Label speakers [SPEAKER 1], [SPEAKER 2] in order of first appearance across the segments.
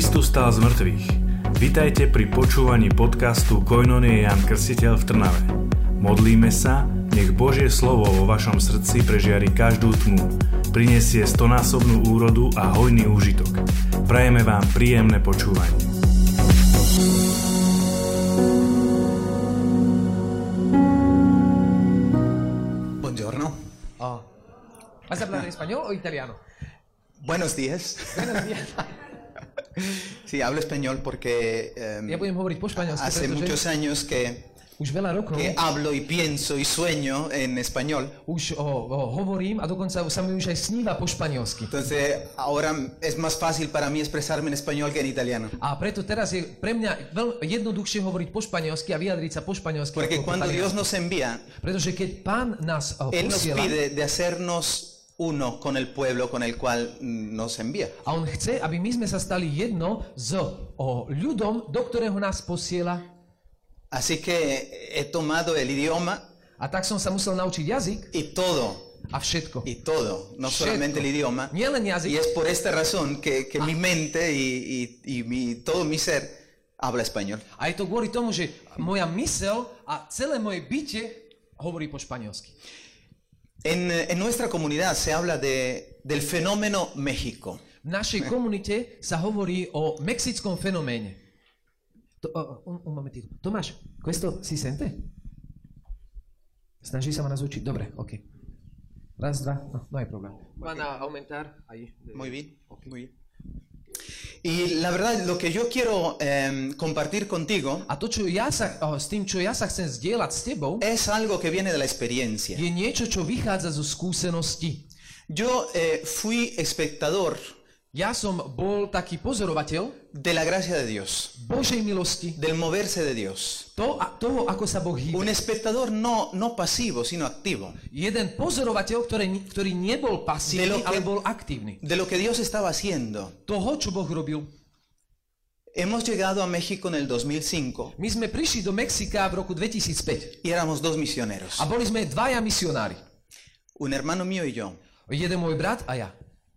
[SPEAKER 1] Kristus stal z mŕtvych. Vitajte pri počúvaní podcastu Koinonie Jan Krstiteľ v Trnave. Modlíme sa, nech Božie slovo vo vašom srdci prežiari každú tmu, prinesie stonásobnú úrodu a hojný úžitok. Prajeme vám príjemné počúvanie.
[SPEAKER 2] Buongiorno.
[SPEAKER 3] Oh. ¿Vas a hablar en español o italiano?
[SPEAKER 2] Buenos días.
[SPEAKER 3] Buenos días.
[SPEAKER 2] Sí, hablo español porque
[SPEAKER 3] španielsky,
[SPEAKER 2] hace muchos años que,
[SPEAKER 3] už veľa rokov
[SPEAKER 2] que hablo y pienso y sueño en español.
[SPEAKER 3] už o, o, hovorím a dokonca sa mi už aj sníva po španielsky.
[SPEAKER 2] Entonces ahora es más fácil para mí expresarme en español que en italiano.
[SPEAKER 3] A preto teraz je pre mňa veľ, jednoduchšie hovoriť po španielsky a vyjadriť sa po španielsky.
[SPEAKER 2] Porque
[SPEAKER 3] po
[SPEAKER 2] cuando Dios nos envía,
[SPEAKER 3] Pretože keď pán nás o,
[SPEAKER 2] Él nos pide de hacernos uno con el pueblo con el cual mm, nos envía.
[SPEAKER 3] a on chce, aby my sme sa stali jedno s o, ľudom, do ktorého nás posiela.
[SPEAKER 2] Así que he tomado el idioma
[SPEAKER 3] A tak som sa musel naučiť jazyk
[SPEAKER 2] y todo,
[SPEAKER 3] a všetko.
[SPEAKER 2] y todo, no
[SPEAKER 3] Všetko.
[SPEAKER 2] solamente el idioma.
[SPEAKER 3] Nielen
[SPEAKER 2] Y
[SPEAKER 3] jazyk,
[SPEAKER 2] es por esta razón que, que mi mente y, y- y mi, todo mi ser habla español.
[SPEAKER 3] A je to kvôli tomu, že moja mysel a celé moje bytie hovorí po španielsky.
[SPEAKER 2] En, eh, en nuestra comunidad se habla de, del fenómeno México.
[SPEAKER 3] V našej komunite sa hovorí o mexickom fenoméne. To, o, un, un momentito. Tomáš, questo si sente? Snaží sa ma nás učiť. Dobre, ok. Raz, dva, no, no hay problém. Van a aumentar ahí.
[SPEAKER 2] Muy bien, muy bien. Y la verdad, lo que yo quiero em, compartir contigo
[SPEAKER 3] A to, čo ja sa, s tým, čo ja sa chcem zdieľať s tebou,
[SPEAKER 2] es algo que viene de la experiencia.
[SPEAKER 3] je niečo, čo vychádza zo skúsenosti.
[SPEAKER 2] Yo eh, fui espectador
[SPEAKER 3] Ja som bol taký pozorovateľ
[SPEAKER 2] de la gracia de Dios,
[SPEAKER 3] Božej milosti,
[SPEAKER 2] del moverse de Dios.
[SPEAKER 3] to, a, toho, ako sa Boh hýbe.
[SPEAKER 2] Un espectador no, no pasivo, sino activo.
[SPEAKER 3] Jeden pozorovateľ, ktorý, ktorý nebol pasívny,
[SPEAKER 2] De lo que-
[SPEAKER 3] ale bol aktívny.
[SPEAKER 2] De lo que Dios estaba haciendo.
[SPEAKER 3] Toho, čo Boh robil.
[SPEAKER 2] Hemos llegado a México en el 2005
[SPEAKER 3] My sme prišli do Mexika v roku 2005
[SPEAKER 2] y éramos dos misioneros.
[SPEAKER 3] a boli sme dvaja misionári.
[SPEAKER 2] Un hermano mío y yo.
[SPEAKER 3] Jeden môj brat a ja.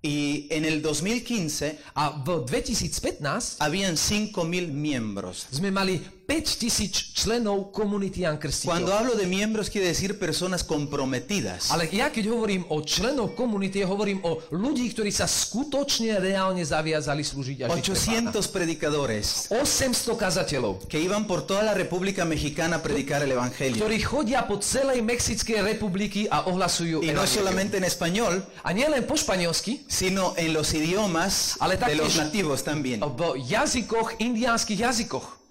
[SPEAKER 2] Y en el 2015
[SPEAKER 3] A v 2015
[SPEAKER 2] habían 5.000 miembros.
[SPEAKER 3] sme mali 5000 členov komunity Jan
[SPEAKER 2] Cuando
[SPEAKER 3] Krstiteľ.
[SPEAKER 2] hablo de miembros quiere decir personas comprometidas.
[SPEAKER 3] Ale ja keď hovorím o členov komunity, hovorím o ľudí, ktorí sa skutočne reálne zaviazali slúžiť a žiť pre Pána.
[SPEAKER 2] 800 predicadores
[SPEAKER 3] 800 kazateľov,
[SPEAKER 2] que iban por toda la República Mexicana a predicar el Evangelio.
[SPEAKER 3] ktorí chodia po celej Mexickej republiky a ohlasujú
[SPEAKER 2] Y no
[SPEAKER 3] evanjelium.
[SPEAKER 2] solamente en español,
[SPEAKER 3] A nielen po španielsky,
[SPEAKER 2] sino en los idiomas
[SPEAKER 3] Ale
[SPEAKER 2] de los nativos también.
[SPEAKER 3] v jazykoch, indiánskych jazykoch.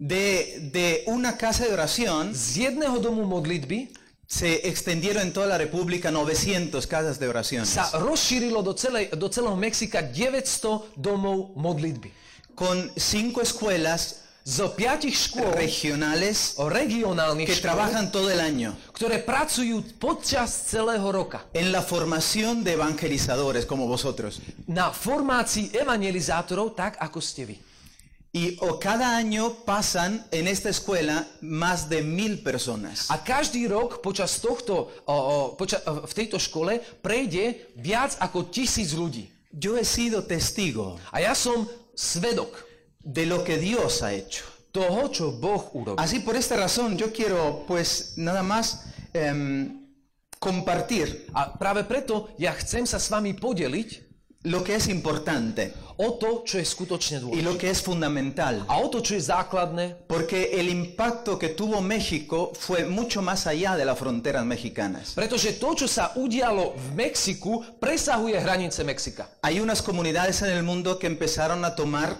[SPEAKER 2] De, de una casa de oración
[SPEAKER 3] Z jedného domu modlitby
[SPEAKER 2] se extendieron en toda la República 900 casas de oraciones.
[SPEAKER 3] sa rozšírilo do, celej, do celého Mexika 900 domov modlitby.
[SPEAKER 2] Con cinco escuelas
[SPEAKER 3] Z piatich škôl
[SPEAKER 2] regionales
[SPEAKER 3] o regionálnych
[SPEAKER 2] que
[SPEAKER 3] škôl,
[SPEAKER 2] trabajan todo el año
[SPEAKER 3] ktoré pracujú počas celého roka
[SPEAKER 2] en la formación de evangelizadores como vosotros.
[SPEAKER 3] na formácii evangelizátorov, tak ako ste vy.
[SPEAKER 2] Y o cada año pasan en esta escuela más de mil personas.
[SPEAKER 3] A každý rok počas tohto, o, o, poča, o, v tejto škole prejde viac ako tisíc ľudí.
[SPEAKER 2] Yo he sido testigo
[SPEAKER 3] A ja som svedok
[SPEAKER 2] de lo que Dios ha hecho.
[SPEAKER 3] toho, čo Boh urobil.
[SPEAKER 2] Así por esta razón yo quiero pues nada más em, compartir
[SPEAKER 3] A práve preto ja chcem sa s vami podeliť
[SPEAKER 2] lo que es importante
[SPEAKER 3] o to, čo je skutočne
[SPEAKER 2] y
[SPEAKER 3] dôležité.
[SPEAKER 2] lo que es fundamental.
[SPEAKER 3] A o to, čo je základné,
[SPEAKER 2] Porque el impacto que tuvo México fue mucho más allá de las fronteras mexicanas.
[SPEAKER 3] pretože to, čo sa udialo v Mexiku, presahuje hranice Mexika.
[SPEAKER 2] Hay unas comunidades en el mundo que empezaron a tomar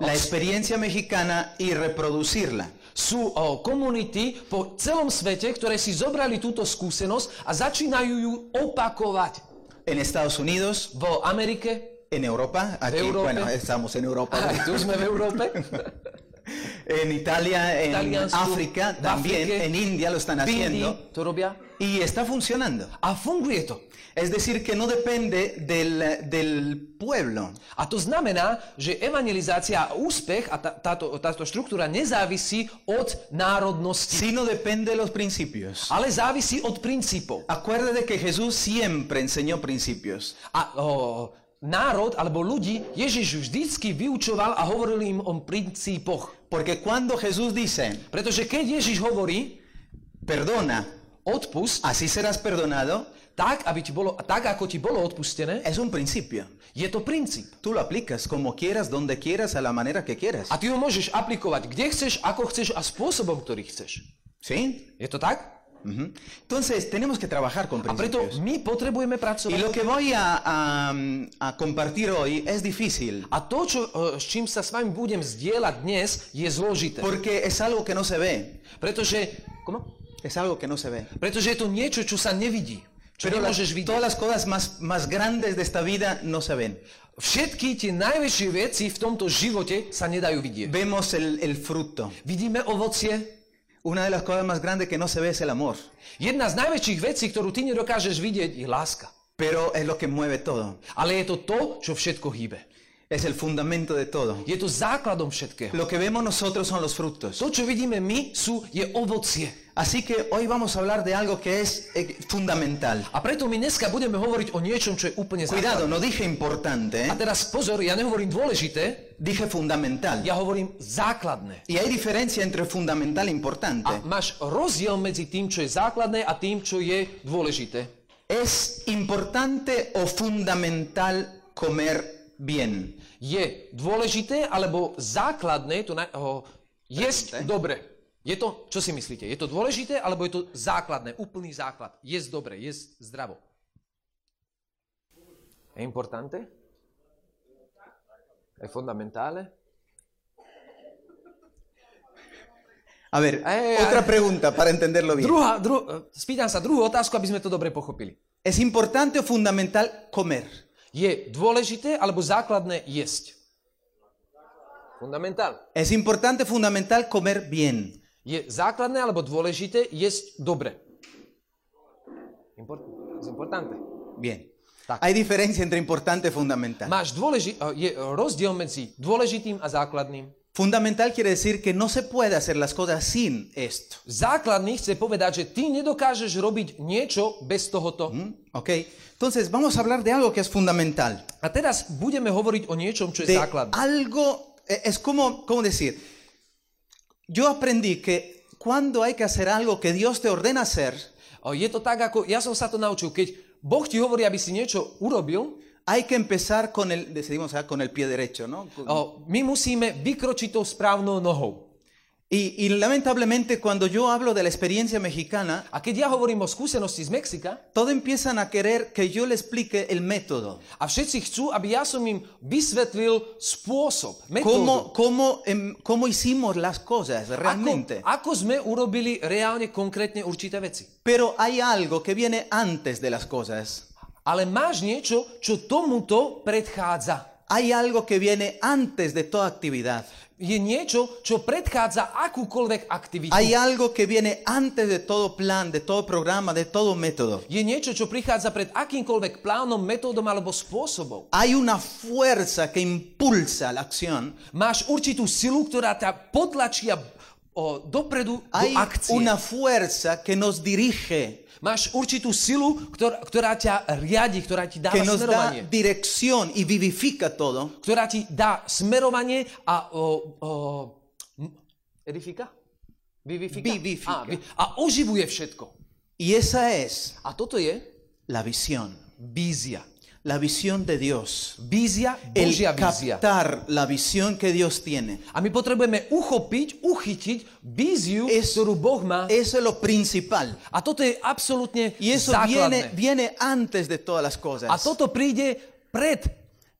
[SPEAKER 2] la experiencia mexicana y reproducirla.
[SPEAKER 3] Sú o, komunity po celom svete, ktoré si zobrali túto skúsenosť a začínajú ju opakovať.
[SPEAKER 2] En Estados Unidos,
[SPEAKER 3] V Amerike,
[SPEAKER 2] en Europa, aquí,
[SPEAKER 3] Europa.
[SPEAKER 2] bueno, estamos en Europa,
[SPEAKER 3] sme v Európe,
[SPEAKER 2] en Italia, en
[SPEAKER 3] Taliansku,
[SPEAKER 2] África,
[SPEAKER 3] v
[SPEAKER 2] también,
[SPEAKER 3] Afrike,
[SPEAKER 2] en India lo están haciendo
[SPEAKER 3] robia.
[SPEAKER 2] y está funcionando.
[SPEAKER 3] A funguje to.
[SPEAKER 2] Es decir, que no depende del, del pueblo,
[SPEAKER 3] A to znamená, že evangelizácia a úspech a tá, táto, táto štruktúra nezávisí od národnosti,
[SPEAKER 2] sino depende de los principios.
[SPEAKER 3] ale závisí od princípov.
[SPEAKER 2] Acuérdate que Jesús siempre enseñó principios.
[SPEAKER 3] A o, národ alebo ľudí Ježiš vždycky vyučoval a hovoril im o princípoch.
[SPEAKER 2] Porque cuando Jesús dice,
[SPEAKER 3] Pretože keď Ježiš hovorí,
[SPEAKER 2] perdona,
[SPEAKER 3] odpust,
[SPEAKER 2] así serás perdonado,
[SPEAKER 3] tak, aby ti bolo, tak ako ti bolo odpustené,
[SPEAKER 2] es un principio.
[SPEAKER 3] je to princíp.
[SPEAKER 2] Tú lo aplicas como quieras, donde quieras, a la manera que quieras.
[SPEAKER 3] A ty ho môžeš aplikovať kde chceš, ako chceš a spôsobom, ktorý chceš.
[SPEAKER 2] ¿Sí?
[SPEAKER 3] Je to tak?
[SPEAKER 2] Ujú. Entonces, tenemos que trabajar con
[SPEAKER 3] A preto
[SPEAKER 2] principios.
[SPEAKER 3] my potrebujeme
[SPEAKER 2] Y lo que voy a, a- a compartir hoy es difícil,
[SPEAKER 3] A to, čo, s čím sa s vami budem zdieľať dnes, je zložité.
[SPEAKER 2] porque es algo que no se ve.
[SPEAKER 3] Pretože, komo?
[SPEAKER 2] Es algo que no se ve.
[SPEAKER 3] pretože je to niečo, čo sa nevidí. Čo
[SPEAKER 2] Pero
[SPEAKER 3] nemôžeš vidieť.
[SPEAKER 2] todas las cosas más, más grandes de esta vida no se ven.
[SPEAKER 3] Všetky tie najväčšie veci v tomto živote sa nedajú vidieť.
[SPEAKER 2] Vemos el, el fruto.
[SPEAKER 3] Vidíme ovocie.
[SPEAKER 2] Una de las cosas más grandes que no se ve es el amor,
[SPEAKER 3] Jedna z najväčších vecí, ktorú ty nedokážeš vidieť, je láska.
[SPEAKER 2] pero es lo que mueve todo.
[SPEAKER 3] Ale je to to, čo všetko hýbe.
[SPEAKER 2] Es el fundamento de todo.
[SPEAKER 3] Je to základom všetkého.
[SPEAKER 2] Lo que vemos nosotros son los frutos.
[SPEAKER 3] To, čo vidíme my, sú, je ovocie.
[SPEAKER 2] Así que hoy vamos a hablar de algo que es eh, fundamental.
[SPEAKER 3] A preto my dneska budeme hovoriť o niečom, čo je úplne
[SPEAKER 2] Cuidado,
[SPEAKER 3] základné.
[SPEAKER 2] no dije importante,
[SPEAKER 3] A
[SPEAKER 2] ¿eh?
[SPEAKER 3] teraz pozor, ja nehovorím dôležité,
[SPEAKER 2] dije fundamental.
[SPEAKER 3] ja hovorím základné.
[SPEAKER 2] Y hay diferencia entre fundamental e
[SPEAKER 3] A
[SPEAKER 2] importante.
[SPEAKER 3] máš rozdiel medzi tým, čo je základné a tým, čo je dôležité.
[SPEAKER 2] ¿Es importante o fundamental comer bien?
[SPEAKER 3] Je dôležité alebo základné to na, o, jesť dobre. Je to, čo si myslíte, je to dôležité alebo je to základné, úplný základ? Jesť dobre, jesť zdravo. Je importante? Je fundamentálne?
[SPEAKER 2] A ver,
[SPEAKER 3] Eh,
[SPEAKER 2] otra
[SPEAKER 3] eh.
[SPEAKER 2] pregunta para entenderlo bien.
[SPEAKER 3] Druhá, dru, spýtam sa druhú otázku, aby sme to dobre pochopili.
[SPEAKER 2] ¿Es importante o fundamental comer?
[SPEAKER 3] Je dôležité alebo základné jesť? Fundamentál.
[SPEAKER 2] ¿Es importante fundamental comer bien?
[SPEAKER 3] Je základné alebo dôležité jesť dobre? Import, es importante.
[SPEAKER 2] Bien.
[SPEAKER 3] Tak.
[SPEAKER 2] Hay diferencia entre importante y fundamental.
[SPEAKER 3] Máš dôleži- je rozdiel medzi dôležitým a základným.
[SPEAKER 2] Fundamental quiere decir que no se puede hacer las cosas sin esto.
[SPEAKER 3] Základný chce povedať, že ty nedokážeš robiť niečo bez tohoto.
[SPEAKER 2] ¿Mm? ¿Ok? Entonces vamos a hablar de algo que es fundamental.
[SPEAKER 3] A teraz budeme hovoriť o niečom, čo je
[SPEAKER 2] De
[SPEAKER 3] základné.
[SPEAKER 2] algo, eh, es como, ¿cómo decir? Yo aprendí que cuando hay que hacer algo que Dios te ordena hacer,
[SPEAKER 3] O, Je to tak, ako ja som sa to naučil. Keď Boh ti hovorí, aby si niečo urobil,
[SPEAKER 2] hay que empezar con el, decidimos ah, con el pie derecho, ¿no?
[SPEAKER 3] o, my musíme vykročiť tou správnou nohou.
[SPEAKER 2] Y, y lamentablemente cuando yo hablo de la experiencia mexicana,
[SPEAKER 3] keď ja hovorím o skúsenosti z Mexika,
[SPEAKER 2] todo empiezan a querer que yo le explique el método.
[SPEAKER 3] a všetci chcú, aby ja som im vysvetlil spôsob, metódu.
[SPEAKER 2] ¿Cómo, cómo, em, cómo hicimos las cosas realmente?
[SPEAKER 3] ako sme urobili reálne konkrétne určité veci.
[SPEAKER 2] Pero hay algo que viene antes de las cosas.
[SPEAKER 3] Ale máš niečo, čo tomuto predchádza.
[SPEAKER 2] Hay algo que viene antes de toda actividad.
[SPEAKER 3] Je niečo, čo predchádza akúkoľvek aktivitu.
[SPEAKER 2] Hay algo que viene antes de todo plan, de todo programa, de todo método.
[SPEAKER 3] Je niečo, čo prichádza pred akýmkoľvek plánom, metódom alebo spôsobom.
[SPEAKER 2] Hay una fuerza que impulsa la acción.
[SPEAKER 3] Máš určitú silu, ktorá ťa potlačia o, dopredu
[SPEAKER 2] Hay
[SPEAKER 3] do akcie.
[SPEAKER 2] una fuerza que nos dirige,
[SPEAKER 3] Máš určitú silu, ktorá, ktorá ťa riadi, ktorá ti dáva
[SPEAKER 2] que nos da
[SPEAKER 3] smerovanie.
[SPEAKER 2] dirección y vivifica todo.
[SPEAKER 3] Ktorá ti dá smerovanie a... O, o, m- edifika? Vivifika?
[SPEAKER 2] Vivifika.
[SPEAKER 3] A, vi- a oživuje všetko.
[SPEAKER 2] Y esa es
[SPEAKER 3] A toto je
[SPEAKER 2] la visión,
[SPEAKER 3] vízia.
[SPEAKER 2] La visión de Dios.
[SPEAKER 3] Vízia,
[SPEAKER 2] El
[SPEAKER 3] Božia vízia.
[SPEAKER 2] captar la visión que Dios tiene.
[SPEAKER 3] A my potrebujeme uchopiť, uchytiť víziu,
[SPEAKER 2] Es-
[SPEAKER 3] ktorú Boh má.
[SPEAKER 2] Eso es lo principal.
[SPEAKER 3] A toto je absolútne
[SPEAKER 2] Y eso viene,
[SPEAKER 3] základné.
[SPEAKER 2] viene antes de todas las cosas.
[SPEAKER 3] A toto príde pred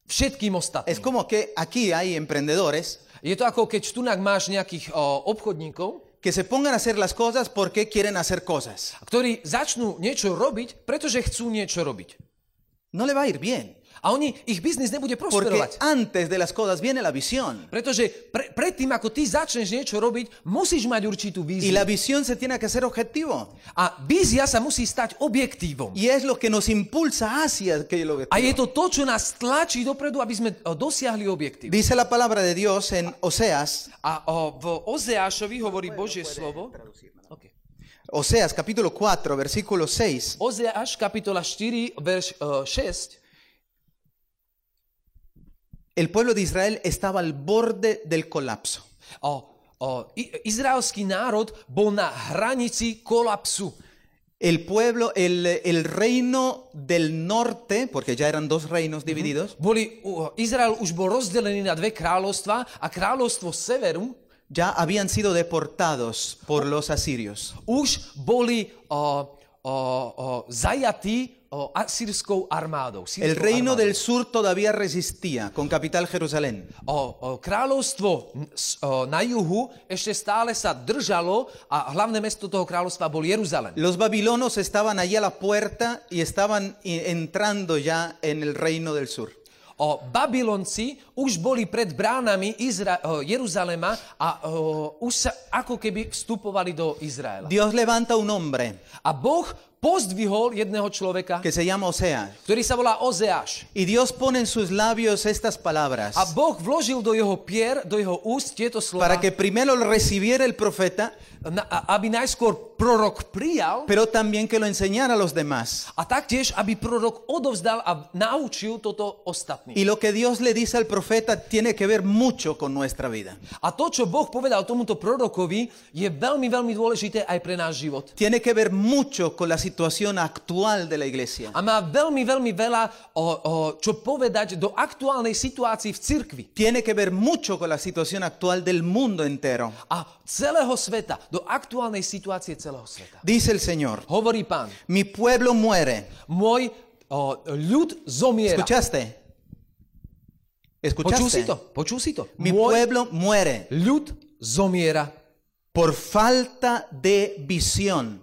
[SPEAKER 3] všetkým
[SPEAKER 2] Es
[SPEAKER 3] ostatným.
[SPEAKER 2] como que aquí hay emprendedores
[SPEAKER 3] Je to ako keď tu máš nejakých o, obchodníkov,
[SPEAKER 2] que se pongan a hacer las cosas porque quieren hacer cosas.
[SPEAKER 3] ktorí začnú niečo robiť, pretože chcú niečo robiť.
[SPEAKER 2] No le va a ir bien.
[SPEAKER 3] A oni, ich biznis nebude
[SPEAKER 2] Porque
[SPEAKER 3] prosperovať.
[SPEAKER 2] antes de las cosas viene la visión.
[SPEAKER 3] Pretože pre, predtým, ako ty začneš niečo robiť, musíš mať určitú
[SPEAKER 2] Y
[SPEAKER 3] víziu.
[SPEAKER 2] la visión se tiene que hacer objetivo.
[SPEAKER 3] A vízia sa musí stať objektívom.
[SPEAKER 2] Y es lo que nos impulsa hacia aquello
[SPEAKER 3] A je
[SPEAKER 2] objetivo.
[SPEAKER 3] to to, čo nás tlačí dopredu, aby sme o, dosiahli objektív.
[SPEAKER 2] Dice la palabra de Dios en Oseas,
[SPEAKER 3] A o, v Ozeášovi hovorí Božie slovo. Okay.
[SPEAKER 2] Oseas capítulo 4, versículo 6.
[SPEAKER 3] Ozeáš kapitola 4, verš uh, 6.
[SPEAKER 2] el pueblo de Israel estaba al borde del colapso.
[SPEAKER 3] O, o, i, izraelský národ bol na hranici kolapsu.
[SPEAKER 2] El pueblo, el, el reino del norte, porque ya eran dos reinos divididos,
[SPEAKER 3] Boli, uh, Izrael už bol rozdelený na dve kráľovstva a kráľovstvo severu
[SPEAKER 2] ya habían sido deportados por los asirios.
[SPEAKER 3] už boli.
[SPEAKER 2] El reino del sur todavía resistía, con capital Jerusalén.
[SPEAKER 3] O, o, kráľovstvo n- s- o, na juhu ešte stále sa držalo a hlavné mesto toho kráľovstva bol Jeruzalem.
[SPEAKER 2] Los babilonos estaban allí a la puerta y estaban entrando ya en el reino del sur.
[SPEAKER 3] O, Babylonci už boli pred bránami Izra- o, Jeruzalema a o, už sa ako keby vstupovali do Izraela.
[SPEAKER 2] Dios levanta un hombre
[SPEAKER 3] A Boh pozdvihol jedného človeka,
[SPEAKER 2] que se llama Oseas.
[SPEAKER 3] ktorý sa volá Ozeáš.
[SPEAKER 2] Y Dios pone en sus labios estas palabras
[SPEAKER 3] A Boh vložil do jeho pier, do jeho úst tieto slova,
[SPEAKER 2] para que primero lo recibiera el profeta,
[SPEAKER 3] na, a- aby najskôr prorok prijal
[SPEAKER 2] pero también que lo enseñara a los demás.
[SPEAKER 3] a taktiež, aby prorok odovzdal a naučil toto ostatní.
[SPEAKER 2] Y lo que Dios le dice al profeta tiene que ver mucho con nuestra vida.
[SPEAKER 3] A to, čo Boh povedal tomuto prorokovi, je veľmi, veľmi dôležité aj pre náš život.
[SPEAKER 2] Tiene que ver mucho con la situación actual de la iglesia.
[SPEAKER 3] A má veľmi, veľmi veľa o, o, čo povedať do aktuálnej situácii v cirkvi.
[SPEAKER 2] Tiene que ver mucho con la situación actual del mundo entero.
[SPEAKER 3] A celého sveta, do aktuálnej situácie celého sveta.
[SPEAKER 2] Dice el Señor,
[SPEAKER 3] Hovorí pán,
[SPEAKER 2] mi pueblo muere.
[SPEAKER 3] môj o, ľud zomiera.
[SPEAKER 2] ¿Escuchaste?
[SPEAKER 3] Počul si
[SPEAKER 2] ¿Escuchaste?
[SPEAKER 3] to? Počul si to?
[SPEAKER 2] Mi
[SPEAKER 3] Môj
[SPEAKER 2] pueblo muere
[SPEAKER 3] ľud zomiera
[SPEAKER 2] por falta de visión.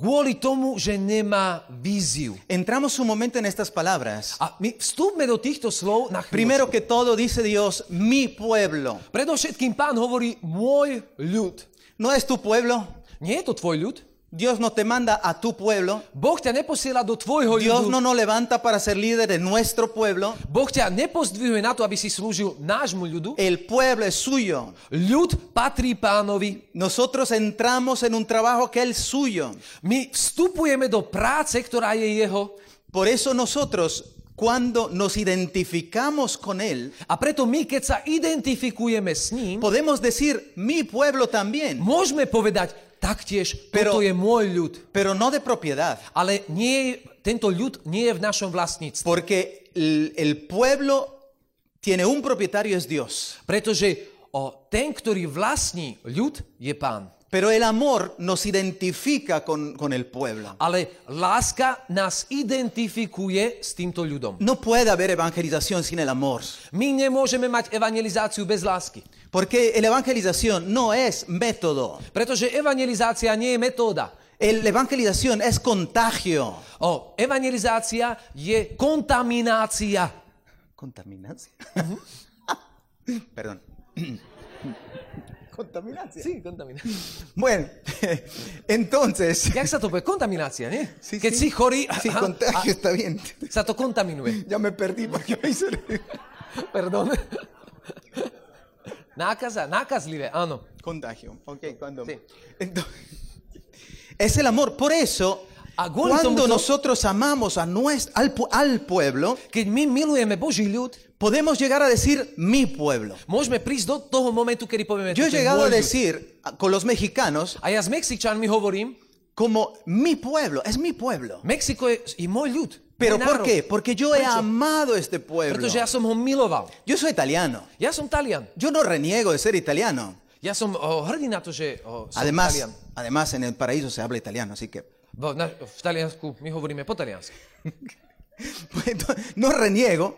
[SPEAKER 3] Kvôli tomu, že nemá víziu.
[SPEAKER 2] Entramos un momento en estas palabras.
[SPEAKER 3] A my vstúpme do týchto slov na chvíľu.
[SPEAKER 2] Primero que todo dice Dios, mi pueblo.
[SPEAKER 3] Predovšetkým pán hovorí môj ľud.
[SPEAKER 2] No es tu pueblo.
[SPEAKER 3] Nie je to tvoj ľud.
[SPEAKER 2] Dios no te manda a tu pueblo.
[SPEAKER 3] Boh ťa neposiela do tvojho
[SPEAKER 2] Dios
[SPEAKER 3] ľudu.
[SPEAKER 2] no nos levanta para ser líder de nuestro pueblo.
[SPEAKER 3] Boh ťa nepozdvihuje na to, aby si slúžil nášmu ľudu.
[SPEAKER 2] El pueblo es suyo.
[SPEAKER 3] Ľud patrí pánovi.
[SPEAKER 2] Nosotros entramos en un trabajo que es suyo.
[SPEAKER 3] My vstupujeme do práce, ktorá je jeho.
[SPEAKER 2] Por eso nosotros, cuando nos identificamos con Él,
[SPEAKER 3] A preto my, keď sa identifikujeme s ním,
[SPEAKER 2] podemos decir mi pueblo también,
[SPEAKER 3] môžeme povedať taktiež,
[SPEAKER 2] Pero-
[SPEAKER 3] toto je môj ľud.
[SPEAKER 2] pero no de propiedad.
[SPEAKER 3] Ale nie, tento ľud nie je v našom vlastníctve.
[SPEAKER 2] Porque el, el pueblo tiene un propietario, es Dios.
[SPEAKER 3] Pretože o, ten, ktorý vlastní ľud, je pán.
[SPEAKER 2] Pero el amor nos identifica con, con el pueblo.
[SPEAKER 3] Ale láska nás identifikuje s týmto ľudom.
[SPEAKER 2] No puede haber evangelización sin el amor.
[SPEAKER 3] My nemôžeme mať evangelizáciu bez lásky.
[SPEAKER 2] Porque la evangelización no es método.
[SPEAKER 3] Pretože evangelizácia nie je metóda.
[SPEAKER 2] El- evangelización es contagio.
[SPEAKER 3] O, evangelizácia je kontaminácia.
[SPEAKER 2] ¿Contaminación? Perdón. Contaminación.
[SPEAKER 3] Sí, kontaminácia.
[SPEAKER 2] Bueno, entonces...
[SPEAKER 3] Jak sa to povie? Kontaminácia, nie?
[SPEAKER 2] Sí,
[SPEAKER 3] Keď
[SPEAKER 2] sí.
[SPEAKER 3] si chorý,
[SPEAKER 2] Sí, contagio está bien.
[SPEAKER 3] sa to kontaminuje.
[SPEAKER 2] Ya me perdí porque me hice...
[SPEAKER 3] Perdón. Nákaza, nákazlivé, áno.
[SPEAKER 2] Contagio. Ok, cuando...
[SPEAKER 3] Sí.
[SPEAKER 2] Entonces, es el amor. Por eso, cuando nosotros amamos a nuestro, al, pu- al pueblo, podemos llegar a decir mi pueblo.
[SPEAKER 3] môžeme prísť do toho momentu, kedy povieme,
[SPEAKER 2] Yo he llegado a decir con los mexicanos
[SPEAKER 3] A ja s Mexičanmi hovorím,
[SPEAKER 2] como mi pueblo, es mi pueblo.
[SPEAKER 3] Mexiko je i môj ľud.
[SPEAKER 2] ¿Pero por qué? Porque yo he
[SPEAKER 3] Prečo?
[SPEAKER 2] amado este pueblo.
[SPEAKER 3] Pretože ja som ho miloval.
[SPEAKER 2] Yo soy italiano.
[SPEAKER 3] Ja som Talian.
[SPEAKER 2] Yo no reniego de ser italiano.
[SPEAKER 3] Ja som o, hrdý na to, že o, som
[SPEAKER 2] Además,
[SPEAKER 3] Talian.
[SPEAKER 2] además en el paraíso se habla italiano, así que
[SPEAKER 3] Bo, na, v Taliansku my hovoríme po taliansky.
[SPEAKER 2] no reniego?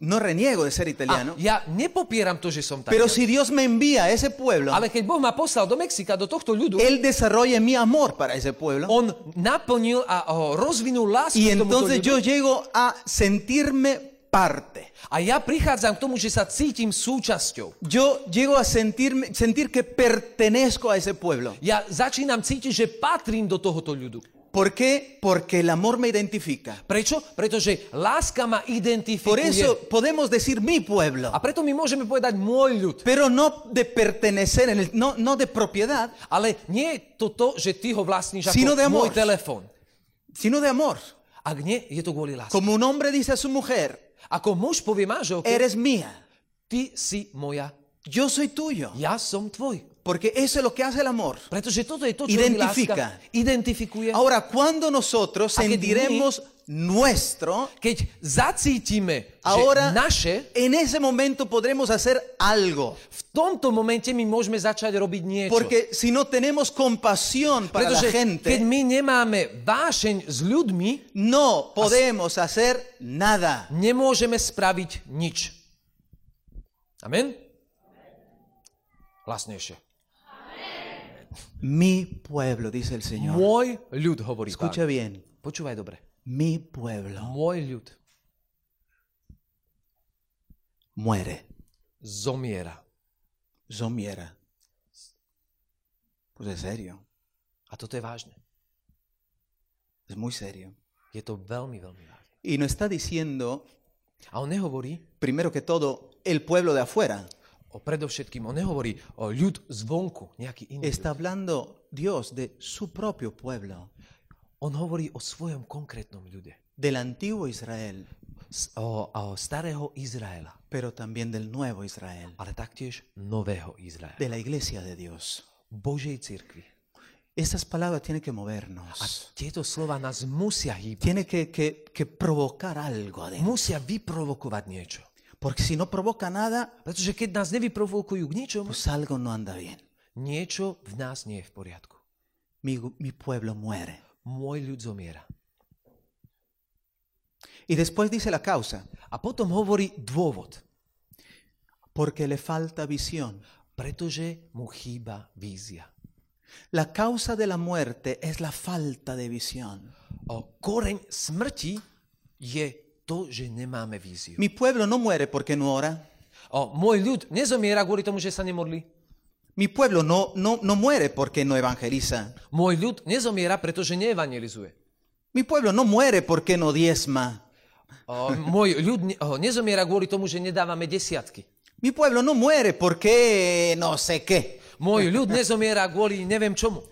[SPEAKER 2] No reniego de ser
[SPEAKER 3] A
[SPEAKER 2] italiano.
[SPEAKER 3] ja nepopieram to, že som
[SPEAKER 2] Pero
[SPEAKER 3] Talian.
[SPEAKER 2] si Dios me envía a ese pueblo,
[SPEAKER 3] Ale keď Boh ma poslal do Mexika, do tohto ľudu,
[SPEAKER 2] Él desarrolla mi amor para ese pueblo.
[SPEAKER 3] on naplnil a o, rozvinul lásku
[SPEAKER 2] Y entonces yo llego a sentirme parte.
[SPEAKER 3] A ja prichádzam k tomu, že sa cítim súčasťou.
[SPEAKER 2] Yo llego a sentirme, sentir que pertenezco a ese pueblo.
[SPEAKER 3] Ja začínam cítiť, že patrím do tohoto ľudu.
[SPEAKER 2] ¿Por qué? Porque el amor me identifica.
[SPEAKER 3] Prečo? Pretože láska ma
[SPEAKER 2] Por
[SPEAKER 3] identifikuje.
[SPEAKER 2] eso podemos decir mi pueblo,
[SPEAKER 3] A preto my môžeme povedať môj ľud.
[SPEAKER 2] pero no de pertenecer, en el, no, no de propiedad,
[SPEAKER 3] Ale nie je to to, že ty ho vlastníš ako
[SPEAKER 2] Sino de amor.
[SPEAKER 3] môj telefón.
[SPEAKER 2] sino de amor.
[SPEAKER 3] Ak nie, je to kvôli láske.
[SPEAKER 2] Como un hombre dice a su mujer,
[SPEAKER 3] Ako muž povie manželke,
[SPEAKER 2] eres mía,
[SPEAKER 3] ty si moja,
[SPEAKER 2] yo soy tuyo.
[SPEAKER 3] ja som tvoj.
[SPEAKER 2] Porque eso es lo que hace el amor. Identifica. Ahora, cuando nosotros sentiremos nuestro,
[SPEAKER 3] Keď zacítime,
[SPEAKER 2] ahora
[SPEAKER 3] naše,
[SPEAKER 2] en ese momento podremos hacer algo.
[SPEAKER 3] v tomto momente my môžeme začať robiť niečo.
[SPEAKER 2] Porque si no tenemos compasión para la
[SPEAKER 3] keď
[SPEAKER 2] gente,
[SPEAKER 3] my nemáme vášeň s ľuďmi,
[SPEAKER 2] no podemos hacer nada.
[SPEAKER 3] nemôžeme spraviť nič. Amen? Hlasnejšie.
[SPEAKER 2] Mi pueblo, dice el Señor.
[SPEAKER 3] Môj ľud, hovorí
[SPEAKER 2] Escucha
[SPEAKER 3] Pán.
[SPEAKER 2] bien.
[SPEAKER 3] Počúvaj dobre.
[SPEAKER 2] Mi pueblo
[SPEAKER 3] Môj ľud
[SPEAKER 2] muere.
[SPEAKER 3] zomiera.
[SPEAKER 2] Zomiera. Pues es serio.
[SPEAKER 3] A toto je vážne.
[SPEAKER 2] Es muy serio.
[SPEAKER 3] Je to veľmi, veľmi vážne.
[SPEAKER 2] Y no está diciendo,
[SPEAKER 3] A on nehovorí
[SPEAKER 2] primero que todo, el pueblo de afuera.
[SPEAKER 3] O predovšetkým, on nehovorí o ľud zvonku, nejaký iný
[SPEAKER 2] Está
[SPEAKER 3] ľud.
[SPEAKER 2] hablando Dios de su propio pueblo,
[SPEAKER 3] On hovorí o svojom konkrétnom ľude.
[SPEAKER 2] del antiguo Israel,
[SPEAKER 3] S- O, o starého Izraela,
[SPEAKER 2] pero también del nuevo Israel,
[SPEAKER 3] ale taktiež nového Izraela.
[SPEAKER 2] de la iglesia de Dios.
[SPEAKER 3] Božej cirkvi.
[SPEAKER 2] Estas palabras tienen que
[SPEAKER 3] A
[SPEAKER 2] movernos.
[SPEAKER 3] tieto slova nás musia hýbať.
[SPEAKER 2] Tiene que, que- que provocar algo adentro.
[SPEAKER 3] Musia vyprovokovať niečo.
[SPEAKER 2] Porque si no provoca nada,
[SPEAKER 3] Pretože keď nás nevyprovokujú k ničomu,
[SPEAKER 2] pues algo no anda bien.
[SPEAKER 3] niečo v nás nie je v poriadku.
[SPEAKER 2] Mi, mi pueblo muere.
[SPEAKER 3] Môj ľud zomiera.
[SPEAKER 2] Y después dice la causa,
[SPEAKER 3] A potom hovorí dôvod.
[SPEAKER 2] porque le falta visión.
[SPEAKER 3] Pretože mu chýba vízia.
[SPEAKER 2] La causa de la muerte es la falta de visión.
[SPEAKER 3] O koreň smrti je to, že nemáme víziu.
[SPEAKER 2] Mi pueblo no muere porque no ora.
[SPEAKER 3] O, môj ľud nezomiera kvôli tomu, že sa nemodlí.
[SPEAKER 2] Mi pueblo no, no, no muere porque no evangeliza.
[SPEAKER 3] Môj ľud nezomiera, pretože neevangelizuje.
[SPEAKER 2] Mi pueblo no muere porque no diezma.
[SPEAKER 3] O, môj ľud ne, o, nezomiera kvôli tomu, že nedávame desiatky.
[SPEAKER 2] Mi pueblo no muere porque no sé qué.
[SPEAKER 3] Môj ľud nezomiera kvôli neviem čomu.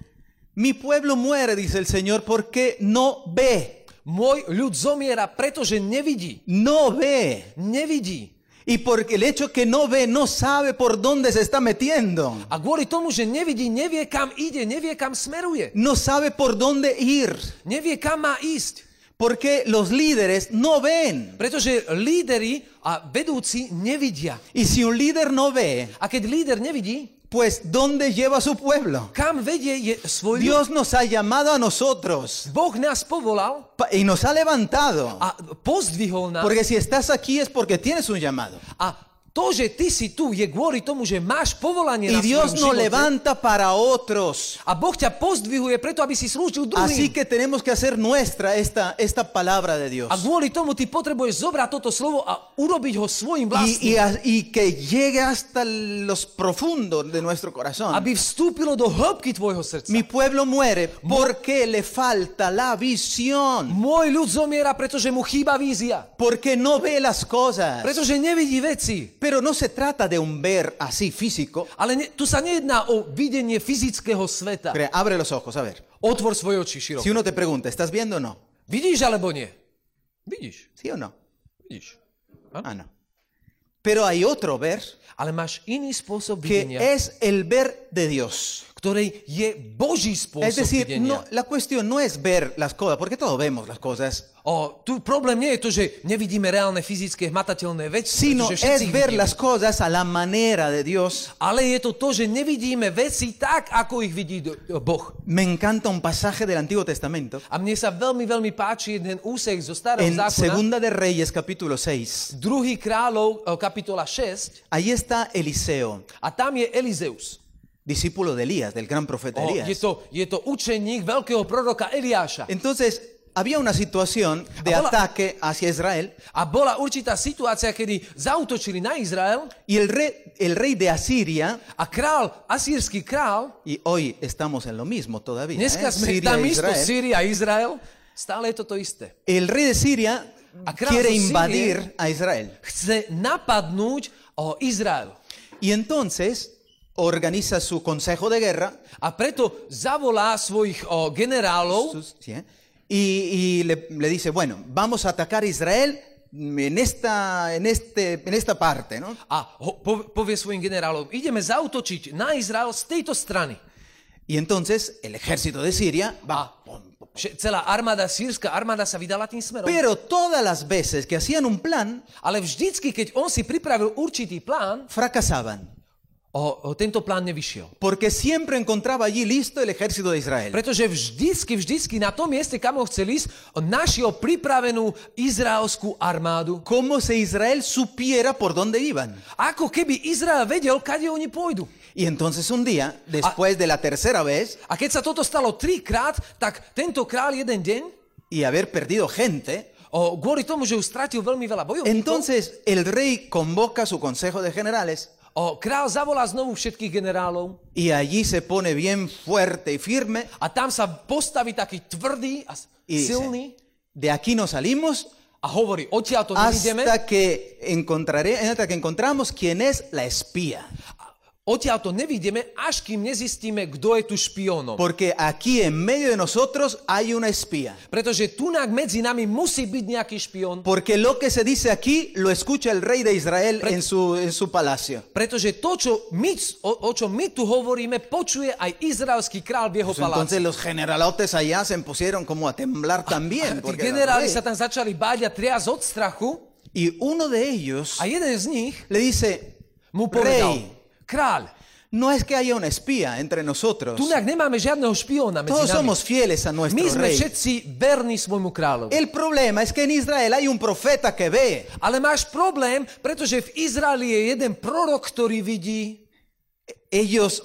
[SPEAKER 2] Mi pueblo muere, dice el Señor, porque no ve.
[SPEAKER 3] Môj ľud zomiera, pretože nevidí.
[SPEAKER 2] No ve.
[SPEAKER 3] Nevidí.
[SPEAKER 2] Y porque el hecho que no ve, no sabe por dónde se está metiendo.
[SPEAKER 3] A kvôli tomu, že nevidí, nevie kam ide, nevie kam smeruje.
[SPEAKER 2] No sabe por dónde ir.
[SPEAKER 3] Nevie kam má ísť.
[SPEAKER 2] Porque los líderes no ven.
[SPEAKER 3] Pretože líderi a vedúci nevidia.
[SPEAKER 2] Y si un líder no ve,
[SPEAKER 3] A keď líder nevidí,
[SPEAKER 2] pues ¿dónde lleva a su pueblo?
[SPEAKER 3] kam vedie je svoj ľud.
[SPEAKER 2] Dios nos ha llamado a nosotros
[SPEAKER 3] Boh nás povolal
[SPEAKER 2] pa- y nos ha levantado.
[SPEAKER 3] a pozdvihol nás.
[SPEAKER 2] Porque si estás aquí es porque tienes un llamado.
[SPEAKER 3] A to, že ty si tu, je kvôli tomu, že máš povolanie
[SPEAKER 2] Y
[SPEAKER 3] na
[SPEAKER 2] Dios nos levanta para otros.
[SPEAKER 3] A Boh ťa pozdvihuje preto, aby si slúžil
[SPEAKER 2] Así
[SPEAKER 3] druhým.
[SPEAKER 2] que tenemos que hacer nuestra esta, esta palabra de Dios.
[SPEAKER 3] A kvôli tomu ty potrebuješ zobrať toto slovo a urobiť ho
[SPEAKER 2] Y,
[SPEAKER 3] svojim
[SPEAKER 2] y
[SPEAKER 3] vlastným.
[SPEAKER 2] a- y que llegue hasta los profundos de nuestro corazón.
[SPEAKER 3] Aby vstúpilo do hĺbky tvojho srdca.
[SPEAKER 2] Mi pueblo muere porque le falta la visión.
[SPEAKER 3] Môj ľud zomiera, pretože mu chýba vízia.
[SPEAKER 2] Porque no ve las cosas.
[SPEAKER 3] Pretože nevidí veci.
[SPEAKER 2] Pero no se trata de un ver así físico.
[SPEAKER 3] Ale ne, tu sa nejedná o videnie fyzického sveta.
[SPEAKER 2] Mira, Abre los ojos, a ver.
[SPEAKER 3] Otvor svoje oči široko.
[SPEAKER 2] Si uno te pregunta, ¿estás viendo o no?
[SPEAKER 3] Vidíš alebo nie? Vidíš.
[SPEAKER 2] ¿Sí o no?
[SPEAKER 3] Vidíš.
[SPEAKER 2] Ah, no. Pero hay otro ver
[SPEAKER 3] Ale máš iný spôsob
[SPEAKER 2] que
[SPEAKER 3] videnia,
[SPEAKER 2] es el ver de Dios. Es decir, no, la cuestión no es ver las cosas, porque todos vemos las cosas,
[SPEAKER 3] O, tu problém nie je to, že nevidíme reálne fyzické hmatateľné veci,
[SPEAKER 2] sino es ver
[SPEAKER 3] vidíme.
[SPEAKER 2] las cosas a la manera de Dios.
[SPEAKER 3] Ale je to to, že nevidíme veci tak, ako ich vidí Boh.
[SPEAKER 2] Me encanta un pasaje del Antiguo Testamento
[SPEAKER 3] A mne sa veľmi, veľmi páči jeden úsek zo starého
[SPEAKER 2] en
[SPEAKER 3] zákona.
[SPEAKER 2] Segunda de Reyes capítulo 6.
[SPEAKER 3] Druhý kráľov, kapitola 6.
[SPEAKER 2] Ahí está Eliseo,
[SPEAKER 3] A tam je Elizeus.
[SPEAKER 2] Discípulo de Elías, del gran profeta
[SPEAKER 3] O,
[SPEAKER 2] Elías.
[SPEAKER 3] je, to, je to učeník veľkého proroka Eliáša.
[SPEAKER 2] Entonces, había una situación de ataque hacia Israel
[SPEAKER 3] A bola určitá situácia, kedy zautočili na Izrael
[SPEAKER 2] y el rey, el rey de Asiria,
[SPEAKER 3] a král, asýrsky král,
[SPEAKER 2] y hoy estamos en lo mismo todavía,
[SPEAKER 3] dneska
[SPEAKER 2] ¿eh?
[SPEAKER 3] sme
[SPEAKER 2] Siria
[SPEAKER 3] tam isto,
[SPEAKER 2] Israel.
[SPEAKER 3] Síria a Izrael, stále je to to isté.
[SPEAKER 2] El rey de Siria quiere invadir a Israel.
[SPEAKER 3] Chce napadnúť o Izrael.
[SPEAKER 2] Y entonces organiza su consejo de guerra
[SPEAKER 3] A preto zavolá svojich o, generálov
[SPEAKER 2] sus- sí, ¿eh? y, y le, le dice, bueno, vamos a atacar a Israel en esta, en este, en esta parte, ¿no?
[SPEAKER 3] A ho, po, povie svojim generálom, ideme zautočiť na Izrael z tejto strany.
[SPEAKER 2] Y entonces el ejército de Siria va.
[SPEAKER 3] Celá armáda, sírska armáda sa vydala tým smerom.
[SPEAKER 2] Pero todas las veces que hacían un plan,
[SPEAKER 3] Ale vždycky, keď on si pripravil určitý plán,
[SPEAKER 2] fracasaban.
[SPEAKER 3] O, o, tento plán nevyšiel.
[SPEAKER 2] Porque siempre encontraba allí listo el ejército de Israel.
[SPEAKER 3] Pretože vždycky, vždycky na tom mieste, kam ho chcel ísť, našiel pripravenú izraelskú armádu.
[SPEAKER 2] Como si Israel supiera por dónde iban.
[SPEAKER 3] Ako keby Izrael vedel, kade oni pôjdu.
[SPEAKER 2] Y entonces un día, después de la tercera vez,
[SPEAKER 3] A keď sa toto stalo trikrát, tak tento král jeden deň,
[SPEAKER 2] y haber perdido gente,
[SPEAKER 3] o, kvôli tomu, že už stratil veľmi veľa bojovníkov,
[SPEAKER 2] entonces el rey convoca su consejo de generales
[SPEAKER 3] o, král zavolá znovu všetkých generálov
[SPEAKER 2] y allí se pone bien fuerte y firme
[SPEAKER 3] a tam sa postaví taký tvrdý a
[SPEAKER 2] y dice,
[SPEAKER 3] silný
[SPEAKER 2] de aquí no salimos
[SPEAKER 3] a hovorí,
[SPEAKER 2] hasta que encontraré, hasta que encontramos quién es la espía.
[SPEAKER 3] Odtiaľ to nevidíme, až kým nezistíme, kto je tu špiónom.
[SPEAKER 2] Porque aquí en medio de nosotros hay una espía.
[SPEAKER 3] Pretože tunak medzi nami musí byť nejaký špión.
[SPEAKER 2] Porque lo que se dice aquí lo escucha el rey de Israel en su, en su palacio.
[SPEAKER 3] Pretože to, čo my, o, o čom my tu hovoríme, počuje aj izraelský král v jeho
[SPEAKER 2] Pues entonces
[SPEAKER 3] paláci.
[SPEAKER 2] los generalotes allá se pusieron como a temblar también. Porque era
[SPEAKER 3] generáli sa tam začali báť a triasť od strachu
[SPEAKER 2] Y uno de ellos
[SPEAKER 3] a jeden z nich
[SPEAKER 2] le dice,
[SPEAKER 3] mu povedal,
[SPEAKER 2] rey,
[SPEAKER 3] kráľ,
[SPEAKER 2] no es que haya una espía entre nosotros.
[SPEAKER 3] tunak nemáme žiadneho špióna medzi
[SPEAKER 2] Todos
[SPEAKER 3] nami.
[SPEAKER 2] somos fieles a
[SPEAKER 3] My
[SPEAKER 2] nuestro
[SPEAKER 3] sme
[SPEAKER 2] rey.
[SPEAKER 3] všetci verní svojmu kráľovi.
[SPEAKER 2] El problema es que en Israel hay un profeta que ve.
[SPEAKER 3] Ale máš problém, pretože v Izraeli je jeden prorok, ktorý vidí
[SPEAKER 2] Ellos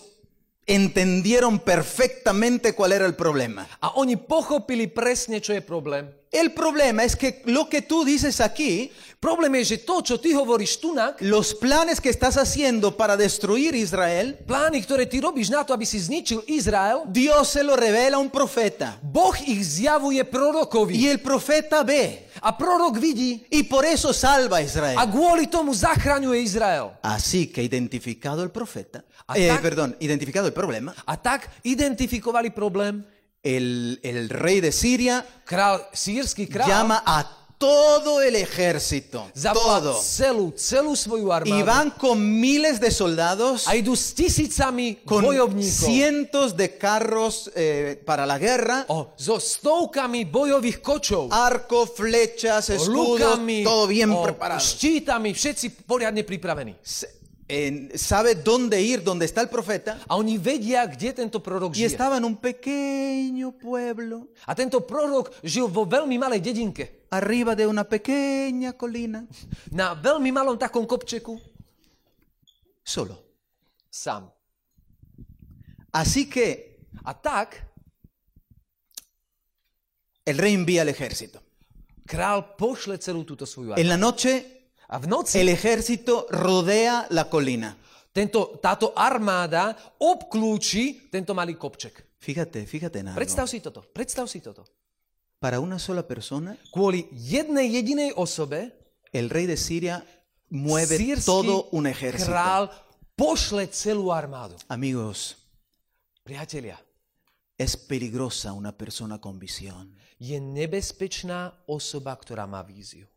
[SPEAKER 2] entendieron perfectamente cuál era el problema.
[SPEAKER 3] a oni pochopili presne, čo je problém.
[SPEAKER 2] El problema es que lo que tú dices aquí,
[SPEAKER 3] Problém je, že to, čo ty hovoríš tunak,
[SPEAKER 2] los planes que estás haciendo para destruir Israel,
[SPEAKER 3] plány, ktoré ty robíš na to, aby si zničil Izrael,
[SPEAKER 2] Dios se lo revela a un profeta.
[SPEAKER 3] Boh ich zjavuje prorokovi.
[SPEAKER 2] Y el profeta ve.
[SPEAKER 3] A prorok vidí
[SPEAKER 2] Y por eso salva a
[SPEAKER 3] a
[SPEAKER 2] Israel.
[SPEAKER 3] kvôli tomu zachraňuje Izrael.
[SPEAKER 2] Así que identificado el profeta,
[SPEAKER 3] A
[SPEAKER 2] eh,
[SPEAKER 3] tak-
[SPEAKER 2] perdón, identificado el problema,
[SPEAKER 3] A tak identifikovali problém.
[SPEAKER 2] el, el rey de Siria
[SPEAKER 3] Král, sírsky král
[SPEAKER 2] llama a todo el ejército, todo.
[SPEAKER 3] celú, celú svoju
[SPEAKER 2] Y
[SPEAKER 3] armádu.
[SPEAKER 2] van con miles de soldados,
[SPEAKER 3] A idú s tisícami
[SPEAKER 2] con
[SPEAKER 3] bojovníkov.
[SPEAKER 2] cientos de carros eh, para la guerra,
[SPEAKER 3] O, so stovkami bojových kočov.
[SPEAKER 2] arco, flechas, escudos,
[SPEAKER 3] lukami,
[SPEAKER 2] todo bien
[SPEAKER 3] o
[SPEAKER 2] preparado.
[SPEAKER 3] štítami, všetci poriadne pripravení.
[SPEAKER 2] Se- en- sabe dónde ir, dónde está el profeta.
[SPEAKER 3] A oni vedia, kde tento prorok
[SPEAKER 2] Y
[SPEAKER 3] žije.
[SPEAKER 2] estaba en un pequeño pueblo,
[SPEAKER 3] A tento prorok žil vo veľmi malej dedinke.
[SPEAKER 2] arriba de una pequeña colina,
[SPEAKER 3] Na veľmi malom takom kopčeku.
[SPEAKER 2] solo.
[SPEAKER 3] Sám.
[SPEAKER 2] Así que
[SPEAKER 3] A tak
[SPEAKER 2] el rey envía al ejército.
[SPEAKER 3] král pošle celú túto svoju
[SPEAKER 2] En
[SPEAKER 3] armádu.
[SPEAKER 2] la noche el ejército rodea la colina.
[SPEAKER 3] tento, táto armáda obklúči tento malý kopček.
[SPEAKER 2] Fíjate, fíjate algo.
[SPEAKER 3] Predstav si toto. Predstav si toto.
[SPEAKER 2] Para una sola persona,
[SPEAKER 3] Kvôli jednej jedinej osobe
[SPEAKER 2] el rey de Siria mueve todo un ejército.
[SPEAKER 3] král pošle celú armádu.
[SPEAKER 2] Amigos,
[SPEAKER 3] Priatelia,
[SPEAKER 2] es peligrosa una persona con visión.
[SPEAKER 3] je nebezpečná osoba, ktorá má víziu.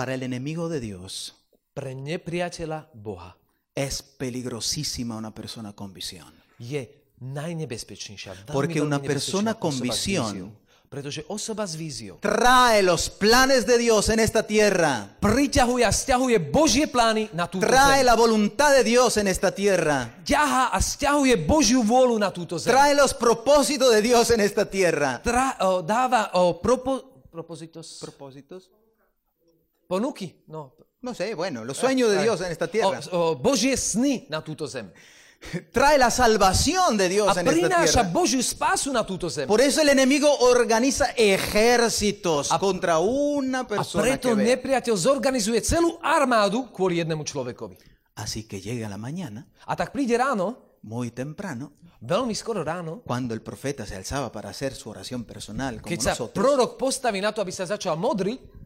[SPEAKER 2] Para el enemigo de Dios,
[SPEAKER 3] Pre nepriateľa Boha
[SPEAKER 2] es peligrosísima una persona con visión.
[SPEAKER 3] je najnebezpečnejšia. Veľmi,
[SPEAKER 2] Porque una persona con visión
[SPEAKER 3] víziou. Pretože osoba s víziou
[SPEAKER 2] Trae los planes de Dios en esta tierra.
[SPEAKER 3] priťahuje a stiahuje Božie plány na túto
[SPEAKER 2] Trae
[SPEAKER 3] zem.
[SPEAKER 2] la voluntad de Dios en esta tierra.
[SPEAKER 3] Ťahá a stiahuje Božiu vôľu na túto zem.
[SPEAKER 2] Trae los propósitos de Dios en esta tierra.
[SPEAKER 3] Tra, o, dáva o, propo, propozitos,
[SPEAKER 2] ¿Propósitos?
[SPEAKER 3] Ponuky, no,
[SPEAKER 2] No sé, bueno, los sueños de Dios en esta tierra.
[SPEAKER 3] Božie sny na túto zem.
[SPEAKER 2] Trae la salvación de Dios
[SPEAKER 3] A
[SPEAKER 2] en esta tierra. Por eso el enemigo organiza ejércitos contra una
[SPEAKER 3] A
[SPEAKER 2] persona
[SPEAKER 3] preto
[SPEAKER 2] que ve.
[SPEAKER 3] nepriateľ zorganizuje celú armádu kvôli jednému človekovi.
[SPEAKER 2] Así que llega la mañana,
[SPEAKER 3] A tak príde ráno,
[SPEAKER 2] muy temprano,
[SPEAKER 3] veľmi skoro ráno,
[SPEAKER 2] cuando el profeta se alzaba para hacer su oración personal como
[SPEAKER 3] keď sa
[SPEAKER 2] nosotros.
[SPEAKER 3] prorok postaví na to, aby sa začal modriť,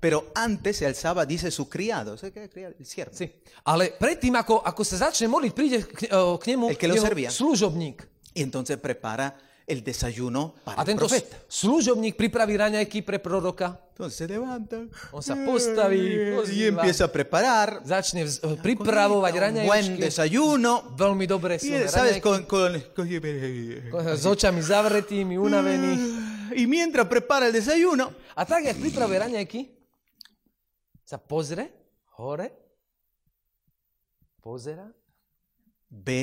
[SPEAKER 2] Pero antes se alzaba, dice su criado, ¿sé qué criado? El siervo.
[SPEAKER 3] si, ale predtým, ako, ako sa začne modliť, príde k, o, k nemu
[SPEAKER 2] El que lo
[SPEAKER 3] jeho
[SPEAKER 2] servía.
[SPEAKER 3] služobník.
[SPEAKER 2] Y entonces prepara el desayuno para
[SPEAKER 3] A
[SPEAKER 2] el
[SPEAKER 3] tento
[SPEAKER 2] profeta.
[SPEAKER 3] služobník pripraví raňajky pre proroka,
[SPEAKER 2] Entonces se levanta
[SPEAKER 3] On sa postaví,
[SPEAKER 2] y
[SPEAKER 3] pozýva.
[SPEAKER 2] empieza a preparar
[SPEAKER 3] začne vz- eh, pripravovať
[SPEAKER 2] un buen
[SPEAKER 3] raňajky,
[SPEAKER 2] desayuno.
[SPEAKER 3] veľmi dobre
[SPEAKER 2] Y,
[SPEAKER 3] silné
[SPEAKER 2] ¿sabes?
[SPEAKER 3] raňajky,
[SPEAKER 2] Con, con- con-
[SPEAKER 3] s očami zavretými, unavený.
[SPEAKER 2] y mientras prepara el desayuno,
[SPEAKER 3] A tak, jak pripravuje raňajky, sa pozrie hore, pozera
[SPEAKER 2] ve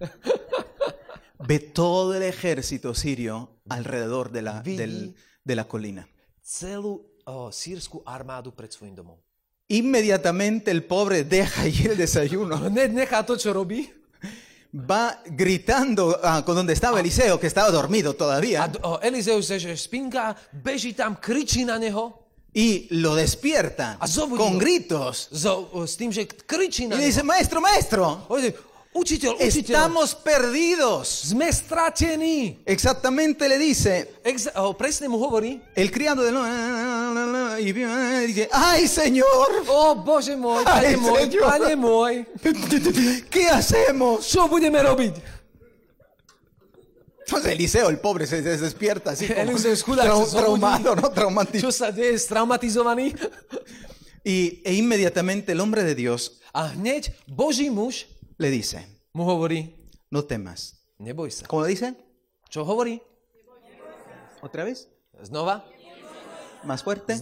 [SPEAKER 2] ve todo el ejército sirio alrededor de la, del- de la colina.
[SPEAKER 3] celú o, sírsku armádu pred svojim domom.
[SPEAKER 2] Inmediatamente el pobre deja ahí el desayuno, va gritando ah, con donde estaba Eliseo, que estaba dormido
[SPEAKER 3] a
[SPEAKER 2] todavía,
[SPEAKER 3] sa že spinka, beží tam, kričí na neho
[SPEAKER 2] y lo despierta
[SPEAKER 3] A
[SPEAKER 2] con gritos. Y le dice, maestro, maestro, Estamos perdidos.
[SPEAKER 3] sme.
[SPEAKER 2] Exactamente le dice,
[SPEAKER 3] Exa- o, presne mu hovorí,
[SPEAKER 2] El criado del y dice, ay Señor,
[SPEAKER 3] o Bože môj,
[SPEAKER 2] Aj,
[SPEAKER 3] pane môj,
[SPEAKER 2] Señor.
[SPEAKER 3] pane môj,
[SPEAKER 2] ¿qué hacemos?
[SPEAKER 3] čo budeme robiť?
[SPEAKER 2] Entonces Eliseo, el pobre, se, se despierta así como trau- traumado, ¿no? Traumatizado.
[SPEAKER 3] Straumatizovaný?
[SPEAKER 2] Y, e inmediatamente el hombre de Dios
[SPEAKER 3] A hneď Boží muž
[SPEAKER 2] le dice, no temas. ¿Cómo dice? ¿Otra vez? ¿Más fuerte?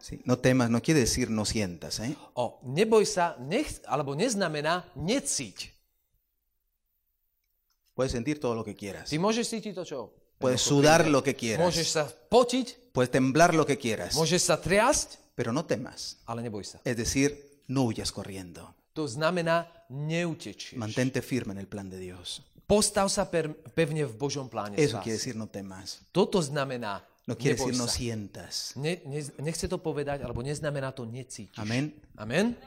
[SPEAKER 2] Sí, no temas, no quiere decir no sientas, ¿eh?
[SPEAKER 3] O, neboj sa, nech, alebo neznamená necíť.
[SPEAKER 2] Puedes sentir todo lo que quieras.
[SPEAKER 3] Ty môžeš cítiť to, čo?
[SPEAKER 2] Puedes sudar lo que
[SPEAKER 3] Môžeš
[SPEAKER 2] quieras.
[SPEAKER 3] sa potiť,
[SPEAKER 2] Puedes temblar lo que quieras.
[SPEAKER 3] môžeš sa triasť,
[SPEAKER 2] Pero no temas.
[SPEAKER 3] ale neboj sa.
[SPEAKER 2] Es decir, no huyas corriendo.
[SPEAKER 3] To znamená, neutečieš.
[SPEAKER 2] Mantente firme en el plan de Dios.
[SPEAKER 3] Postav sa pevne v Božom pláne.
[SPEAKER 2] Eso quiere decir no temas.
[SPEAKER 3] Toto znamená,
[SPEAKER 2] No quiere decir no sientas.
[SPEAKER 3] Ne, ne, nechce to povedať, alebo neznamená to necítiš.
[SPEAKER 2] Amén.
[SPEAKER 3] Amen.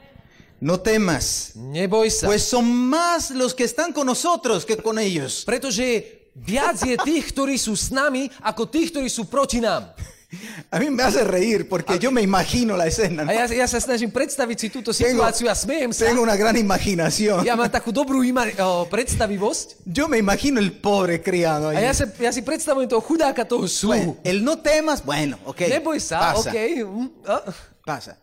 [SPEAKER 2] No temas,
[SPEAKER 3] Neboj sa.
[SPEAKER 2] pues son más los que están con nosotros que con ellos.
[SPEAKER 3] Pretože viac je tých, ktorí sú s nami, ako tých, ktorí sú proti nám.
[SPEAKER 2] A mí me hace reír porque yo me imagino la escena. ¿no?
[SPEAKER 3] A ja, ja sa snažím predstaviť si túto
[SPEAKER 2] Tengo-
[SPEAKER 3] situáciu a smejem sa.
[SPEAKER 2] Tengo una gran imaginación.
[SPEAKER 3] Ja mám takú dobrú ima- o, predstavivosť
[SPEAKER 2] Yo me imagino el pobre criado
[SPEAKER 3] a
[SPEAKER 2] ahí.
[SPEAKER 3] ja, sa, ja si predstavujem toho chudáka, toho
[SPEAKER 2] Bueno,
[SPEAKER 3] sluhu.
[SPEAKER 2] el no temas, bueno, ok.
[SPEAKER 3] Neboj sa,
[SPEAKER 2] pasa,
[SPEAKER 3] OK. mm, a,
[SPEAKER 2] pasa.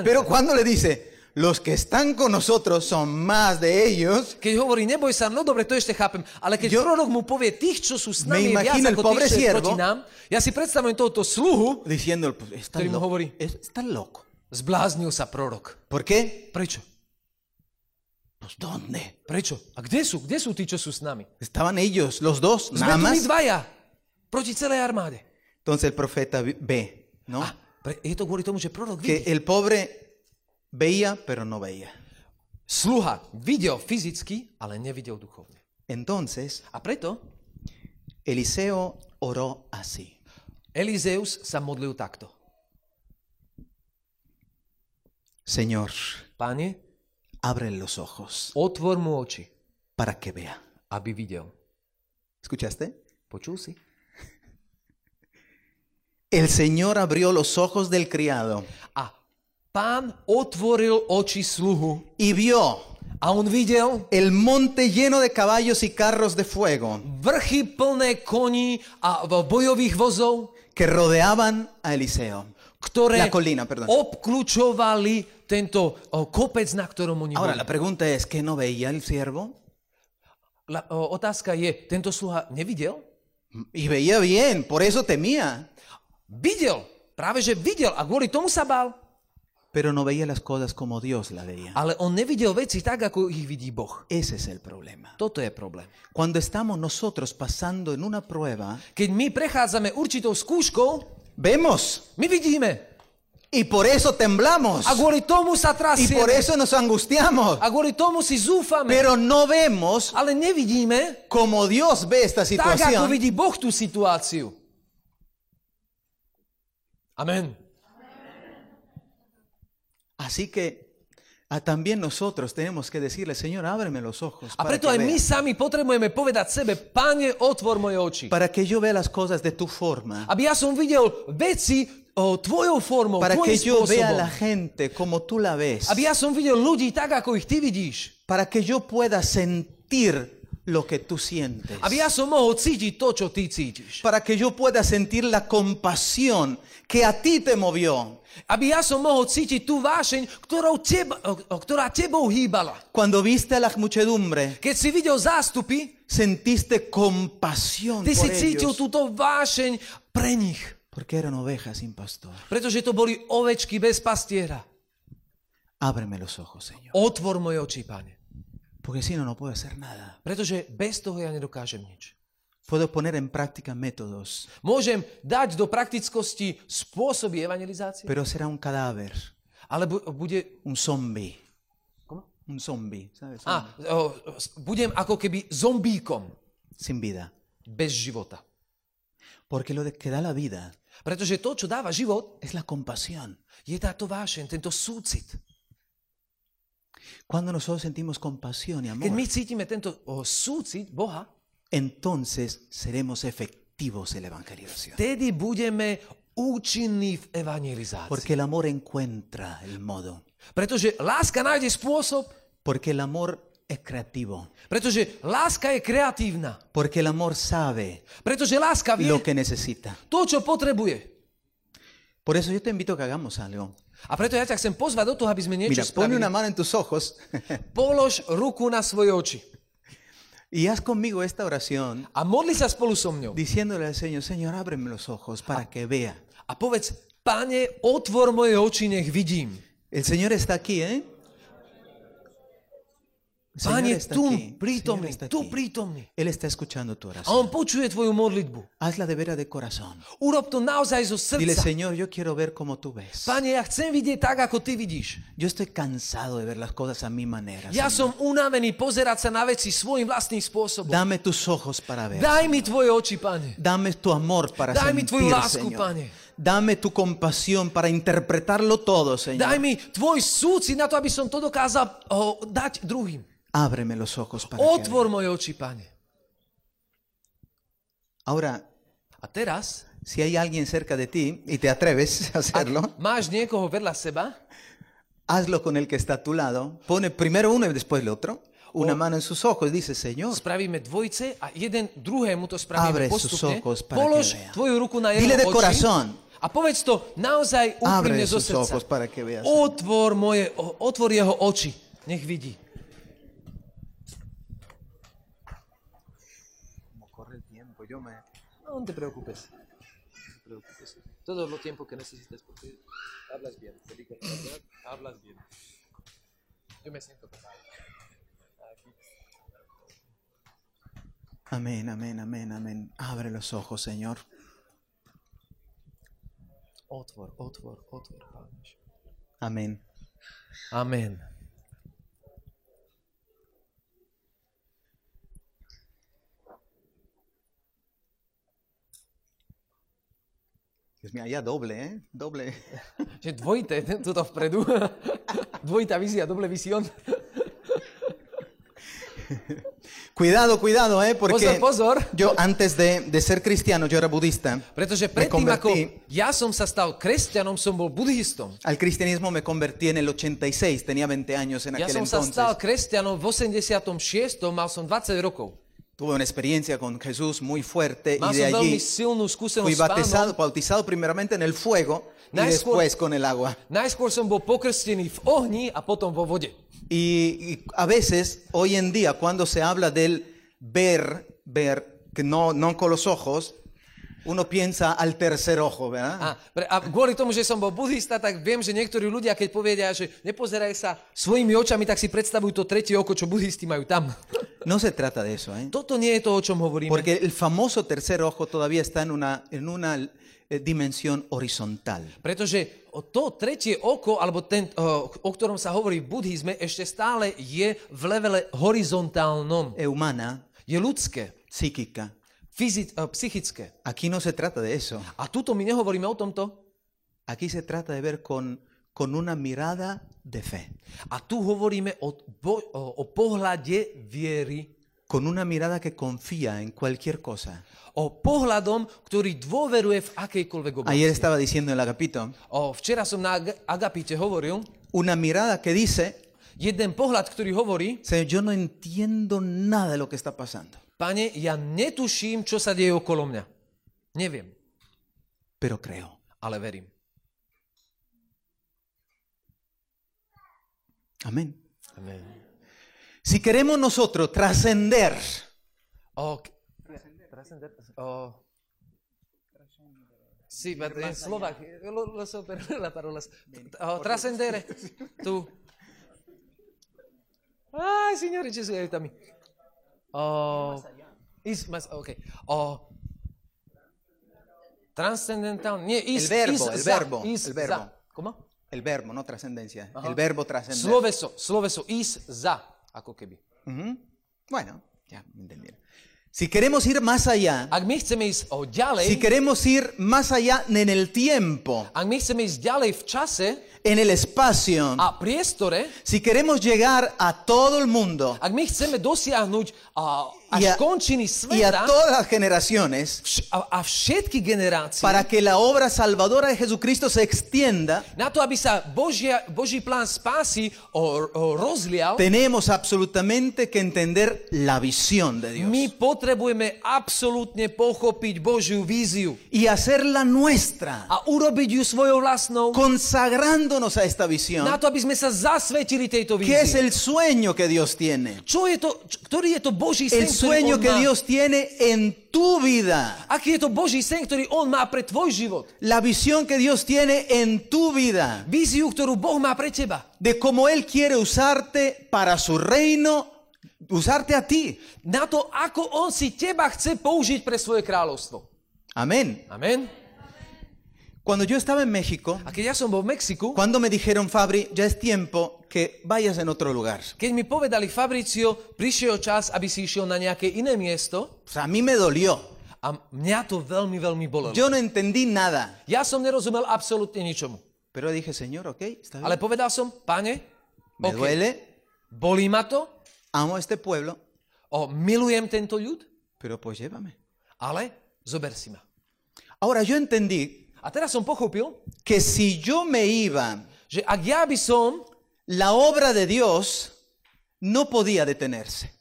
[SPEAKER 2] Pero cuando le dice, los que están con nosotros son más de ellos,
[SPEAKER 3] Keď hovorí, neboj sa, no dobre, to ešte chápem, ale keď
[SPEAKER 2] Yo-
[SPEAKER 3] prorok mu povie, tých, čo sú s
[SPEAKER 2] Me
[SPEAKER 3] nami, je viac
[SPEAKER 2] imagino el
[SPEAKER 3] ako
[SPEAKER 2] pobre
[SPEAKER 3] tých, čo je
[SPEAKER 2] siervo.
[SPEAKER 3] proti nám, ja si predstavujem tohoto sluhu,
[SPEAKER 2] diciendo, pues, está,
[SPEAKER 3] Ktorý mu hovorí.
[SPEAKER 2] está loco.
[SPEAKER 3] zbláznil sa prorok.
[SPEAKER 2] ¿Por qué?
[SPEAKER 3] Prečo?
[SPEAKER 2] Pues ¿dónde?
[SPEAKER 3] Prečo? A kde sú? Kde sú tí, čo sú s nami?
[SPEAKER 2] Estaban ellos, los dos,
[SPEAKER 3] Sme
[SPEAKER 2] nada más.
[SPEAKER 3] dvaja, proti celej armáde.
[SPEAKER 2] Entonces el profeta ve, ¿no?
[SPEAKER 3] A pre, je to kvôli tomu, že prorok
[SPEAKER 2] Que el pobre veía, pero no veía.
[SPEAKER 3] Sluha videl fyzicky, ale nevidel duchovne.
[SPEAKER 2] Entonces,
[SPEAKER 3] A preto
[SPEAKER 2] Eliseo oró así.
[SPEAKER 3] Elizeus sa modlil takto.
[SPEAKER 2] Señor,
[SPEAKER 3] Páne,
[SPEAKER 2] abre los ojos
[SPEAKER 3] otvor mu oči,
[SPEAKER 2] para que vea.
[SPEAKER 3] aby videl.
[SPEAKER 2] ¿Escuchaste?
[SPEAKER 3] Počul si?
[SPEAKER 2] El Señor abrió los ojos del criado
[SPEAKER 3] A pán otvoril oči sluhu
[SPEAKER 2] y vio
[SPEAKER 3] a on videl
[SPEAKER 2] el monte lleno de caballos y carros de fuego
[SPEAKER 3] vrchy plné koní a bojových vozov,
[SPEAKER 2] que rodeaban a Eliseo.
[SPEAKER 3] ktoré
[SPEAKER 2] La colina, perdón.
[SPEAKER 3] obklúčovali tento o, kopec, na ktorom oni
[SPEAKER 2] Ahora,
[SPEAKER 3] boli.
[SPEAKER 2] la pregunta es, ¿qué no veía el siervo?
[SPEAKER 3] La, o, otázka je, tento sluha nevidel?
[SPEAKER 2] Y veía bien, por eso temía.
[SPEAKER 3] Videl, práve že videl a kvôli tomu sa bál.
[SPEAKER 2] Pero no veía las cosas como Dios la veía.
[SPEAKER 3] Ale on nevidel veci tak, ako ich vidí Boh.
[SPEAKER 2] Ese es el problema.
[SPEAKER 3] Toto je problém.
[SPEAKER 2] Cuando estamos nosotros pasando en una prueba,
[SPEAKER 3] Keď my prechádzame určitou skúškou,
[SPEAKER 2] vemos
[SPEAKER 3] my vidíme.
[SPEAKER 2] y por eso temblamos
[SPEAKER 3] A kvôli tomu
[SPEAKER 2] y
[SPEAKER 3] sa trasieme.
[SPEAKER 2] por eso nos angustiamos.
[SPEAKER 3] A kvôli tomu si zúfame.
[SPEAKER 2] Pero no vemos
[SPEAKER 3] Ale nevidíme
[SPEAKER 2] como Dios ve esta
[SPEAKER 3] tak, ako
[SPEAKER 2] situación.
[SPEAKER 3] vidí Boh tú situáciu. Amen.
[SPEAKER 2] Así que ah, también nosotros tenemos que decirle, Señor, ábreme los ojos
[SPEAKER 3] A
[SPEAKER 2] para
[SPEAKER 3] preto
[SPEAKER 2] que,
[SPEAKER 3] aj my
[SPEAKER 2] vea,
[SPEAKER 3] sami potrebujeme povedať sebe, Pane, otvor moje oči.
[SPEAKER 2] para que yo vea las cosas de tu forma.
[SPEAKER 3] Aby ja som videl veci o, tvojou formou,
[SPEAKER 2] para
[SPEAKER 3] tvojim
[SPEAKER 2] que yo vea a
[SPEAKER 3] spôsobom.
[SPEAKER 2] la gente como tú la ves,
[SPEAKER 3] Aby ja som videl ľudí tak, ako ich ty vidíš.
[SPEAKER 2] para que yo pueda sentir lo que tú sientes,
[SPEAKER 3] Aby ja som mohol cítiť to, čo ty cítiš.
[SPEAKER 2] para que yo pueda sentir la compasión que a ti te movió.
[SPEAKER 3] Aby ja som mohol cítiť tú vášeň, ktorou teba, ktorá tebou hýbala.
[SPEAKER 2] Cuando viste a la muchedumbre,
[SPEAKER 3] Keď si videl zástupy,
[SPEAKER 2] sentiste compasión
[SPEAKER 3] ty
[SPEAKER 2] por
[SPEAKER 3] si cítil
[SPEAKER 2] ellos,
[SPEAKER 3] túto vášeň pre nich.
[SPEAKER 2] porque eran ovejas sin pastor.
[SPEAKER 3] Pretože to boli ovečky bez pastiera.
[SPEAKER 2] Ábreme los ojos, Señor,
[SPEAKER 3] Otvor moje oči, pane.
[SPEAKER 2] porque si no, no puedo hacer nada.
[SPEAKER 3] Pretože bez toho ja nedokážem nič.
[SPEAKER 2] Puedo poner en práctica métodos,
[SPEAKER 3] Môžem dať do praktickosti spôsoby evangelizácie,
[SPEAKER 2] pero será un cadáver,
[SPEAKER 3] ale bu- bude,
[SPEAKER 2] un zombie. Un zombie, ¿sabes?
[SPEAKER 3] a, o, s- budem ako keby zombíkom
[SPEAKER 2] Sin vida.
[SPEAKER 3] bez života.
[SPEAKER 2] Porque lo de que da la vida
[SPEAKER 3] Pretože to, čo dáva život,
[SPEAKER 2] es la compasión.
[SPEAKER 3] je táto vášeň, tento súcit.
[SPEAKER 2] Cuando nosotros sentimos compasión y amor,
[SPEAKER 3] Keď my cítime tento o, súcit Boha,
[SPEAKER 2] entonces seremos efectivos en la evangelización.
[SPEAKER 3] vtedy budeme účinní v evangelizácii.
[SPEAKER 2] Porque el amor encuentra el modo.
[SPEAKER 3] Pretože láska nájde spôsob,
[SPEAKER 2] Porque el amor es creativo.
[SPEAKER 3] pretože láska je kreatívna.
[SPEAKER 2] Porque el amor sabe
[SPEAKER 3] Pretože láska vie
[SPEAKER 2] lo que necesita.
[SPEAKER 3] to, čo potrebuje.
[SPEAKER 2] Por eso yo te invito a que hagamos algo.
[SPEAKER 3] A preto ja ťa chcem pozvať do toho, aby sme niečo
[SPEAKER 2] Mira, pon
[SPEAKER 3] spravili.
[SPEAKER 2] una mano en tus ojos
[SPEAKER 3] Polož ruku na svoje oči
[SPEAKER 2] y haz conmigo esta oración
[SPEAKER 3] a modli sa spolu so mňou.
[SPEAKER 2] diciéndole al Señor, Señor, ábreme los ojos para que vea.
[SPEAKER 3] A povedz, pane, otvor moje oči, nech vidím.
[SPEAKER 2] El Señor está aquí, ¿eh?
[SPEAKER 3] Pane, tu prítomný, tu prítomný.
[SPEAKER 2] Él está escuchando tu
[SPEAKER 3] A
[SPEAKER 2] oración.
[SPEAKER 3] on počuje tvoju modlitbu.
[SPEAKER 2] Hazla de veras de corazón.
[SPEAKER 3] Urob to naozaj zo
[SPEAKER 2] Dile,
[SPEAKER 3] srdca.
[SPEAKER 2] Señor, yo quiero ver como tú ves.
[SPEAKER 3] Pane, ja chcem vidieť tak, ako ty vidíš.
[SPEAKER 2] Yo estoy cansado de ver las cosas a mi manera.
[SPEAKER 3] Ja som unavený pozerať sa na veci svojim vlastným spôsobom.
[SPEAKER 2] Dame tus ojos para ver.
[SPEAKER 3] Daj mi tvoje oči, pane.
[SPEAKER 2] Dame tu amor para
[SPEAKER 3] Daj mi
[SPEAKER 2] sentir,
[SPEAKER 3] tvoju lásku,
[SPEAKER 2] Señor.
[SPEAKER 3] Pane.
[SPEAKER 2] Dame tu compasión para interpretarlo todo, Señor.
[SPEAKER 3] Daj mi tvoj súcit na to, aby som to dokázal o, dať druhým.
[SPEAKER 2] Ábreme los ojos para que
[SPEAKER 3] Otvor moje oči, pane.
[SPEAKER 2] vea. Ahora,
[SPEAKER 3] A teraz
[SPEAKER 2] si hay alguien cerca de ti y te atreves a hacerlo,
[SPEAKER 3] máš niekoho vedľa seba,
[SPEAKER 2] hazlo con el que está a tu lado. Pone primero uno y después el otro. Una mano en sus ojos y dice, Señor,
[SPEAKER 3] spravíme dvojice a jeden druhému to spravíme
[SPEAKER 2] Abre sus
[SPEAKER 3] postupne.
[SPEAKER 2] ojos para
[SPEAKER 3] Polož
[SPEAKER 2] que vea.
[SPEAKER 3] tvoju ruku na jeho
[SPEAKER 2] Dile de
[SPEAKER 3] oči
[SPEAKER 2] corazón.
[SPEAKER 3] a povedz to naozaj
[SPEAKER 2] Abre
[SPEAKER 3] úprimne zo
[SPEAKER 2] sus
[SPEAKER 3] srdca.
[SPEAKER 2] ojos para que veas.
[SPEAKER 3] Otvor, moje, otvor jeho oči, nech vidí.
[SPEAKER 2] corre el tiempo, yo me...
[SPEAKER 3] No, te preocupes. No te preocupes. Todo lo tiempo que necesites porque hablas bien. Te digo la verdad, hablas bien. Yo me siento pesado. Aquí.
[SPEAKER 2] Amén, amén, amén, amén. Abre los ojos, Señor.
[SPEAKER 3] Otvor, otvor, otvor, Pane.
[SPEAKER 2] Amén. Dios mío, ya doble, ¿eh? Doble.
[SPEAKER 3] Že dvojité, tuto vpredu. Dvojitá vízia, doble visión.
[SPEAKER 2] Cuidado, cuidado, ¿eh? Porque
[SPEAKER 3] Pozor, pozor.
[SPEAKER 2] yo antes de, de ser cristiano, yo era budista.
[SPEAKER 3] Pretože predtým, ako ja som sa stal kresťanom, som bol buddhistom.
[SPEAKER 2] Al cristianismo me convertí en el 86, tenía 20 años en
[SPEAKER 3] Ja
[SPEAKER 2] aquel
[SPEAKER 3] som sa
[SPEAKER 2] entonces.
[SPEAKER 3] stal kresťanom v 86. mal som 20 rokov.
[SPEAKER 2] Tuve una experiencia con Jesús muy fuerte
[SPEAKER 3] Mal
[SPEAKER 2] y de allí fui bautizado, bautizado primeramente en el fuego y después con el agua.
[SPEAKER 3] Najskôr som bol pokrstený v ohni a potom vo vode.
[SPEAKER 2] Y, y a veces, hoy en día, cuando se habla del ver, ver, que no, no con los ojos, uno piensa al tercer ojo, ¿verdad?
[SPEAKER 3] A, pre, a kvôli tomu, že som bol buddhista, tak viem, že niektorí ľudia, keď povedia, že nepozeraj sa svojimi očami, tak si predstavujú to tretie oko, čo buddhisti majú tam.
[SPEAKER 2] No se trata de eso, ¿eh?
[SPEAKER 3] Toto nie je to, o čom hovoríme.
[SPEAKER 2] Porque el famoso tercer ojo todavía está en una, en una eh, dimensión horizontal.
[SPEAKER 3] Pretože to tretie oko, alebo ten, o, ktorom sa hovorí v buddhizme, ešte stále je v levele horizontálnom.
[SPEAKER 2] eh, humana,
[SPEAKER 3] Je ľudské,
[SPEAKER 2] psíquica.
[SPEAKER 3] Fyzi- o, psychické.
[SPEAKER 2] Aquí no se trata de eso.
[SPEAKER 3] A tuto my nehovoríme o tomto.
[SPEAKER 2] Aquí se trata de ver con, con una mirada de fe.
[SPEAKER 3] A tu hovoríme o, bo, o, o pohľade viery.
[SPEAKER 2] con una mirada que confía en cualquier cosa.
[SPEAKER 3] O pohľadom, ktorý dôveruje v akejkoľvek
[SPEAKER 2] Ayer
[SPEAKER 3] oblasti.
[SPEAKER 2] estaba diciendo en el agapito,
[SPEAKER 3] O, včera som na Ag- Agapite hovoril,
[SPEAKER 2] una mirada que dice,
[SPEAKER 3] jeden pohľad, ktorý hovorí,
[SPEAKER 2] Señor, yo no entiendo nada de lo que está pasando,
[SPEAKER 3] pane, ja netuším, čo sa deje okolo mňa. Neviem,
[SPEAKER 2] pero creo.
[SPEAKER 3] ale verím.
[SPEAKER 2] Amén.
[SPEAKER 3] Amen.
[SPEAKER 2] Si queremos nosotros trascender,
[SPEAKER 3] O, k- trascender- o, Sì, ma in slovacco lo, lo so per la parola. Oh, trascendere. Tu. Ai, Signore Gesù, aiutami. Oh, is, mas, ok. Oh, is,
[SPEAKER 2] El verbo,
[SPEAKER 3] is,
[SPEAKER 2] el
[SPEAKER 3] za,
[SPEAKER 2] verbo,
[SPEAKER 3] is,
[SPEAKER 2] el verbo.
[SPEAKER 3] Come?
[SPEAKER 2] el verbo, no trascendencia, el verbo trascender.
[SPEAKER 3] Sloveso, sloveso, is, za, ako keby.
[SPEAKER 2] Ujú. Bueno, ya me entendieron. Si queremos ir más allá, si queremos ir más allá en el tiempo, en el espacio, si queremos llegar a todo el mundo y a, y a todas las generaciones, para que la obra salvadora de Jesucristo se extienda, tenemos absolutamente que entender la visión de Dios. y hacerla nuestra,
[SPEAKER 3] a
[SPEAKER 2] consagrándonos a esta visión, que es el sueño que Dios tiene.
[SPEAKER 3] Čo je to, ktorý je to Boží sen,
[SPEAKER 2] sueño
[SPEAKER 3] on
[SPEAKER 2] que? Dios tiene en tu vida.
[SPEAKER 3] Aký je to Boží sen, ktorý On má pre tvoj život?
[SPEAKER 2] La visión que Dios tiene en tu vida.
[SPEAKER 3] Víziu, ktorú Boh má pre teba.
[SPEAKER 2] De cómo Él quiere usarte para su reino, usarte a ti.
[SPEAKER 3] Na to, ako On si teba chce použiť pre svoje kráľovstvo.
[SPEAKER 2] Amén.
[SPEAKER 3] Amen.
[SPEAKER 2] Cuando yo estaba en México,
[SPEAKER 3] Mexiku,
[SPEAKER 2] cuando me dijeron, Fabri, ya es tiempo que vayas en otro lugar.
[SPEAKER 3] keď mi povedali, Fabricio, prišiel čas, aby si išiel na nejaké iné miesto,
[SPEAKER 2] sea, a mí me dolió.
[SPEAKER 3] a mňa to veľmi, veľmi bolelo.
[SPEAKER 2] Yo no entendí nada.
[SPEAKER 3] Ja som nerozumel absolútne ničomu.
[SPEAKER 2] Pero dije, Señor, ok, está bien.
[SPEAKER 3] Ale povedal som, pane,
[SPEAKER 2] Me
[SPEAKER 3] OK,
[SPEAKER 2] duele,
[SPEAKER 3] bolí ma to,
[SPEAKER 2] amo este pueblo,
[SPEAKER 3] o, milujem tento ľud,
[SPEAKER 2] pero pues llévame.
[SPEAKER 3] ale zober si ma.
[SPEAKER 2] Ahora yo entendí
[SPEAKER 3] A teraz som pochopil,
[SPEAKER 2] que si yo me iba,
[SPEAKER 3] že ak ja by som,
[SPEAKER 2] la obra de Dios no podía detenerse.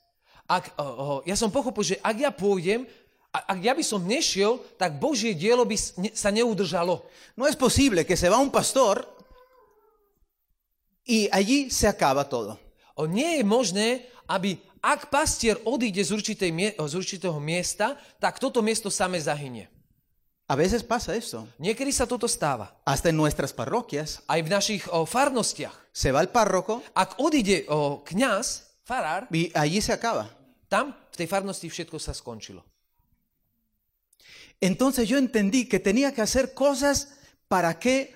[SPEAKER 3] ak, o, o, ja som pochopil, že ak ja pôjdem, ak ja by som nešiel, tak Božie dielo by sa neudržalo.
[SPEAKER 2] No es posible que se va un pastor y allí se acaba todo.
[SPEAKER 3] O, nie je možné, aby ak pastier odíde z, určitej, z určitého miesta, tak toto miesto same zahynie.
[SPEAKER 2] A veces pasa eso.
[SPEAKER 3] Niekedy sa toto stáva.
[SPEAKER 2] Hasta en nuestras parroquias.
[SPEAKER 3] Aj v našich o, farnostiach.
[SPEAKER 2] Se va el párroco
[SPEAKER 3] Ak odíde o, kňaz, farár,
[SPEAKER 2] y allí se acaba.
[SPEAKER 3] tam v tej farnosti všetko sa skončilo.
[SPEAKER 2] Entonces yo entendí que tenía que hacer cosas para que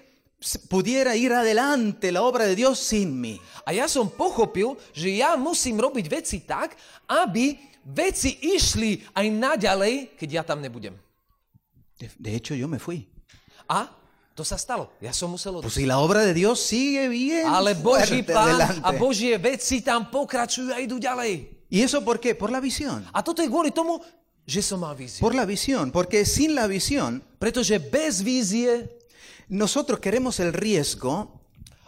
[SPEAKER 2] pudiera ir adelante la obra de Dios sin mí.
[SPEAKER 3] A ja som pochopil, že ja musím robiť veci tak, aby veci išli aj naďalej, keď ja tam nebudem.
[SPEAKER 2] De, de hecho, yo me fui.
[SPEAKER 3] A to sa stalo. Ja som musel
[SPEAKER 2] Pues
[SPEAKER 3] odísť.
[SPEAKER 2] si la obra de Dios sigue bien
[SPEAKER 3] Ale Boží plán
[SPEAKER 2] adelante.
[SPEAKER 3] a Božie veci tam pokračujú a idú ďalej.
[SPEAKER 2] ¿Y eso por qué? Por la visión.
[SPEAKER 3] A toto je kvôli tomu, že som mal víziu.
[SPEAKER 2] Por la visión. Porque sin la visión,
[SPEAKER 3] Pretože bez vízie
[SPEAKER 2] nosotros queremos el riesgo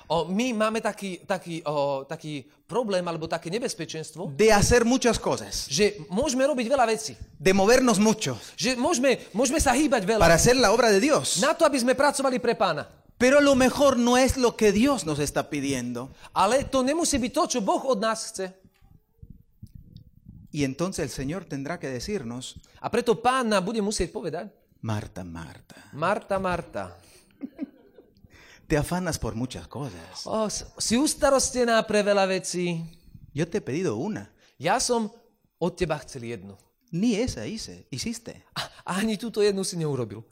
[SPEAKER 3] o, my máme taký, taký, o, taký problém alebo také nebezpečenstvo,
[SPEAKER 2] de hacer muchas cosas,
[SPEAKER 3] že môžeme robiť veľa vecí.
[SPEAKER 2] de movernos mucho
[SPEAKER 3] Že môžeme, môžeme sa hýbať veľa.
[SPEAKER 2] para hacer la obra de Dios.
[SPEAKER 3] Na to, aby sme pracovali pre pána.
[SPEAKER 2] Pero lo mejor no es lo que Dios nos está pidiendo.
[SPEAKER 3] Ale to nemusí byť to, čo Boh od nás chce.
[SPEAKER 2] Y entonces el Señor tendrá que decirnos,
[SPEAKER 3] A preto pán nám bude musieť povedať,
[SPEAKER 2] Marta, Marta,
[SPEAKER 3] Marta, Marta,
[SPEAKER 2] te afanas por muchas cosas.
[SPEAKER 3] o, s- si ustarostená pre veľa vecí.
[SPEAKER 2] Yo te he pedido una.
[SPEAKER 3] Ja som od teba chcel jednu.
[SPEAKER 2] Ni esa hice, hiciste.
[SPEAKER 3] A ani túto jednu si neurobil.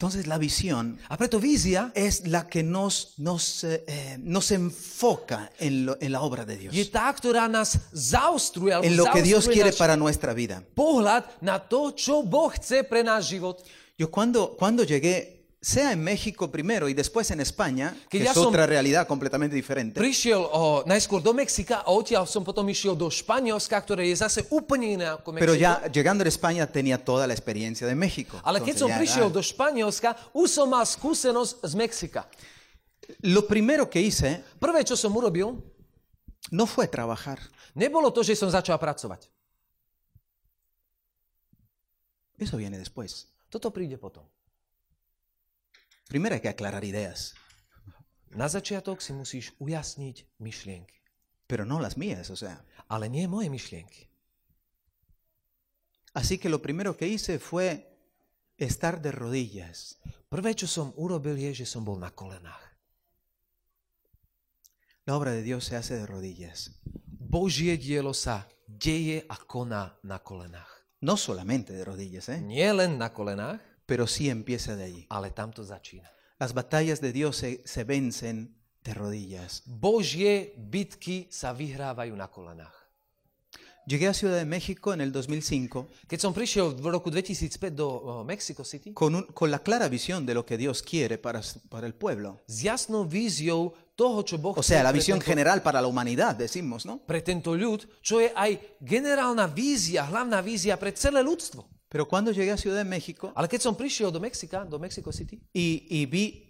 [SPEAKER 2] Entonces la visión
[SPEAKER 3] A preto vízia
[SPEAKER 2] es la que nos, nos, eh, nos enfoca en, lo- en la obra de Dios,
[SPEAKER 3] je tá, ktorá nás zaostruje, alebo
[SPEAKER 2] en lo que Dios quiere para nuestra vida.
[SPEAKER 3] pohľad na to, čo Boh chce pre náš život.
[SPEAKER 2] Yo cuando, cuando llegué sea en México primero y después en España,
[SPEAKER 3] Que
[SPEAKER 2] que
[SPEAKER 3] ya
[SPEAKER 2] es otra realidad completamente diferente,
[SPEAKER 3] Prišiel o, najskôr do Mexika a odtiaľ som potom išiel do Španielska, ktoré je zase úplne iné ako Mexiko.
[SPEAKER 2] pero ya llegando a España tenía toda la experiencia de México.
[SPEAKER 3] Ale keď
[SPEAKER 2] Entonces
[SPEAKER 3] som
[SPEAKER 2] ya
[SPEAKER 3] prišiel
[SPEAKER 2] era-
[SPEAKER 3] do Španielska, už som mal skúsenosť z Mexika.
[SPEAKER 2] Lo primero que hice
[SPEAKER 3] Prvé, čo som urobil,
[SPEAKER 2] no fue trabajar,
[SPEAKER 3] nebolo to, že som začal pracovať.
[SPEAKER 2] eso viene después.
[SPEAKER 3] Toto príde potom.
[SPEAKER 2] Primero hay que aclarar ideas,
[SPEAKER 3] Na začiatok si musíš ujasniť myšlienky.
[SPEAKER 2] pero no las mías, o sea.
[SPEAKER 3] Ale nie moje myšlienky.
[SPEAKER 2] Así que lo primero que hice fue estar de rodillas.
[SPEAKER 3] Prvé, čo som urobil, je, že som bol na kolenách.
[SPEAKER 2] La obra de Dios se hace de rodillas.
[SPEAKER 3] Božie dielo sa deje a koná na kolenách.
[SPEAKER 2] No solamente de rodillas, ¿eh?
[SPEAKER 3] Nie len na kolenách,
[SPEAKER 2] pero sí empieza de allí.
[SPEAKER 3] ale tam to začína.
[SPEAKER 2] Las batallas de Dios se, se vencen de rodillas.
[SPEAKER 3] Božie bitky sa vyhrávajú na kolenách.
[SPEAKER 2] Llegué a Ciudad de México en el 2005
[SPEAKER 3] Keď som prišiel v roku 2005 do o, Mexico City,
[SPEAKER 2] con, un- con la clara visión de lo que Dios quiere para, para el pueblo.
[SPEAKER 3] s jasnou víziou toho, čo Boh
[SPEAKER 2] O sea, la visión
[SPEAKER 3] tento,
[SPEAKER 2] general para la humanidad, decimos, ¿no?
[SPEAKER 3] pre tento ľud, čo je aj generálna vízia, hlavná vízia pre celé ľudstvo.
[SPEAKER 2] Pero cuando llegué a Ciudad de México
[SPEAKER 3] Ale keď som prišiel do Mexika, do Mexico City,
[SPEAKER 2] y, y vi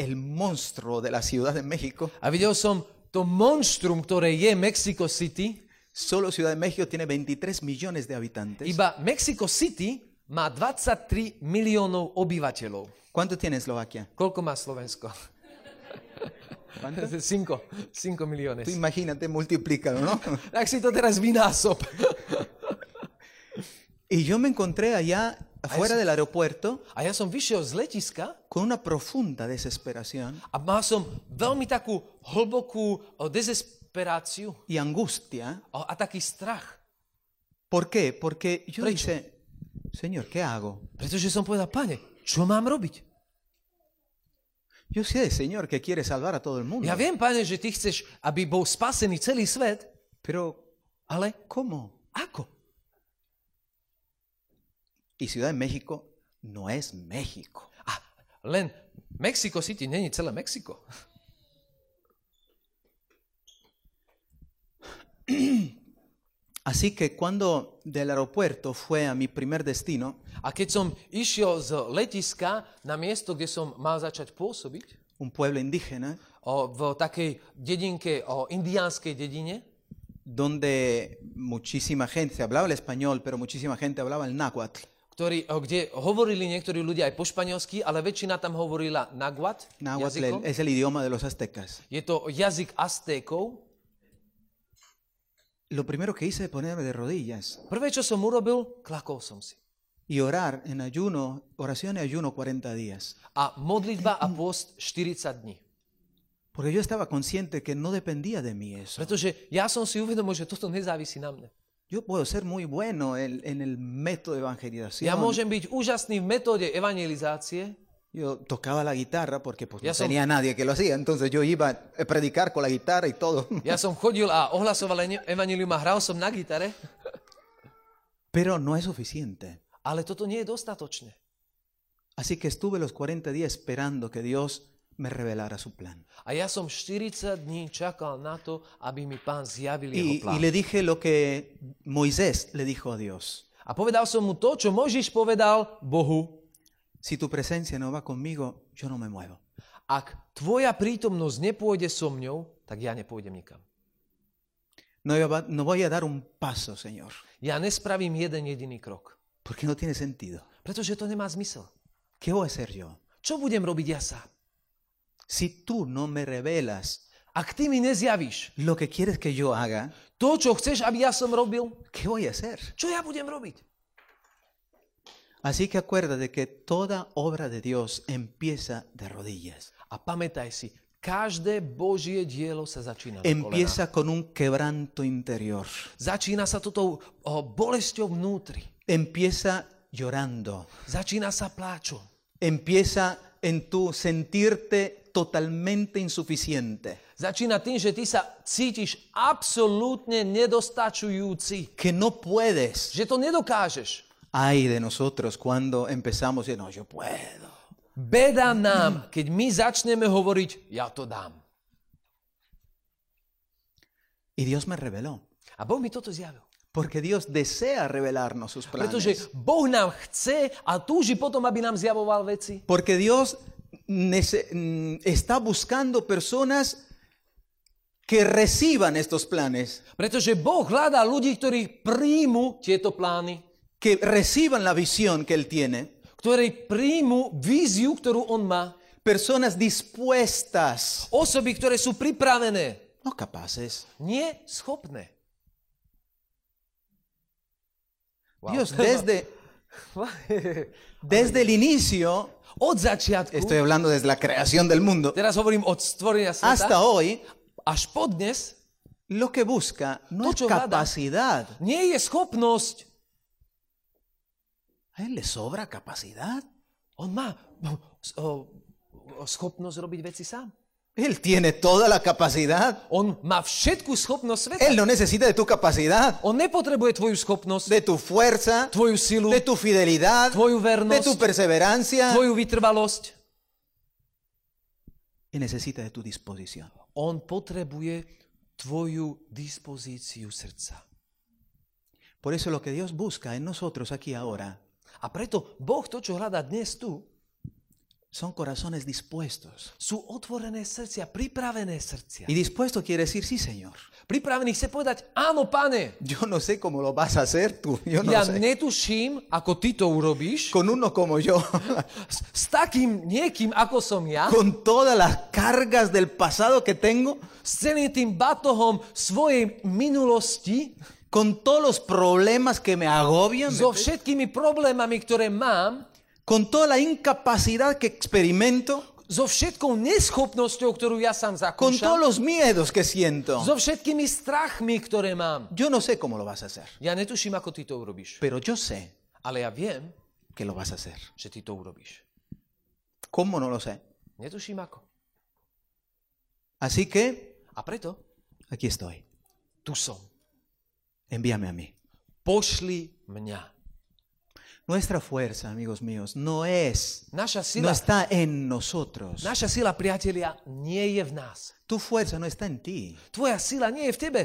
[SPEAKER 2] el monstruo de la Ciudad de México,
[SPEAKER 3] a videl som to monštrum, ktoré je Mexico City,
[SPEAKER 2] solo Ciudad de México tiene 23 millones de habitantes.
[SPEAKER 3] iba Mexico City má 23 miliónov obyvateľov.
[SPEAKER 2] ¿Cuánto tiene Eslovaquia?
[SPEAKER 3] Koľko má Slovensko?
[SPEAKER 2] ¿Cuánto?
[SPEAKER 3] 5, 5 miliónes.
[SPEAKER 2] Tú imagínate, multiplícalo, ¿no?
[SPEAKER 3] Tak si to teraz vynásob.
[SPEAKER 2] Y yo me encontré allá afuera del aeropuerto
[SPEAKER 3] A ja som vyšiel z letiska
[SPEAKER 2] con una profunda desesperación
[SPEAKER 3] a mal som veľmi takú hlbokú o, dezesperáciu
[SPEAKER 2] y angustia.
[SPEAKER 3] o, a taký strach.
[SPEAKER 2] ¿Por qué? Porque yo dije, Señor, ¿qué hago?
[SPEAKER 3] Pretože som povedal, pane, čo mám robiť?
[SPEAKER 2] Yo sé, Señor, que quiere salvar a todo el mundo.
[SPEAKER 3] Ja viem, pane, že ty chceš, aby bol spasený celý svet,
[SPEAKER 2] Pero,
[SPEAKER 3] ale
[SPEAKER 2] ¿cómo?
[SPEAKER 3] ako?
[SPEAKER 2] Y Ciudad de México no es México.
[SPEAKER 3] A len Mexico City není celé Mexiko.
[SPEAKER 2] Así que cuando del aeropuerto fue a mi primer destino,
[SPEAKER 3] A keď som išiel z letiska na miesto, kde som mal začať pôsobiť,
[SPEAKER 2] un pueblo indígena,
[SPEAKER 3] o, v takej dedinke, o indiánskej dedine,
[SPEAKER 2] donde muchísima gente hablaba el español, pero muchísima gente hablaba el náhuatl.
[SPEAKER 3] Ktorý, o, kde hovorili niektorí ľudia aj po španielsky, ale väčšina tam hovorila naguat,
[SPEAKER 2] Náhuatl
[SPEAKER 3] jazykom.
[SPEAKER 2] es el idioma de los aztecas.
[SPEAKER 3] Je to jazyk Aztékov.
[SPEAKER 2] Lo primero que hice es ponerme de rodillas
[SPEAKER 3] Prvé, čo som urobil, klakol som si.
[SPEAKER 2] y orar en ayuno, oración y ayuno 40 días.
[SPEAKER 3] A modlitba a post 40 dní.
[SPEAKER 2] Porque yo estaba consciente que no dependía de mí eso.
[SPEAKER 3] Pretože ja som si uvedomil, že toto nezávisí na mne.
[SPEAKER 2] Yo puedo ser muy bueno en, en el método de evangelización.
[SPEAKER 3] Ja môžem byť úžasný v metóde evangelizácie.
[SPEAKER 2] Yo tocaba la guitarra porque pues, no
[SPEAKER 3] son-
[SPEAKER 2] tenía nadie que lo hacía, entonces yo iba a predicar con la guitarra y todo.
[SPEAKER 3] Ja som chodil a ohlasoval a hral som na gitare,
[SPEAKER 2] Pero no es suficiente.
[SPEAKER 3] ale toto nie je dostatočné.
[SPEAKER 2] Así que estuve los 40 días esperando que Dios me revelara su plan.
[SPEAKER 3] A ja som 40 dní čakal na to, aby mi pán zjavil jeho
[SPEAKER 2] Y, y
[SPEAKER 3] plán.
[SPEAKER 2] le dije lo que Moisés le dijo a Dios.
[SPEAKER 3] A povedal som mu to, čo Možiš povedal Bohu.
[SPEAKER 2] Si tu presencia no va conmigo, yo no me muevo.
[SPEAKER 3] Ak tvoja prítomnosť nepôjde so mňou, tak ja nepôjdem nikam.
[SPEAKER 2] No, iba- no voy a dar un paso, Señor,
[SPEAKER 3] Ja nespravím jeden jediný krok.
[SPEAKER 2] porque no tiene sentido.
[SPEAKER 3] Pretože to nemá zmysel.
[SPEAKER 2] ¿Qué voy a hacer yo?
[SPEAKER 3] Čo budem robiť ja sám?
[SPEAKER 2] Si tú no me revelas
[SPEAKER 3] Ak ty mi nezjavíš
[SPEAKER 2] lo que quieres que yo haga,
[SPEAKER 3] to, čo chceš, aby ja som robil,
[SPEAKER 2] ¿qué voy a hacer?
[SPEAKER 3] čo ja budem robiť?
[SPEAKER 2] Así que acuérdate que toda obra de Dios empieza de rodillas.
[SPEAKER 3] A pamätaj si, každé Božie dielo sa začína na.
[SPEAKER 2] Empieza con un quebranto interior.
[SPEAKER 3] Začína sa toto o, bolesťou vnútri.
[SPEAKER 2] Empieza llorando.
[SPEAKER 3] Začína sa pláčom.
[SPEAKER 2] Empieza en tu sentirte totalmente insuficiente.
[SPEAKER 3] Začína tým, že ty sa cítiš absolútne nedostačujúci.
[SPEAKER 2] Que no puedes.
[SPEAKER 3] Že to nedokážeš.
[SPEAKER 2] Ay de nosotros cuando empezamos y no, yo puedo.
[SPEAKER 3] Beda nám, keď my začneme hovoriť, ja to dám.
[SPEAKER 2] Y Dios me reveló.
[SPEAKER 3] A Boh mi toto zjavil.
[SPEAKER 2] Porque Dios desea revelarnos sus planes.
[SPEAKER 3] Pretože Boh nám chce a túži potom, aby nám zjavoval veci.
[SPEAKER 2] Porque Dios mm, está buscando personas que reciban estos planes,
[SPEAKER 3] Pretože Boh hľadá ľudí, ktorí príjmu tieto plány,
[SPEAKER 2] que reciban la visión que Él tiene,
[SPEAKER 3] ktorí príjmu víziu, ktorú On má.
[SPEAKER 2] personas dispuestas,
[SPEAKER 3] Osoby, ktoré sú pripravené,
[SPEAKER 2] no capaces.
[SPEAKER 3] nie schopné. Wow.
[SPEAKER 2] Dios desde, desde el inicio, estoy hablando desde la creación del mundo, hasta hoy, lo que busca no es capacidad. A Él le sobra capacidad.
[SPEAKER 3] On má schopnosť robiť veci sám.
[SPEAKER 2] Él tiene toda la capacidad.
[SPEAKER 3] On má všetku schopnosť sveta.
[SPEAKER 2] Él no necesita de tu capacidad,
[SPEAKER 3] On nepotrebuje tvoju schopnosť,
[SPEAKER 2] de tu fuerza,
[SPEAKER 3] tvoju silu,
[SPEAKER 2] de tu fidelidad,
[SPEAKER 3] tvoju
[SPEAKER 2] de
[SPEAKER 3] vernosť,
[SPEAKER 2] tu perseverancia.
[SPEAKER 3] tvoju vytrvalosť.
[SPEAKER 2] Y necesita de tu disposición.
[SPEAKER 3] On potrebuje tvoju dispozíciu srdca.
[SPEAKER 2] Por eso lo que Dios busca en nosotros aquí ahora
[SPEAKER 3] A preto Boh to, čo hľadá dnes tu,
[SPEAKER 2] son corazones dispuestos.
[SPEAKER 3] sú otvorené srdcia, pripravené srdcia.
[SPEAKER 2] Y dispuesto quiere decir, sí, Señor.
[SPEAKER 3] Pripravený chce povedať, áno, pane,
[SPEAKER 2] Yo no sé cómo lo vas a hacer tú, yo no
[SPEAKER 3] ja
[SPEAKER 2] sé.
[SPEAKER 3] netuším, ako ty to urobíš,
[SPEAKER 2] Con uno como yo,
[SPEAKER 3] s, s takým niekým, ako som ja,
[SPEAKER 2] con todas las cargas del pasado que tengo,
[SPEAKER 3] s celým tým batohom svojej minulosti,
[SPEAKER 2] con todos los problemas que me agobian,
[SPEAKER 3] so všetkými problémami, ktoré mám,
[SPEAKER 2] con toda la incapacidad que experimento,
[SPEAKER 3] so všetkou neschopnosťou, ktorú ja sám
[SPEAKER 2] con todos
[SPEAKER 3] zakúšam,
[SPEAKER 2] los miedos que siento.
[SPEAKER 3] so všetkými strachmi, ktoré mám.
[SPEAKER 2] Yo no sé cómo lo vas a hacer,
[SPEAKER 3] Ja netuším, ako ty to urobíš,
[SPEAKER 2] pero yo sé
[SPEAKER 3] ale ja viem,
[SPEAKER 2] que lo vas a hacer.
[SPEAKER 3] že ty to urobíš.
[SPEAKER 2] ¿Cómo no lo sé?
[SPEAKER 3] Netuším ako.
[SPEAKER 2] Así que
[SPEAKER 3] A preto
[SPEAKER 2] aquí estoy.
[SPEAKER 3] tu som.
[SPEAKER 2] Envíame a mí.
[SPEAKER 3] Pošli mňa.
[SPEAKER 2] Nuestra fuerza, amigos míos, no es,
[SPEAKER 3] Naša
[SPEAKER 2] no
[SPEAKER 3] sila,
[SPEAKER 2] está en nosotros.
[SPEAKER 3] naša sila, priatelia, nie je v nás.
[SPEAKER 2] Tu fuerza no está en ti.
[SPEAKER 3] Tvoja sila nie je v tebe.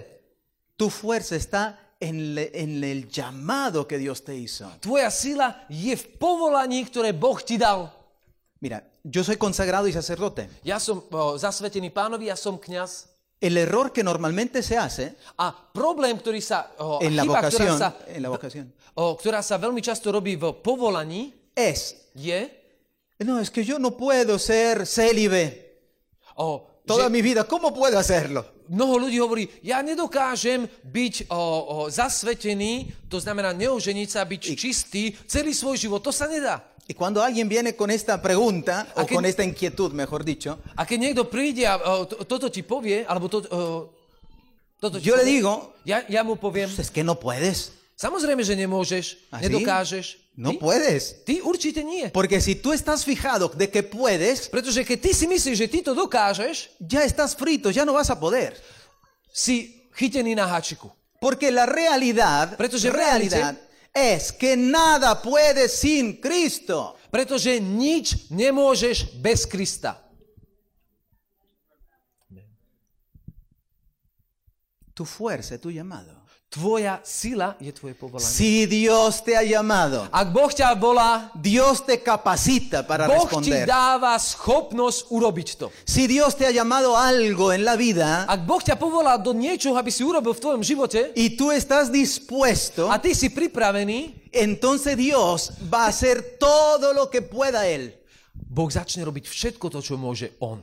[SPEAKER 2] Tu fuerza está en, le- en el llamado que Dios te hizo.
[SPEAKER 3] Tvoja sila je v povolaní, ktoré Boh ti dal.
[SPEAKER 2] Mira, yo soy consagrado y sacerdote.
[SPEAKER 3] Ja som o, zasvetený pánovi, ja som kňaz.
[SPEAKER 2] El error que normalmente se hace
[SPEAKER 3] A problém, ktorý sa, o,
[SPEAKER 2] en la
[SPEAKER 3] chyba,
[SPEAKER 2] vocación,
[SPEAKER 3] sa,
[SPEAKER 2] en la vocación,
[SPEAKER 3] o, ktorá sa veľmi často robí v povolaní,
[SPEAKER 2] es,
[SPEAKER 3] je,
[SPEAKER 2] no, es que yo no puedo ser célibe.
[SPEAKER 3] O,
[SPEAKER 2] toda
[SPEAKER 3] že
[SPEAKER 2] mi vida. ¿Cómo puedo hacerlo?
[SPEAKER 3] mnoho ľudí hovorí, ja nedokážem byť o, o, zasvetený, to znamená neoženiť sa, byť čistý celý svoj život. To sa nedá.
[SPEAKER 2] Y cuando alguien viene con esta pregunta, o
[SPEAKER 3] ¿A qué-
[SPEAKER 2] con esta inquietud, mejor dicho,
[SPEAKER 3] A keď niekto príde a o, to, toto ti povie, alebo to, o, toto ti
[SPEAKER 2] yo le
[SPEAKER 3] povie,
[SPEAKER 2] digo,
[SPEAKER 3] ja, ja mu poviem,
[SPEAKER 2] "Pues es que no puedes.
[SPEAKER 3] samozrejme, že nemôžeš,
[SPEAKER 2] ¿Ah, sí?
[SPEAKER 3] nedokážeš.
[SPEAKER 2] No
[SPEAKER 3] ty,
[SPEAKER 2] puedes.
[SPEAKER 3] ty určite nie.
[SPEAKER 2] Porque si tú estás fijado de que puedes,
[SPEAKER 3] Pretože keď ty si myslíš, že ty to dokážeš,
[SPEAKER 2] ya estás frito, ya no vas a poder.
[SPEAKER 3] si chytený na háčiku.
[SPEAKER 2] Porque la realidad,
[SPEAKER 3] Pretože v
[SPEAKER 2] realidad es que nada puedes sin Cristo.
[SPEAKER 3] Pretože nič nemôžeš bez Krista.
[SPEAKER 2] Tu fuerza, tu llamado.
[SPEAKER 3] Tvoja sila je tvoje povolanie.
[SPEAKER 2] Si Dios te ha llamado,
[SPEAKER 3] Ak Boh ťa volá,
[SPEAKER 2] Dios te capacita para
[SPEAKER 3] Boh ti
[SPEAKER 2] responder.
[SPEAKER 3] dáva schopnosť urobiť to.
[SPEAKER 2] Si Dios te ha llamado algo en la vida
[SPEAKER 3] Ak Boh ťa povolá do niečoho, aby si urobil v tvojom živote
[SPEAKER 2] y tú estás dispuesto,
[SPEAKER 3] a ty si pripravený,
[SPEAKER 2] entonces Dios va a hacer todo lo que pueda Él
[SPEAKER 3] Boh začne robiť všetko to, čo môže On.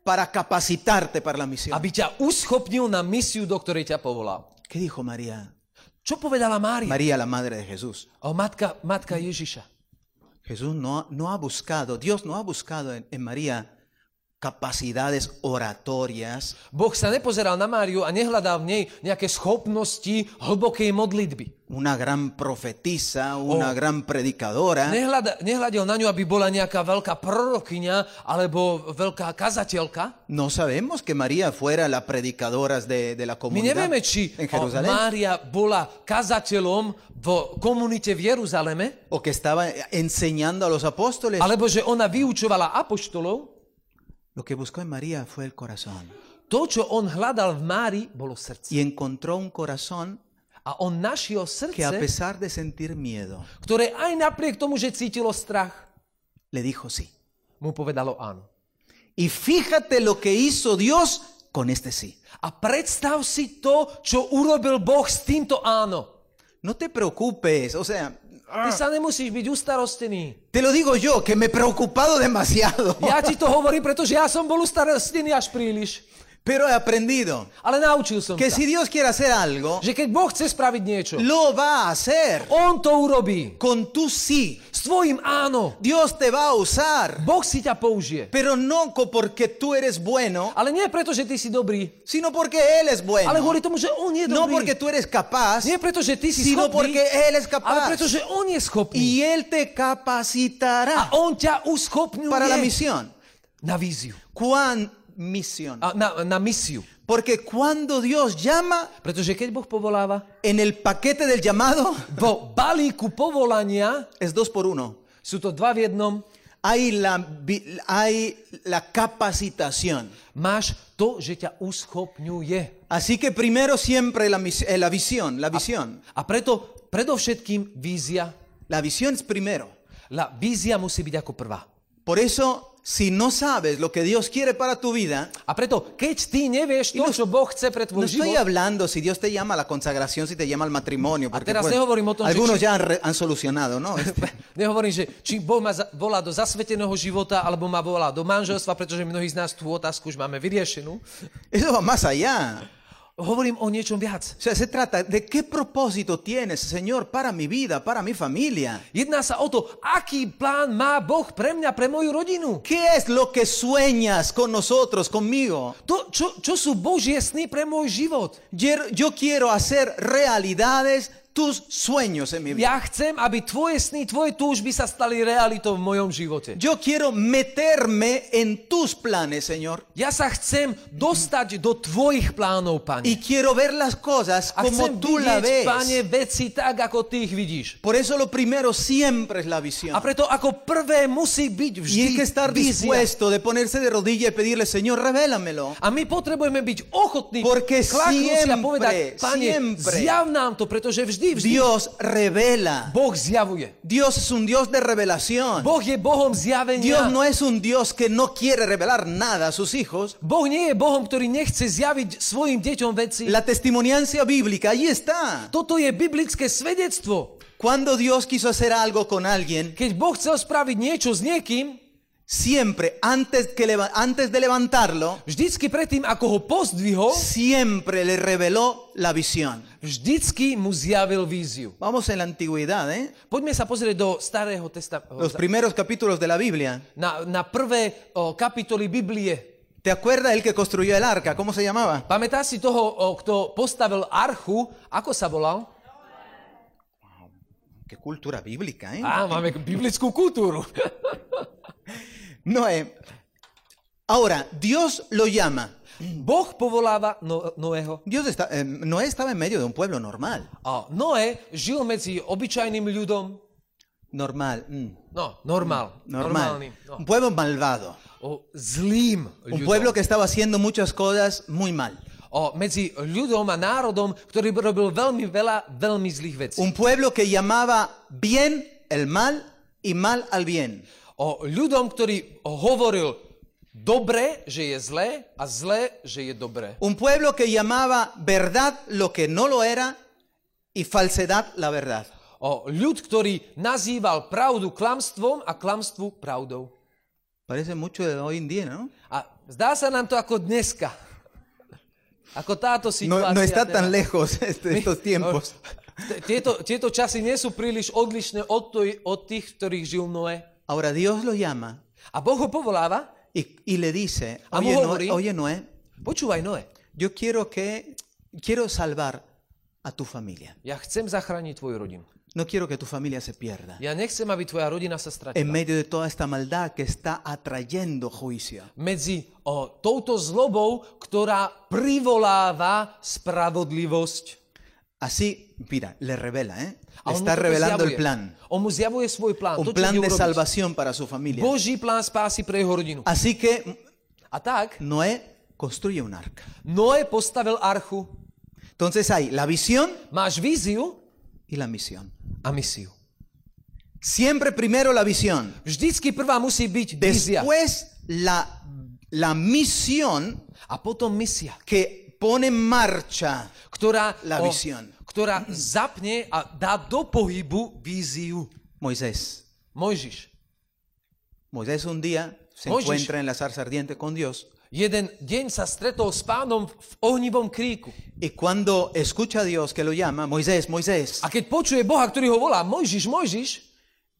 [SPEAKER 2] para capacitarte para la misión.
[SPEAKER 3] Aby ťa uschopnil na misiu, do ktorej ťa povolal.
[SPEAKER 2] ¿Qué dijo María?
[SPEAKER 3] Čo povedala Mária?
[SPEAKER 2] María, la madre de Jesús.
[SPEAKER 3] O matka, matka Ježiša.
[SPEAKER 2] Jesús no, no ha buscado, Dios no ha buscado en, en María capacidades oratorias,
[SPEAKER 3] Boh sa nepozeral na Máriu a nehľadal v nej nejaké schopnosti hlbokej modlitby.
[SPEAKER 2] una gran profetisa, una gran predicadora.
[SPEAKER 3] Nehľada, nehľadil na ňu, aby bola nejaká veľká prorokyňa alebo veľká kazateľka.
[SPEAKER 2] No sabemos que María fuera la predicadora de, de la
[SPEAKER 3] My
[SPEAKER 2] comunidad
[SPEAKER 3] nevieme, či o, Mária bola kazateľom v komunite v Jeruzaleme,
[SPEAKER 2] o que estaba enseñando a los apóstoles.
[SPEAKER 3] alebo že ona vyučovala apoštolov.
[SPEAKER 2] Lo que buscó en María fue el corazón.
[SPEAKER 3] To, čo on hľadal v Mári, bolo srdce.
[SPEAKER 2] Y encontró un corazón
[SPEAKER 3] A on našiel
[SPEAKER 2] que a pesar de sentir miedo,
[SPEAKER 3] ktoré aj napriek tomu, že cítilo strach,
[SPEAKER 2] le dijo sí.
[SPEAKER 3] mu povedalo áno.
[SPEAKER 2] Y fíjate lo que hizo Dios con este sí.
[SPEAKER 3] A predstav si to, čo urobil Boh s týmto áno.
[SPEAKER 2] No te preocupes, o sea,
[SPEAKER 3] Ty sa nemusíš byť ustarostený.
[SPEAKER 2] te lo digo yo, que me he preocupado demasiado.
[SPEAKER 3] Ja ti to hovorím, pretože ja som bol ustarostený až príliš.
[SPEAKER 2] Pero he aprendido
[SPEAKER 3] Ale naučil som
[SPEAKER 2] que
[SPEAKER 3] sa,
[SPEAKER 2] si Dios quiere hacer algo,
[SPEAKER 3] že keď Boh chce spraviť niečo,
[SPEAKER 2] lo va a hacer
[SPEAKER 3] On to urobí.
[SPEAKER 2] con tu sí.
[SPEAKER 3] S tvojim áno.
[SPEAKER 2] Dios te va a usar,
[SPEAKER 3] Boh si ťa použije.
[SPEAKER 2] pero no porque tú eres bueno,
[SPEAKER 3] Ale nie preto, že ty si dobrý,
[SPEAKER 2] sino porque Él es bueno.
[SPEAKER 3] ale kvôli tomu, že On je
[SPEAKER 2] No
[SPEAKER 3] dobrý.
[SPEAKER 2] porque tú eres capaz,
[SPEAKER 3] Nie preto, že ty si
[SPEAKER 2] sino
[SPEAKER 3] schopný,
[SPEAKER 2] porque Él es
[SPEAKER 3] ale
[SPEAKER 2] capaz.
[SPEAKER 3] preto, že On je schopný.
[SPEAKER 2] Y Él te capacitará
[SPEAKER 3] A On ťa uschopňuje
[SPEAKER 2] para la misión.
[SPEAKER 3] na víziu.
[SPEAKER 2] ¿Cuán misión?
[SPEAKER 3] A na, na misiu.
[SPEAKER 2] Porque cuando Dios llama,
[SPEAKER 3] Pretože keď Boh povoláva,
[SPEAKER 2] en el paquete del llamado,
[SPEAKER 3] vo balíku povolania
[SPEAKER 2] es dos por uno.
[SPEAKER 3] sú to dva v jednom,
[SPEAKER 2] Hay la, hay la capacitación.
[SPEAKER 3] máš to, že ťa uschopňuje.
[SPEAKER 2] Así que primero siempre la, mis- eh, la visión, la visión.
[SPEAKER 3] A preto predovšetkým vízia,
[SPEAKER 2] La visión es primero.
[SPEAKER 3] la vízia musí byť ako prvá.
[SPEAKER 2] Por eso, si no sabes lo que Dios quiere para tu vida,
[SPEAKER 3] A preto, keď ty nevieš to,
[SPEAKER 2] no-
[SPEAKER 3] čo Boh chce pre
[SPEAKER 2] no
[SPEAKER 3] tvoj
[SPEAKER 2] estoy
[SPEAKER 3] život,
[SPEAKER 2] hablando si Dios te llama a la consagración, si te llama al matrimonio, porque
[SPEAKER 3] teraz
[SPEAKER 2] pues,
[SPEAKER 3] nehovorím o tom, že
[SPEAKER 2] algunos
[SPEAKER 3] či-
[SPEAKER 2] ya han, han solucionado, ¿no?
[SPEAKER 3] Nehovorím, že či Boh ma volá do zasveteného života, alebo ma volá do manželstva, pretože mnohí z nás tú otázku už máme vyriešenú.
[SPEAKER 2] Eso va más allá.
[SPEAKER 3] Hovorím o niečom viac.
[SPEAKER 2] O sea, se trata de qué propósito tienes, Señor, para mi vida, para mi familia.
[SPEAKER 3] Jedná sa o to, aký plán má Boh pre mňa, pre moju rodinu.
[SPEAKER 2] ¿Qué es lo que sueñas con nosotros, conmigo?
[SPEAKER 3] To, čo, čo sú Božie sny pre môj život?
[SPEAKER 2] Yo, yo quiero hacer realidades tus sueños en mi vida.
[SPEAKER 3] Ja chcem, aby tvoje sny, tvoje túžby sa stali realitou v mojom živote.
[SPEAKER 2] Yo quiero meterme en tus planes, Señor.
[SPEAKER 3] Ja sa chcem dostať do tvojich plánov, Pane.
[SPEAKER 2] Y quiero ver las cosas
[SPEAKER 3] A
[SPEAKER 2] como tú la ves.
[SPEAKER 3] Pane, veci tak, ako ty ich vidíš.
[SPEAKER 2] Por eso lo primero siempre es la visión.
[SPEAKER 3] A preto ako prvé musí byť
[SPEAKER 2] Y
[SPEAKER 3] vždy
[SPEAKER 2] hay que estar
[SPEAKER 3] vízia.
[SPEAKER 2] dispuesto de ponerse de rodilla y pedirle, Señor, revélamelo.
[SPEAKER 3] A my potrebujeme byť ochotní
[SPEAKER 2] Porque siempre,
[SPEAKER 3] povedať, Pane,
[SPEAKER 2] siempre
[SPEAKER 3] zjav nám to, pretože vždy,
[SPEAKER 2] Dios revela. Dios es un Dios de revelación. Dios no es un Dios que no quiere revelar nada a sus hijos. La testimoniancia bíblica, ahí está.
[SPEAKER 3] Toto je biblické svedectvo.
[SPEAKER 2] Cuando Dios quiso hacer algo con alguien,
[SPEAKER 3] Keď Boh chcel spraviť niečo s niekým,
[SPEAKER 2] siempre, antes, que leva- antes de levantarlo,
[SPEAKER 3] vždycky predtým, ako ho pozdvihol,
[SPEAKER 2] siempre le reveló la visión.
[SPEAKER 3] vždycky mu zjavil víziu.
[SPEAKER 2] Vamos en la antigüedad, ¿eh?
[SPEAKER 3] Poďme sa pozrieť do starého testamentu,
[SPEAKER 2] los primeros capítulos de la Biblia.
[SPEAKER 3] na, na prvé o, kapitoly Biblie.
[SPEAKER 2] ¿Te acuerdas el que construyó el arca? ¿Cómo se llamaba?
[SPEAKER 3] Pamätáš si toho, o, kto postavil archu? Ako sa volal?
[SPEAKER 2] Qué cultura bíblica, ¿eh?
[SPEAKER 3] Á, máme biblickú kultúru.
[SPEAKER 2] Noé. Ahora, Dios lo llama.
[SPEAKER 3] Povoláva no, Noého.
[SPEAKER 2] Dios está, eh, Noé estaba en medio de un pueblo normal.
[SPEAKER 3] Žil medzi obyčajným ľudom,
[SPEAKER 2] Normal. mm,
[SPEAKER 3] no,
[SPEAKER 2] normal.
[SPEAKER 3] normálnym, no,
[SPEAKER 2] Un pueblo malvado.
[SPEAKER 3] o zlým
[SPEAKER 2] Un pueblo que estaba haciendo muchas cosas muy mal.
[SPEAKER 3] O, medzi ľudom a národom, ktorý robil veľmi veľa veľmi zlých vecí.
[SPEAKER 2] Un pueblo que llamaba bien el mal y mal al bien.
[SPEAKER 3] O ľudom, ktorý hovoril dobre, že je zlé a zlé, že je dobré.
[SPEAKER 2] Un pueblo que llamaba verdad lo que no lo era y falsedad la verdad.
[SPEAKER 3] O ľud, ktorý nazýval pravdu klamstvom a klamstvu pravdou.
[SPEAKER 2] Parece mucho de hoy en día, ¿no?
[SPEAKER 3] A zdá sa nám to ako dneska. Ako táto
[SPEAKER 2] No,
[SPEAKER 3] situácia.
[SPEAKER 2] no está
[SPEAKER 3] teraz.
[SPEAKER 2] tan lejos este- estos tiempos.
[SPEAKER 3] Tieto, tieto časy nie sú príliš odlišné od, toj, od tých, ktorých žil Noé.
[SPEAKER 2] Ahora Dios lo llama
[SPEAKER 3] A Boh ho povoláva
[SPEAKER 2] y Y, le dice,
[SPEAKER 3] A
[SPEAKER 2] oye, Noé,
[SPEAKER 3] hovorí-
[SPEAKER 2] oye Noé,
[SPEAKER 3] Počúvaj, Noé,
[SPEAKER 2] yo quiero que, quiero salvar a tu familia.
[SPEAKER 3] ja chcem zachrániť tvoju rodinu.
[SPEAKER 2] No quiero que tu familia se pierda.
[SPEAKER 3] Ja nechcem, aby tvoja rodina sa
[SPEAKER 2] En
[SPEAKER 3] stratila.
[SPEAKER 2] medio de toda esta maldad que está atrayendo juicio.
[SPEAKER 3] Medzi o, touto zlobou, ktorá privoláva spravodlivosť.
[SPEAKER 2] Así, mira, le revela, ¿eh? Está revelando el plan. Un plan de salvación para su familia. Así que Noé construye un arca.
[SPEAKER 3] Noé postavil archu.
[SPEAKER 2] Entonces hay la visión y la misión.
[SPEAKER 3] a.
[SPEAKER 2] Siempre primero la visión. Después la, la misión
[SPEAKER 3] A potom misia,
[SPEAKER 2] que pone en marcha.
[SPEAKER 3] ktorá,
[SPEAKER 2] La
[SPEAKER 3] o,
[SPEAKER 2] visión.
[SPEAKER 3] ktorá zapne a dá do pohybu víziu.
[SPEAKER 2] Moisés.
[SPEAKER 3] Mojžiš.
[SPEAKER 2] Moisés un día se. Moisés. encuentra en la zarza ardiente con Dios
[SPEAKER 3] Jeden deň sa stretol s pánom v ohnivom kríku.
[SPEAKER 2] y cuando escucha a Dios que lo llama, Moisés, Moisés,
[SPEAKER 3] A keď počuje Boha, ktorý ho volá Mojžiš, Mojžiš,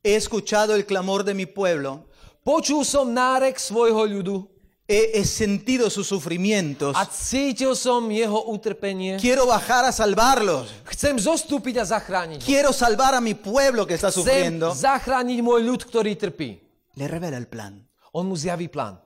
[SPEAKER 2] he escuchado el clamor de mi pueblo,
[SPEAKER 3] počul som nárek svojho ľudu
[SPEAKER 2] he, sentido sus sufrimientos,
[SPEAKER 3] a cítil som jeho utrpenie.
[SPEAKER 2] quiero bajar a salvarlos,
[SPEAKER 3] Chcem zostúpiť a zachrániť
[SPEAKER 2] quiero salvar a mi pueblo que está
[SPEAKER 3] Chcem
[SPEAKER 2] sufriendo.
[SPEAKER 3] zachrániť môj ľud, ktorý trpí.
[SPEAKER 2] Le revela el plan.
[SPEAKER 3] On mu zjaví plán.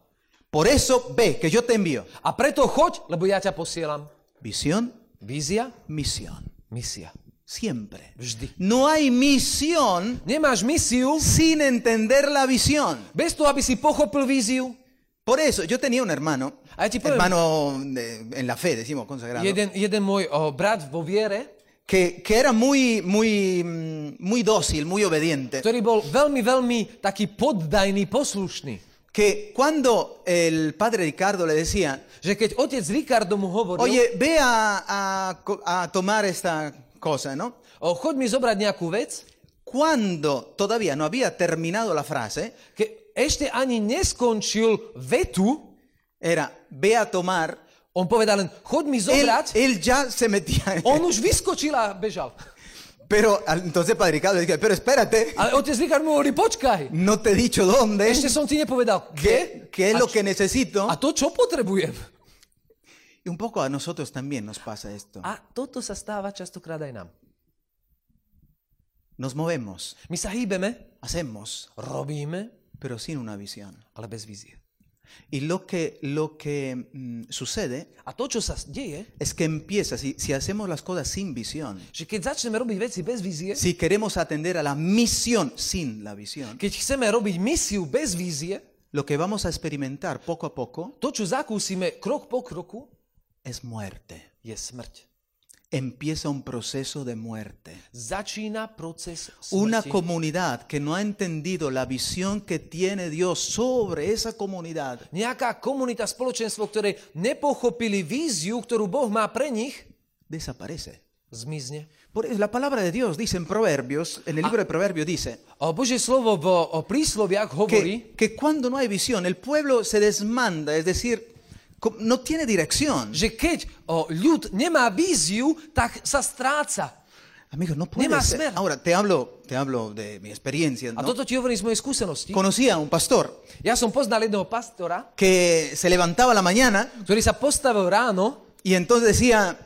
[SPEAKER 2] Por eso ve que yo te envío.
[SPEAKER 3] A preto choď, lebo ja ťa posielam.
[SPEAKER 2] Visión,
[SPEAKER 3] Vízia,
[SPEAKER 2] misión.
[SPEAKER 3] misia.
[SPEAKER 2] Siempre.
[SPEAKER 3] Vždy.
[SPEAKER 2] No hay misión
[SPEAKER 3] Nemáš misiu
[SPEAKER 2] sin entender la visión.
[SPEAKER 3] bez toho, aby si pochopil víziu.
[SPEAKER 2] Por eso, yo tenía un hermano,
[SPEAKER 3] A
[SPEAKER 2] hermano en la fe, decimos consagrado,
[SPEAKER 3] jeden, jeden môj o, brat vo viere,
[SPEAKER 2] que, que era muy, muy, mm, muy dócil, muy obediente.
[SPEAKER 3] ktorý bol veľmi, veľmi taký poddajný, poslušný.
[SPEAKER 2] Que cuando el padre Ricardo le decía,
[SPEAKER 3] Že keď otec Ricardo mu hovoril,
[SPEAKER 2] oye, ve a, a co- a tomar esta cosa, ¿no?
[SPEAKER 3] o, choď mi zobrať nejakú vec,
[SPEAKER 2] Cuando todavía no había terminado la frase,
[SPEAKER 3] ke ešte ani neskončil vetu,
[SPEAKER 2] era, ve a tomar,
[SPEAKER 3] on povedal len, choď mi
[SPEAKER 2] él,
[SPEAKER 3] zobrať,
[SPEAKER 2] él ya se metía
[SPEAKER 3] on už vyskočil a bežal.
[SPEAKER 2] Pero entonces Padre Ricardo le dice, pero espérate,
[SPEAKER 3] Ale otec Ricardo mu hovorí, počkaj,
[SPEAKER 2] no te he dicho dónde,
[SPEAKER 3] ešte som ti nepovedal,
[SPEAKER 2] qué, qué es lo que necesito.
[SPEAKER 3] a to, čo potrebujem.
[SPEAKER 2] Y un poco a nosotros también nos pasa esto.
[SPEAKER 3] A toto sa stáva častokrát aj nám.
[SPEAKER 2] Nos movemos,
[SPEAKER 3] My sa hýbeme,
[SPEAKER 2] hacemos,
[SPEAKER 3] robíme,
[SPEAKER 2] pero sin una visión.
[SPEAKER 3] ale bez.
[SPEAKER 2] Y lo que, lo que mm, sucede
[SPEAKER 3] A to, čo sa deje,
[SPEAKER 2] es que empieza, si, si hacemos las cosas sin visión,
[SPEAKER 3] bez
[SPEAKER 2] si queremos atender a la misión sin la visión,
[SPEAKER 3] bez
[SPEAKER 2] lo que vamos a experimentar poco a poco
[SPEAKER 3] to, krok po kroku,
[SPEAKER 2] es muerte. Empieza un proceso de muerte. Una comunidad que no ha entendido la visión que tiene Dios sobre esa comunidad
[SPEAKER 3] Nejaká komunita, spoločenstvo, ktoré nepochopili víziu, ktorú Boh má pre nich,
[SPEAKER 2] desaparece.
[SPEAKER 3] zmizne.
[SPEAKER 2] Por eso, la palabra de Dios dice en Proverbios, en el libro de Proverbios dice
[SPEAKER 3] O Božie slovo v o prísloviach hovorí,
[SPEAKER 2] que, que cuando no hay visión, el pueblo se desmanda, es decir, no tiene dirección.
[SPEAKER 3] že keď o, ľud nemá víziu, tak sa stráca.
[SPEAKER 2] Amigos, no puede ser.
[SPEAKER 3] smer.
[SPEAKER 2] Ahora, te hablo, te hablo de mi experiencia.
[SPEAKER 3] A
[SPEAKER 2] ¿no?
[SPEAKER 3] toto ti hovorím z mojej skúsenosti.
[SPEAKER 2] Conocí a un pastor
[SPEAKER 3] Ja som poznal jedného pastora,
[SPEAKER 2] que se levantaba a la mañana
[SPEAKER 3] ktorý sa postavil ráno
[SPEAKER 2] y entonces decía,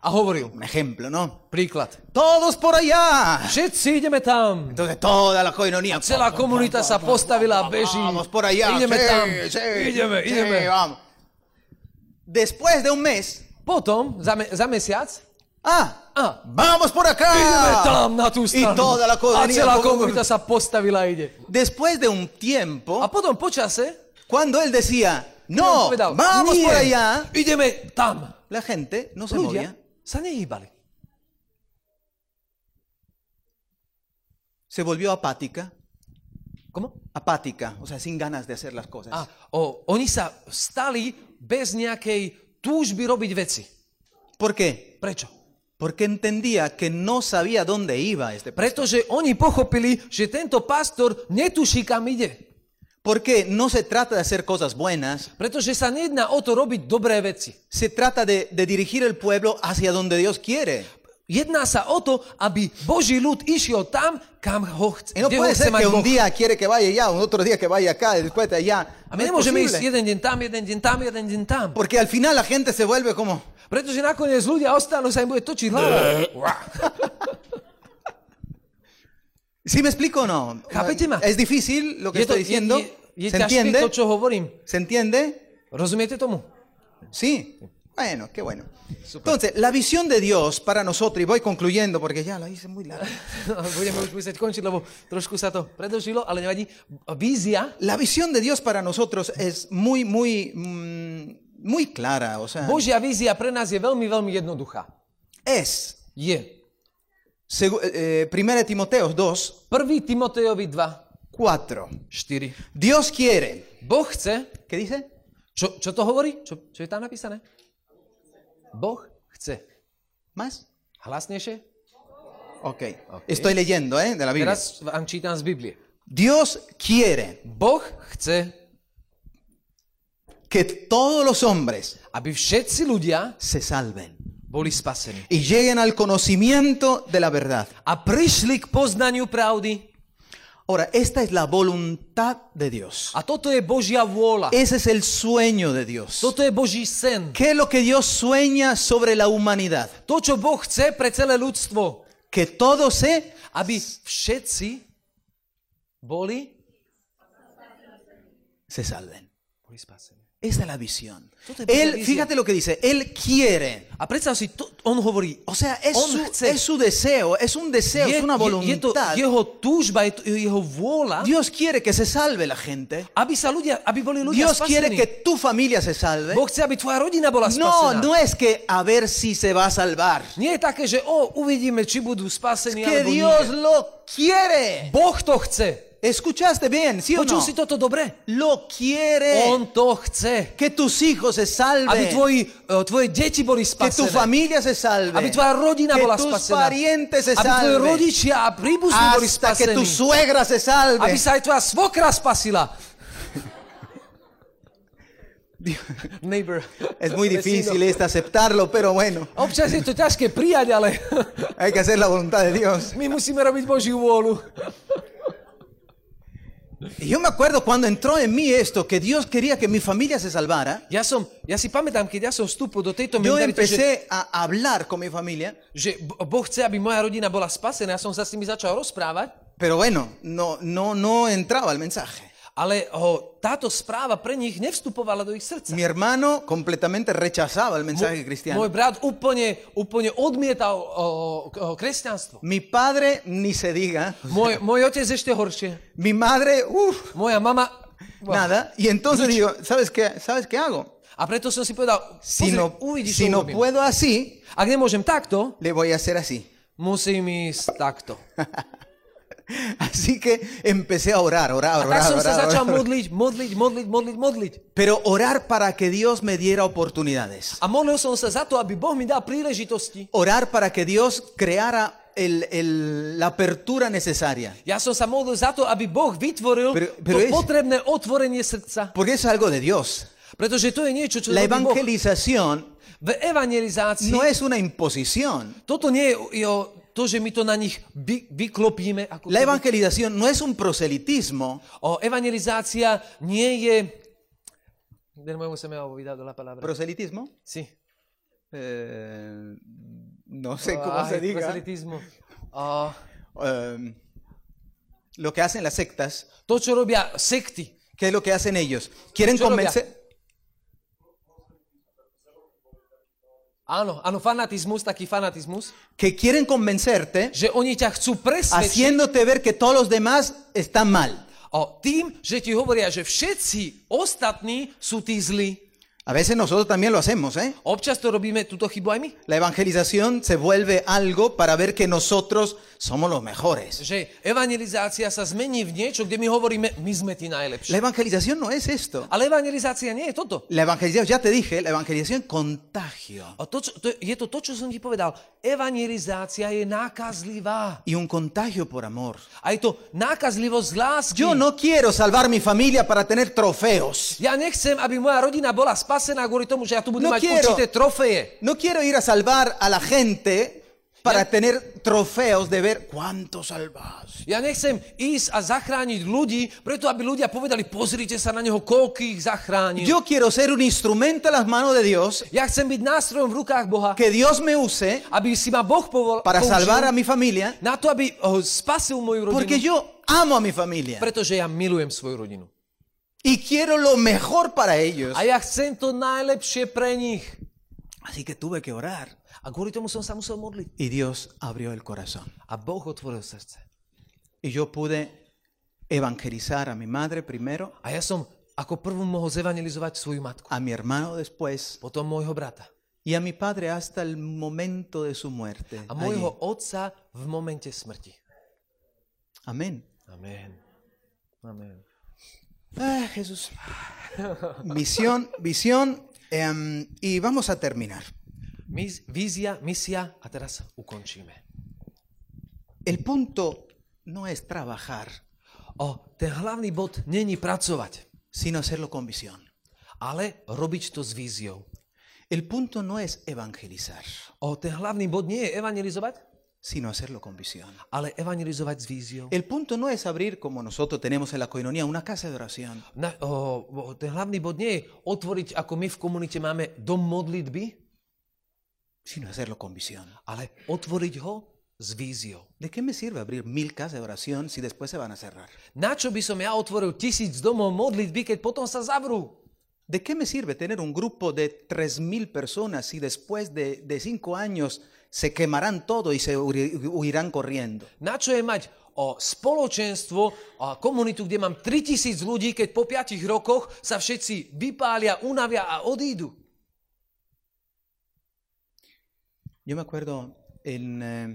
[SPEAKER 3] a hovoril,
[SPEAKER 2] un ejemplo, ¿no?
[SPEAKER 3] príklad,
[SPEAKER 2] Todos por allá.
[SPEAKER 3] všetci ideme tam.
[SPEAKER 2] Entonces toda la coinonía.
[SPEAKER 3] Celá komunita sa postavila a beží.
[SPEAKER 2] Vamos por allá.
[SPEAKER 3] Ideme
[SPEAKER 2] sí, sí,
[SPEAKER 3] ideme,
[SPEAKER 2] sí,
[SPEAKER 3] ideme.
[SPEAKER 2] vamos. Después de un mes,
[SPEAKER 3] Potom, za, me, za mesiac,
[SPEAKER 2] ah,
[SPEAKER 3] a
[SPEAKER 2] vamos por acá.
[SPEAKER 3] ideme tam na tú
[SPEAKER 2] Y
[SPEAKER 3] stranu.
[SPEAKER 2] toda la
[SPEAKER 3] a celá komunita sa postavila a ide.
[SPEAKER 2] Después de un tiempo,
[SPEAKER 3] A potom počase,
[SPEAKER 2] cuando él decía, no, vamos
[SPEAKER 3] nie,
[SPEAKER 2] por allá,
[SPEAKER 3] ideme tam.
[SPEAKER 2] la gente no se movía.
[SPEAKER 3] Ľudia sa nehýbali.
[SPEAKER 2] Se volvió apática,
[SPEAKER 3] Komu?
[SPEAKER 2] apática, o sea, sin ganas de hacer las cosas.
[SPEAKER 3] A o, oni sa stali bez nejakej túžby robiť veci.
[SPEAKER 2] ¿Por qué?
[SPEAKER 3] Prečo?
[SPEAKER 2] Porque entendía que no sabía dónde iba este pastor.
[SPEAKER 3] Pretože oni pochopili, že tento pastor netuší, kam ide.
[SPEAKER 2] Porque no se trata de hacer cosas buenas,
[SPEAKER 3] Pretože sa nejedná o to robiť dobré veci.
[SPEAKER 2] se trata de, de dirigir el pueblo hacia donde Dios quiere.
[SPEAKER 3] Jedná sa o to, aby Boží ľud išiel tam, kam ho chce,
[SPEAKER 2] Y no
[SPEAKER 3] kde ho
[SPEAKER 2] puede ser que un día quiere que vaya allá, un otro día que vaya acá, después de allá.
[SPEAKER 3] A
[SPEAKER 2] No
[SPEAKER 3] my
[SPEAKER 2] es
[SPEAKER 3] nemôžeme ísť jeden deň tam, jeden deň tam, jeden deň tam.
[SPEAKER 2] Porque al final la gente se vuelve como...
[SPEAKER 3] Pretože nakoniec ľudia ostanú, sa im bude točiť hlava.
[SPEAKER 2] ¿Sí me explico o no?
[SPEAKER 3] Chápete ma?
[SPEAKER 2] Es difícil lo que
[SPEAKER 3] Je, to,
[SPEAKER 2] estoy
[SPEAKER 3] je,
[SPEAKER 2] diciendo.
[SPEAKER 3] je, je
[SPEAKER 2] ¿Se
[SPEAKER 3] ťažké
[SPEAKER 2] entiende?
[SPEAKER 3] to, čo hovorím.
[SPEAKER 2] ¿Se entiende?
[SPEAKER 3] Rozumiete tomu?
[SPEAKER 2] Sí. Bueno, qué bueno. Entonces, la visión de Dios para nosotros, y voy concluyendo porque ya la hice muy larga. La visión de Dios para nosotros es muy, muy, mm, muy clara. O sea,
[SPEAKER 3] Božia vízia pre nás je veľmi, veľmi jednoduchá.
[SPEAKER 2] es,
[SPEAKER 3] Je.
[SPEAKER 2] segu- eh, 1 Timoteo 2,
[SPEAKER 3] 1. Timotejovi 2,
[SPEAKER 2] 4.
[SPEAKER 3] 4.
[SPEAKER 2] Dios quiere.
[SPEAKER 3] Boh chce,
[SPEAKER 2] ¿Qué dice?
[SPEAKER 3] čo, čo to hovorí? Čo, čo je tam napísané? Boh chce.
[SPEAKER 2] ¿Más?
[SPEAKER 3] Hlasnejšie?
[SPEAKER 2] Ok.
[SPEAKER 3] Ok.
[SPEAKER 2] Estoy leyendo, ¿eh? De la Biblia.
[SPEAKER 3] Teraz vám čítam z Biblie.
[SPEAKER 2] Dios quiere
[SPEAKER 3] Boh chce,
[SPEAKER 2] que todos los hombres
[SPEAKER 3] aby všetci ľudia
[SPEAKER 2] se salven
[SPEAKER 3] boli spasení.
[SPEAKER 2] y lleguen al conocimiento de la verdad.
[SPEAKER 3] A prišli k poznaniu pravdy.
[SPEAKER 2] Ahora, esta es la voluntad de Dios.
[SPEAKER 3] A toto je Božia vôľa.
[SPEAKER 2] Ese es el sueño de Dios.
[SPEAKER 3] Toto je Boží sen.
[SPEAKER 2] ¿Qué es lo que Dios sueña sobre la humanidad?
[SPEAKER 3] To, čo Boh chce pre celé ľudstvo.
[SPEAKER 2] Que todos se...
[SPEAKER 3] Aby všetci boli,
[SPEAKER 2] se salven.
[SPEAKER 3] Spasení.
[SPEAKER 2] Esa es la visión. Él, fíjate lo que dice, Él quiere. O sea, es su, es su deseo, es un deseo,
[SPEAKER 3] je,
[SPEAKER 2] es una
[SPEAKER 3] je
[SPEAKER 2] voluntad.
[SPEAKER 3] je to
[SPEAKER 2] Dios quiere que se salve la gente.
[SPEAKER 3] aby sa ľudia, aby boli ľudia
[SPEAKER 2] Dios quiere que tu familia se salve.
[SPEAKER 3] Boh chce, aby tvoja rodina bola
[SPEAKER 2] No,
[SPEAKER 3] spasená.
[SPEAKER 2] no es que a ver si se va a salvar.
[SPEAKER 3] Nie je také, že o, uvidíme, či budú spasení,
[SPEAKER 2] Que
[SPEAKER 3] alebo
[SPEAKER 2] Dios
[SPEAKER 3] nie.
[SPEAKER 2] lo quiere.
[SPEAKER 3] Boh to chce.
[SPEAKER 2] ¿Escuchaste bien? ¿Sí o
[SPEAKER 3] Počul
[SPEAKER 2] no?
[SPEAKER 3] si toto dobre?
[SPEAKER 2] Lo quiere.
[SPEAKER 3] On to chce.
[SPEAKER 2] Que tus hijos se
[SPEAKER 3] Aby
[SPEAKER 2] salven.
[SPEAKER 3] tvoji, eh, tvoje deti boli
[SPEAKER 2] Que tu
[SPEAKER 3] spasené.
[SPEAKER 2] familia se salve.
[SPEAKER 3] Aby tvoja rodina
[SPEAKER 2] que
[SPEAKER 3] bola
[SPEAKER 2] tus
[SPEAKER 3] spasená.
[SPEAKER 2] parientes se
[SPEAKER 3] Aby tvoji rodičia a príbuzní boli
[SPEAKER 2] Hasta que
[SPEAKER 3] spasení.
[SPEAKER 2] tu suegra se salve.
[SPEAKER 3] Aby sa aj tvoja svokra spasila. Neighbor.
[SPEAKER 2] Es muy difícil este aceptarlo, pero bueno,
[SPEAKER 3] Občas je to ťažké prijať, ale
[SPEAKER 2] hay que hacer la voluntad de Dios.
[SPEAKER 3] my musíme robiť Božiu vôľu.
[SPEAKER 2] Yo me acuerdo cuando entró en mí esto, que Dios quería que mi familia se salvara.
[SPEAKER 3] Ja, som, ja si pamätám, keď ja som vstúpil do tejto
[SPEAKER 2] Yo
[SPEAKER 3] mentality, že,
[SPEAKER 2] empecé a hablar con mi familia,
[SPEAKER 3] že Boh chce, aby moja rodina bola spasená. Ja som sa s nimi začal rozprávať,
[SPEAKER 2] pero bueno, no, no, no entraba el mensaje.
[SPEAKER 3] Ale ho, táto správa pre nich nevstupovala do ich srdca.
[SPEAKER 2] Mi hermano completamente rechazaba el mensaje cristiano.
[SPEAKER 3] Môj brat úplne, úplne odmietal o, o, kresťanstvo.
[SPEAKER 2] Mi padre, ni se diga.
[SPEAKER 3] Môj, môj otec ešte horšie.
[SPEAKER 2] Mi madre, uff,
[SPEAKER 3] Moja mama...
[SPEAKER 2] nada. Y entonces digo, ¿sabes qué, ¿sabes qué hago?
[SPEAKER 3] A preto som si povedal,
[SPEAKER 2] Si no,
[SPEAKER 3] uvidíš,
[SPEAKER 2] si no puedo así,
[SPEAKER 3] Ak nemôžem takto,
[SPEAKER 2] le voy a hacer así.
[SPEAKER 3] musím ísť takto.
[SPEAKER 2] Así que empecé a orar, orar,
[SPEAKER 3] A tak
[SPEAKER 2] orar, orar, orar. Pero orar para que Dios me diera oportunidades. Orar para que Dios creara el- el- la apertura necesaria.
[SPEAKER 3] Ja som sa modlil za to, aby Boh vytvoril
[SPEAKER 2] Pero- pero
[SPEAKER 3] to
[SPEAKER 2] es-
[SPEAKER 3] potrebné otvorenie srdca.
[SPEAKER 2] Porque es algo de Dios.
[SPEAKER 3] Pretože to je niečo, čo
[SPEAKER 2] La
[SPEAKER 3] robí Boh.
[SPEAKER 2] evangelización
[SPEAKER 3] V evangelizácii
[SPEAKER 2] no es una imposición.
[SPEAKER 3] toto nie je o, to, že my to na nich vy, vyklopíme. Ako
[SPEAKER 2] La evangelización no es un proselitismo.
[SPEAKER 3] o, evangelizácia nie je... De nuevo se me ha olvidado la palabra.
[SPEAKER 2] ¿Proselitismo?
[SPEAKER 3] sí.
[SPEAKER 2] Eh, no sé cómo
[SPEAKER 3] Ay,
[SPEAKER 2] se diga.
[SPEAKER 3] proselitismo. A,
[SPEAKER 2] Eh, lo que hacen las sectas,
[SPEAKER 3] to, čo robia sekty.
[SPEAKER 2] ¿qué es lo que hacen ellos? Quieren convencer.
[SPEAKER 3] Áno, áno, fanatizmus, taký fanatizmus,
[SPEAKER 2] Que quieren convencerte
[SPEAKER 3] že oni ťa chcú presvedčiť
[SPEAKER 2] haciéndote ver que todos los demás están mal.
[SPEAKER 3] o tým, že ti hovoria, že všetci ostatní sú tí zlí.
[SPEAKER 2] A veces nosotros también lo hacemos, ¿eh?
[SPEAKER 3] Občas to robíme túto chybu aj my.
[SPEAKER 2] La evangelización se vuelve algo para ver que nosotros somos los mejores.
[SPEAKER 3] Že evangelizácia sa zmení v niečo, kde my hovoríme, my sme tí najlepší.
[SPEAKER 2] La evangelización no es esto.
[SPEAKER 3] Ale evangelizácia nie je toto.
[SPEAKER 2] La evangelización, ya te dije, la evangelización contagio.
[SPEAKER 3] A to, čo, to, je to to, čo som ti povedal. Evangelizácia je nákazlivá.
[SPEAKER 2] Y un contagio por amor.
[SPEAKER 3] A je to nákazlivosť z lásky.
[SPEAKER 2] Yo no quiero salvar mi familia para tener trofeos.
[SPEAKER 3] Ja nechcem, aby moja rodina bola spasená
[SPEAKER 2] No quiero. No ir a salvar a la gente para tener trofeos de ver cuántos salvas.
[SPEAKER 3] Ja nechcem ísť a zachrániť ľudí, preto aby ľudia povedali, pozrite sa na neho, koľkých zachránil.
[SPEAKER 2] Yo quiero ser un instrumento en las manos de Dios,
[SPEAKER 3] Ja chcem byť nástrojom v rukách Boha,
[SPEAKER 2] que Dios me use
[SPEAKER 3] aby si ma Boh povol,
[SPEAKER 2] para
[SPEAKER 3] použil
[SPEAKER 2] salvar a mi familia,
[SPEAKER 3] na to, aby oh, spasil moju rodinu.
[SPEAKER 2] porque yo amo a mi familia
[SPEAKER 3] Pretože ja milujem svoju rodinu.
[SPEAKER 2] Y quiero lo mejor para ellos.
[SPEAKER 3] A ja chcem to najlepšie pre nich.
[SPEAKER 2] Así que tuve que orar
[SPEAKER 3] A kvôli tomu som sa musel modliť.
[SPEAKER 2] y Dios abrió el corazón.
[SPEAKER 3] A Boh otvoril srdce.
[SPEAKER 2] Y yo pude evangelizar a mi madre primero,
[SPEAKER 3] A ja som ako prvú mohol zevangelizovať svoju matku.
[SPEAKER 2] a mi hermano después
[SPEAKER 3] Potom môjho brata.
[SPEAKER 2] y a mi padre hasta el momento de su muerte.
[SPEAKER 3] A
[SPEAKER 2] allí.
[SPEAKER 3] môjho otca v momente smrti.
[SPEAKER 2] Amén.
[SPEAKER 3] Amen. Amen.
[SPEAKER 2] Ah, Jesús. Misión, visión. em, y vamos a terminar.
[SPEAKER 3] Mis, vízia, misia a teraz ukončíme.
[SPEAKER 2] El punto no es trabajar,
[SPEAKER 3] O, ten hlavný bod není pracovať,
[SPEAKER 2] sino hacerlo con visión.
[SPEAKER 3] ale robiť to s víziou.
[SPEAKER 2] El punto no es evangelizar,
[SPEAKER 3] O, ten hlavný bod nie je evangelizovať,
[SPEAKER 2] sino hacerlo con visión.
[SPEAKER 3] ale evangelizovať s víziou.
[SPEAKER 2] El punto no es abrir, como nosotros tenemos en la coinonía, una casa de oración.
[SPEAKER 3] Na, o, o, ten hlavný bod nie je otvoriť, ako my v komunite máme dom modlitby,
[SPEAKER 2] sino hacerlo con visión.
[SPEAKER 3] ale otvoriť ho s víziou.
[SPEAKER 2] ¿De qué me sirve abrir mil casas de oración si después se van a cerrar?
[SPEAKER 3] Na čo by som ja otvoril tisíc domov modlitby, keď potom sa zavrú?
[SPEAKER 2] ¿De qué me sirve tener un grupo de tres mil personas si después de, de cinco años se quemarán todo y se huirán corriendo?
[SPEAKER 3] Na čo je mať o spoločenstvo a komunitu, kde mám 3000 ľudí, keď po 5 rokoch sa všetci vypália, unavia a odídu?
[SPEAKER 2] Yo me acuerdo en, eh,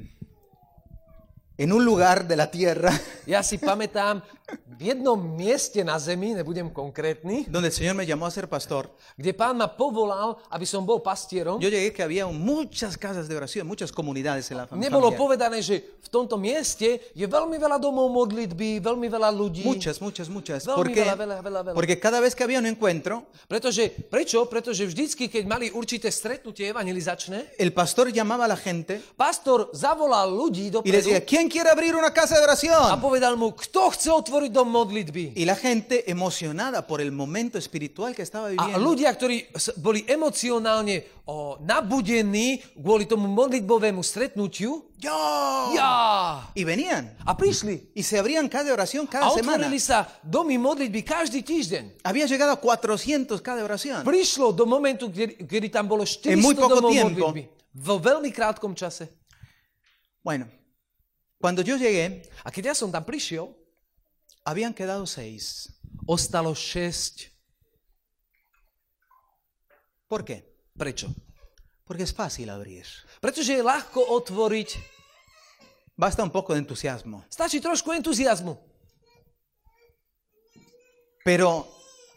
[SPEAKER 2] en un lugar de la tierra
[SPEAKER 3] Ja si pamätám, v jednom mieste na zemi, nebudem konkrétny,
[SPEAKER 2] donde el Señor me llamó a ser pastor.
[SPEAKER 3] kde pán ma povolal, aby som bol pastierom,
[SPEAKER 2] Yo llegué que había muchas casas de oración, muchas comunidades en la fam-
[SPEAKER 3] nebolo
[SPEAKER 2] familia.
[SPEAKER 3] povedané, že v tomto mieste je veľmi veľa domov modlitby, veľmi veľa ľudí.
[SPEAKER 2] Muchas, muchas, muchas.
[SPEAKER 3] Veľmi
[SPEAKER 2] ¿Por qué?
[SPEAKER 3] veľa, veľa, veľa, veľa.
[SPEAKER 2] Porque cada vez que había un encuentro,
[SPEAKER 3] Pretože, prečo? Pretože vždycky, keď mali určité stretnutie evangelizačné,
[SPEAKER 2] el pastor llamaba a la gente
[SPEAKER 3] pastor zavolal ľudí
[SPEAKER 2] y les decía,
[SPEAKER 3] dopredu
[SPEAKER 2] ¿quién quiere abrir una casa de
[SPEAKER 3] a
[SPEAKER 2] oración?
[SPEAKER 3] povedal mu, kto chce otvoriť modlitby.
[SPEAKER 2] Y la gente emocionada por el momento espiritual que estaba
[SPEAKER 3] A
[SPEAKER 2] viviendo.
[SPEAKER 3] ľudia, ktorí boli emocionálne o, nabudení kvôli tomu modlitbovému stretnutiu,
[SPEAKER 2] ¡Yo!
[SPEAKER 3] ja!
[SPEAKER 2] Y venían.
[SPEAKER 3] A prišli.
[SPEAKER 2] Y se abrían casa de oración
[SPEAKER 3] A
[SPEAKER 2] cada semana.
[SPEAKER 3] otvorili sa domy modlitby každý týždeň.
[SPEAKER 2] Había llegado a 400 casa de oración.
[SPEAKER 3] Prišlo do momentu, kedy, kedy tam bolo 400
[SPEAKER 2] muy poco
[SPEAKER 3] domov
[SPEAKER 2] tiempo.
[SPEAKER 3] modlitby. Vo veľmi krátkom čase.
[SPEAKER 2] Bueno, cuando yo llegué,
[SPEAKER 3] A keď ja som tam prišiel,
[SPEAKER 2] habían quedado seis.
[SPEAKER 3] ostalo 6.
[SPEAKER 2] ¿Por qué?
[SPEAKER 3] Prečo?
[SPEAKER 2] Porque es fácil abrir.
[SPEAKER 3] Pretože je ľahko otvoriť.
[SPEAKER 2] Basta un poco de entusiasmo.
[SPEAKER 3] Stačí trošku entuziasmu.
[SPEAKER 2] Pero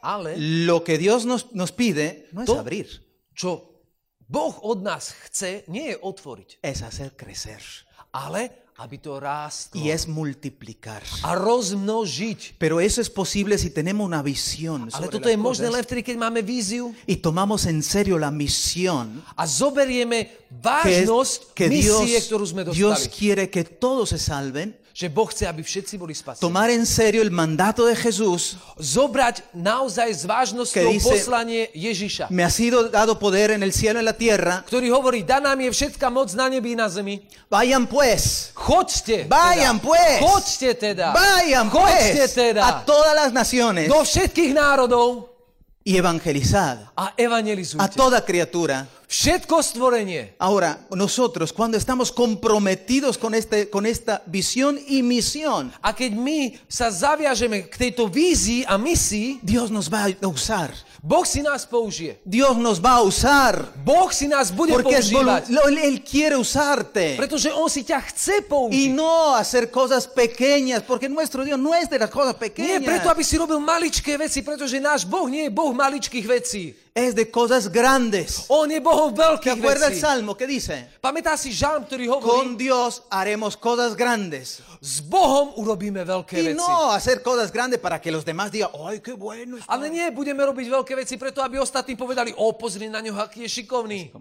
[SPEAKER 3] Ale
[SPEAKER 2] lo que Dios nos, nos pide no es
[SPEAKER 3] To-
[SPEAKER 2] abrir,
[SPEAKER 3] čo Boh od nás chce, nie je otvoriť,
[SPEAKER 2] es hacer crecer.
[SPEAKER 3] ale
[SPEAKER 2] Y es multiplicar. Pero eso es posible si tenemos una visión.
[SPEAKER 3] Ale
[SPEAKER 2] sobre
[SPEAKER 3] toto je
[SPEAKER 2] las
[SPEAKER 3] možné
[SPEAKER 2] cosas
[SPEAKER 3] len vtedy, keď máme víziu
[SPEAKER 2] y tomamos en serio la misión
[SPEAKER 3] a zoberieme
[SPEAKER 2] que, es-
[SPEAKER 3] vážnosť
[SPEAKER 2] que Dios,
[SPEAKER 3] misie, ktorú sme
[SPEAKER 2] Dios
[SPEAKER 3] dostali.
[SPEAKER 2] quiere que todos se salven.
[SPEAKER 3] Že Boh chce, aby všetci boli spasení.
[SPEAKER 2] Tomar en serio el mandato de Jesús.
[SPEAKER 3] Zobrať naozaj s vážnosťou
[SPEAKER 2] dice-
[SPEAKER 3] poslanie Ježiša,
[SPEAKER 2] Me ha sido dado poder en el cielo en la tierra.
[SPEAKER 3] ktorý hovorí, daná mi je všetká moc na nebi i na zemi.
[SPEAKER 2] Vayan pues.
[SPEAKER 3] Choďte
[SPEAKER 2] Vayan
[SPEAKER 3] teda.
[SPEAKER 2] pues.
[SPEAKER 3] Choďte teda.
[SPEAKER 2] Vayan
[SPEAKER 3] Choďte
[SPEAKER 2] pues
[SPEAKER 3] teda.
[SPEAKER 2] a todas las naciones
[SPEAKER 3] do všetkých národov
[SPEAKER 2] y evangelizad
[SPEAKER 3] a
[SPEAKER 2] a
[SPEAKER 3] evangelizujte.
[SPEAKER 2] toda criatura.
[SPEAKER 3] Všetko stvorenie.
[SPEAKER 2] Ahora, nosotros cuando estamos comprometidos con, este, con esta visión y misión,
[SPEAKER 3] A keď my sa zaviažeme k tejto vízii a misii,
[SPEAKER 2] Dios nos va a usar.
[SPEAKER 3] Boh si nás použije.
[SPEAKER 2] Dios nos va a usar.
[SPEAKER 3] Boh si nás bude
[SPEAKER 2] Porque
[SPEAKER 3] používať.
[SPEAKER 2] lo- Él quiere usarte.
[SPEAKER 3] Pretože On si ťa chce
[SPEAKER 2] Y
[SPEAKER 3] použiť.
[SPEAKER 2] no hacer cosas pequeñas, porque nuestro Dios no es de las cosas
[SPEAKER 3] Nie
[SPEAKER 2] pequeñas.
[SPEAKER 3] preto, aby si robil maličké veci, pretože náš Boh nie je Boh maličkých vecí.
[SPEAKER 2] Es de cosas grandes.
[SPEAKER 3] On je Bohom
[SPEAKER 2] ¿Te
[SPEAKER 3] veľkých
[SPEAKER 2] acuerdas el salmo que dice?
[SPEAKER 3] Pamätá si žalm, ktorý
[SPEAKER 2] Con Dios haremos cosas grandes.
[SPEAKER 3] s Bohom urobíme veľké
[SPEAKER 2] Y
[SPEAKER 3] veci.
[SPEAKER 2] no hacer cosas grandes para que los demás digan, ¡ay, qué bueno! está".
[SPEAKER 3] Ale nie, budeme robiť veľké veci preto, aby ostatní povedali, o, pozri na ňo, aký je šikovný.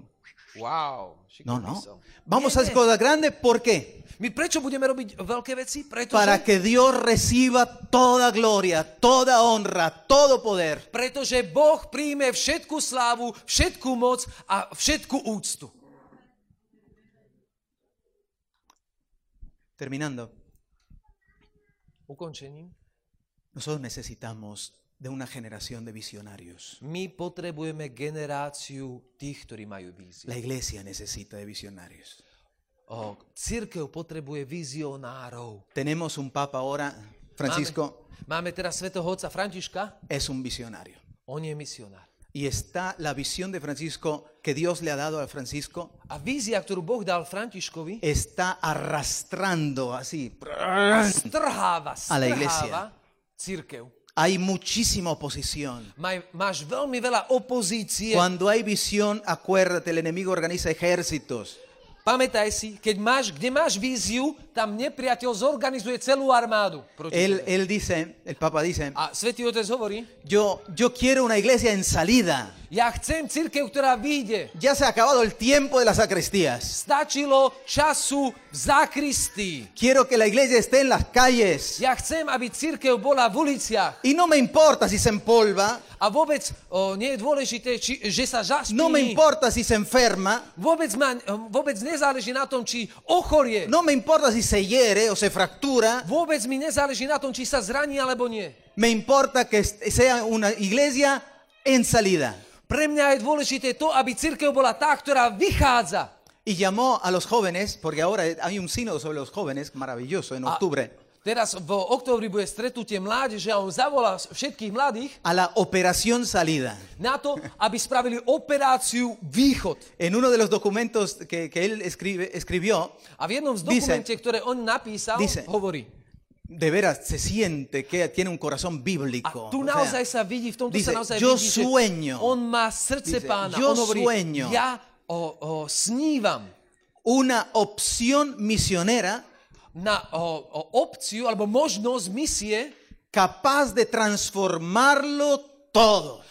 [SPEAKER 3] Wow.
[SPEAKER 2] No, no. Vamos a hacer cosas grandes, ¿por qué?
[SPEAKER 3] My prečo budeme robiť veľké veci? Pretože,
[SPEAKER 2] Para que Dios reciba toda gloria, toda honra, todo poder.
[SPEAKER 3] pretože Boh príjme všetku slávu, všetku moc a všetku úctu.
[SPEAKER 2] Terminando,
[SPEAKER 3] Ukončením.
[SPEAKER 2] nosotros necesitamos de una generación de visionarios.
[SPEAKER 3] My potrebujeme generáciu tých, ktorí majú víziu.
[SPEAKER 2] La iglesia necesita de visionarios.
[SPEAKER 3] O, církev potrebuje vizionárov.
[SPEAKER 2] Tenemos un papa ahora, Francisco
[SPEAKER 3] Máme, máme teraz svätého otca Františka,
[SPEAKER 2] es un visionario.
[SPEAKER 3] on je misionár.
[SPEAKER 2] Y está la visión de Francisco que Dios le ha dado a Francisco,
[SPEAKER 3] A vízia, ktorú Boh dal Františkovi,
[SPEAKER 2] está arrastrando así.
[SPEAKER 3] strháva,
[SPEAKER 2] A la iglesia.
[SPEAKER 3] strháva církev.
[SPEAKER 2] Hay muchísima oposición.
[SPEAKER 3] Máš veľmi veľa opozície.
[SPEAKER 2] Cuando hay visión, acuérdate, el enemigo organiza ejércitos.
[SPEAKER 3] Pamätaj si, keď máš, kde máš víziu, tam nepriateľ zorganizuje celú armádu. Proti
[SPEAKER 2] Él,
[SPEAKER 3] tebe.
[SPEAKER 2] él dice, el Papa dice,
[SPEAKER 3] A Svetý Otec hovorí,
[SPEAKER 2] yo, yo quiero una iglesia en salida.
[SPEAKER 3] Ja chcem církev, ktorá vyjde.
[SPEAKER 2] Ya se ha acabado el tiempo de las sacristías.
[SPEAKER 3] Stačilo času v zákristii.
[SPEAKER 2] Quiero que la iglesia esté en las calles.
[SPEAKER 3] Ja chcem, aby církev bola v uliciach.
[SPEAKER 2] Y no me importa si se empolva,
[SPEAKER 3] A vôbec o, nie je dôležité, či, že sa zaspí.
[SPEAKER 2] no me importa si se enferma,
[SPEAKER 3] Vôbec, ma, vôbec nezáleží na tom, či ochorie.
[SPEAKER 2] no me importa si se hiere o se fractura,
[SPEAKER 3] Vôbec mi nezáleží na tom, či sa zraní alebo nie.
[SPEAKER 2] me importa que sea una iglesia en salida.
[SPEAKER 3] Pre mňa je dôležité to, aby církev bola tá, ktorá vychádza.
[SPEAKER 2] Y llamó a los jóvenes, porque ahora hay un sínodo sobre los jóvenes, maravilloso, en
[SPEAKER 3] A
[SPEAKER 2] octubre,
[SPEAKER 3] teraz v oktobri bude stretnutie mládeže a on zavolá všetkých mladých
[SPEAKER 2] a la operación salida.
[SPEAKER 3] na to, aby spravili operáciu Východ.
[SPEAKER 2] En uno de los documentos que, que él escribe, escribió,
[SPEAKER 3] A v jednom z
[SPEAKER 2] Dice-
[SPEAKER 3] dokumente, ktoré on napísal,
[SPEAKER 2] Dice-
[SPEAKER 3] hovorí.
[SPEAKER 2] De veras se siente que tiene un corazón bíblico.
[SPEAKER 3] tu
[SPEAKER 2] O sea,
[SPEAKER 3] naozaj sa vidí, v tomto
[SPEAKER 2] dice,
[SPEAKER 3] sa naozaj
[SPEAKER 2] "Yo
[SPEAKER 3] vidí,
[SPEAKER 2] sueño."
[SPEAKER 3] on má srdce
[SPEAKER 2] Dice,
[SPEAKER 3] pána.
[SPEAKER 2] "Yo
[SPEAKER 3] on hovorí,
[SPEAKER 2] sueño."
[SPEAKER 3] ja o, o, snívam
[SPEAKER 2] una opción misionera
[SPEAKER 3] na o, o opciu alebo možnosť misie,
[SPEAKER 2] capaz de transformarlo todo.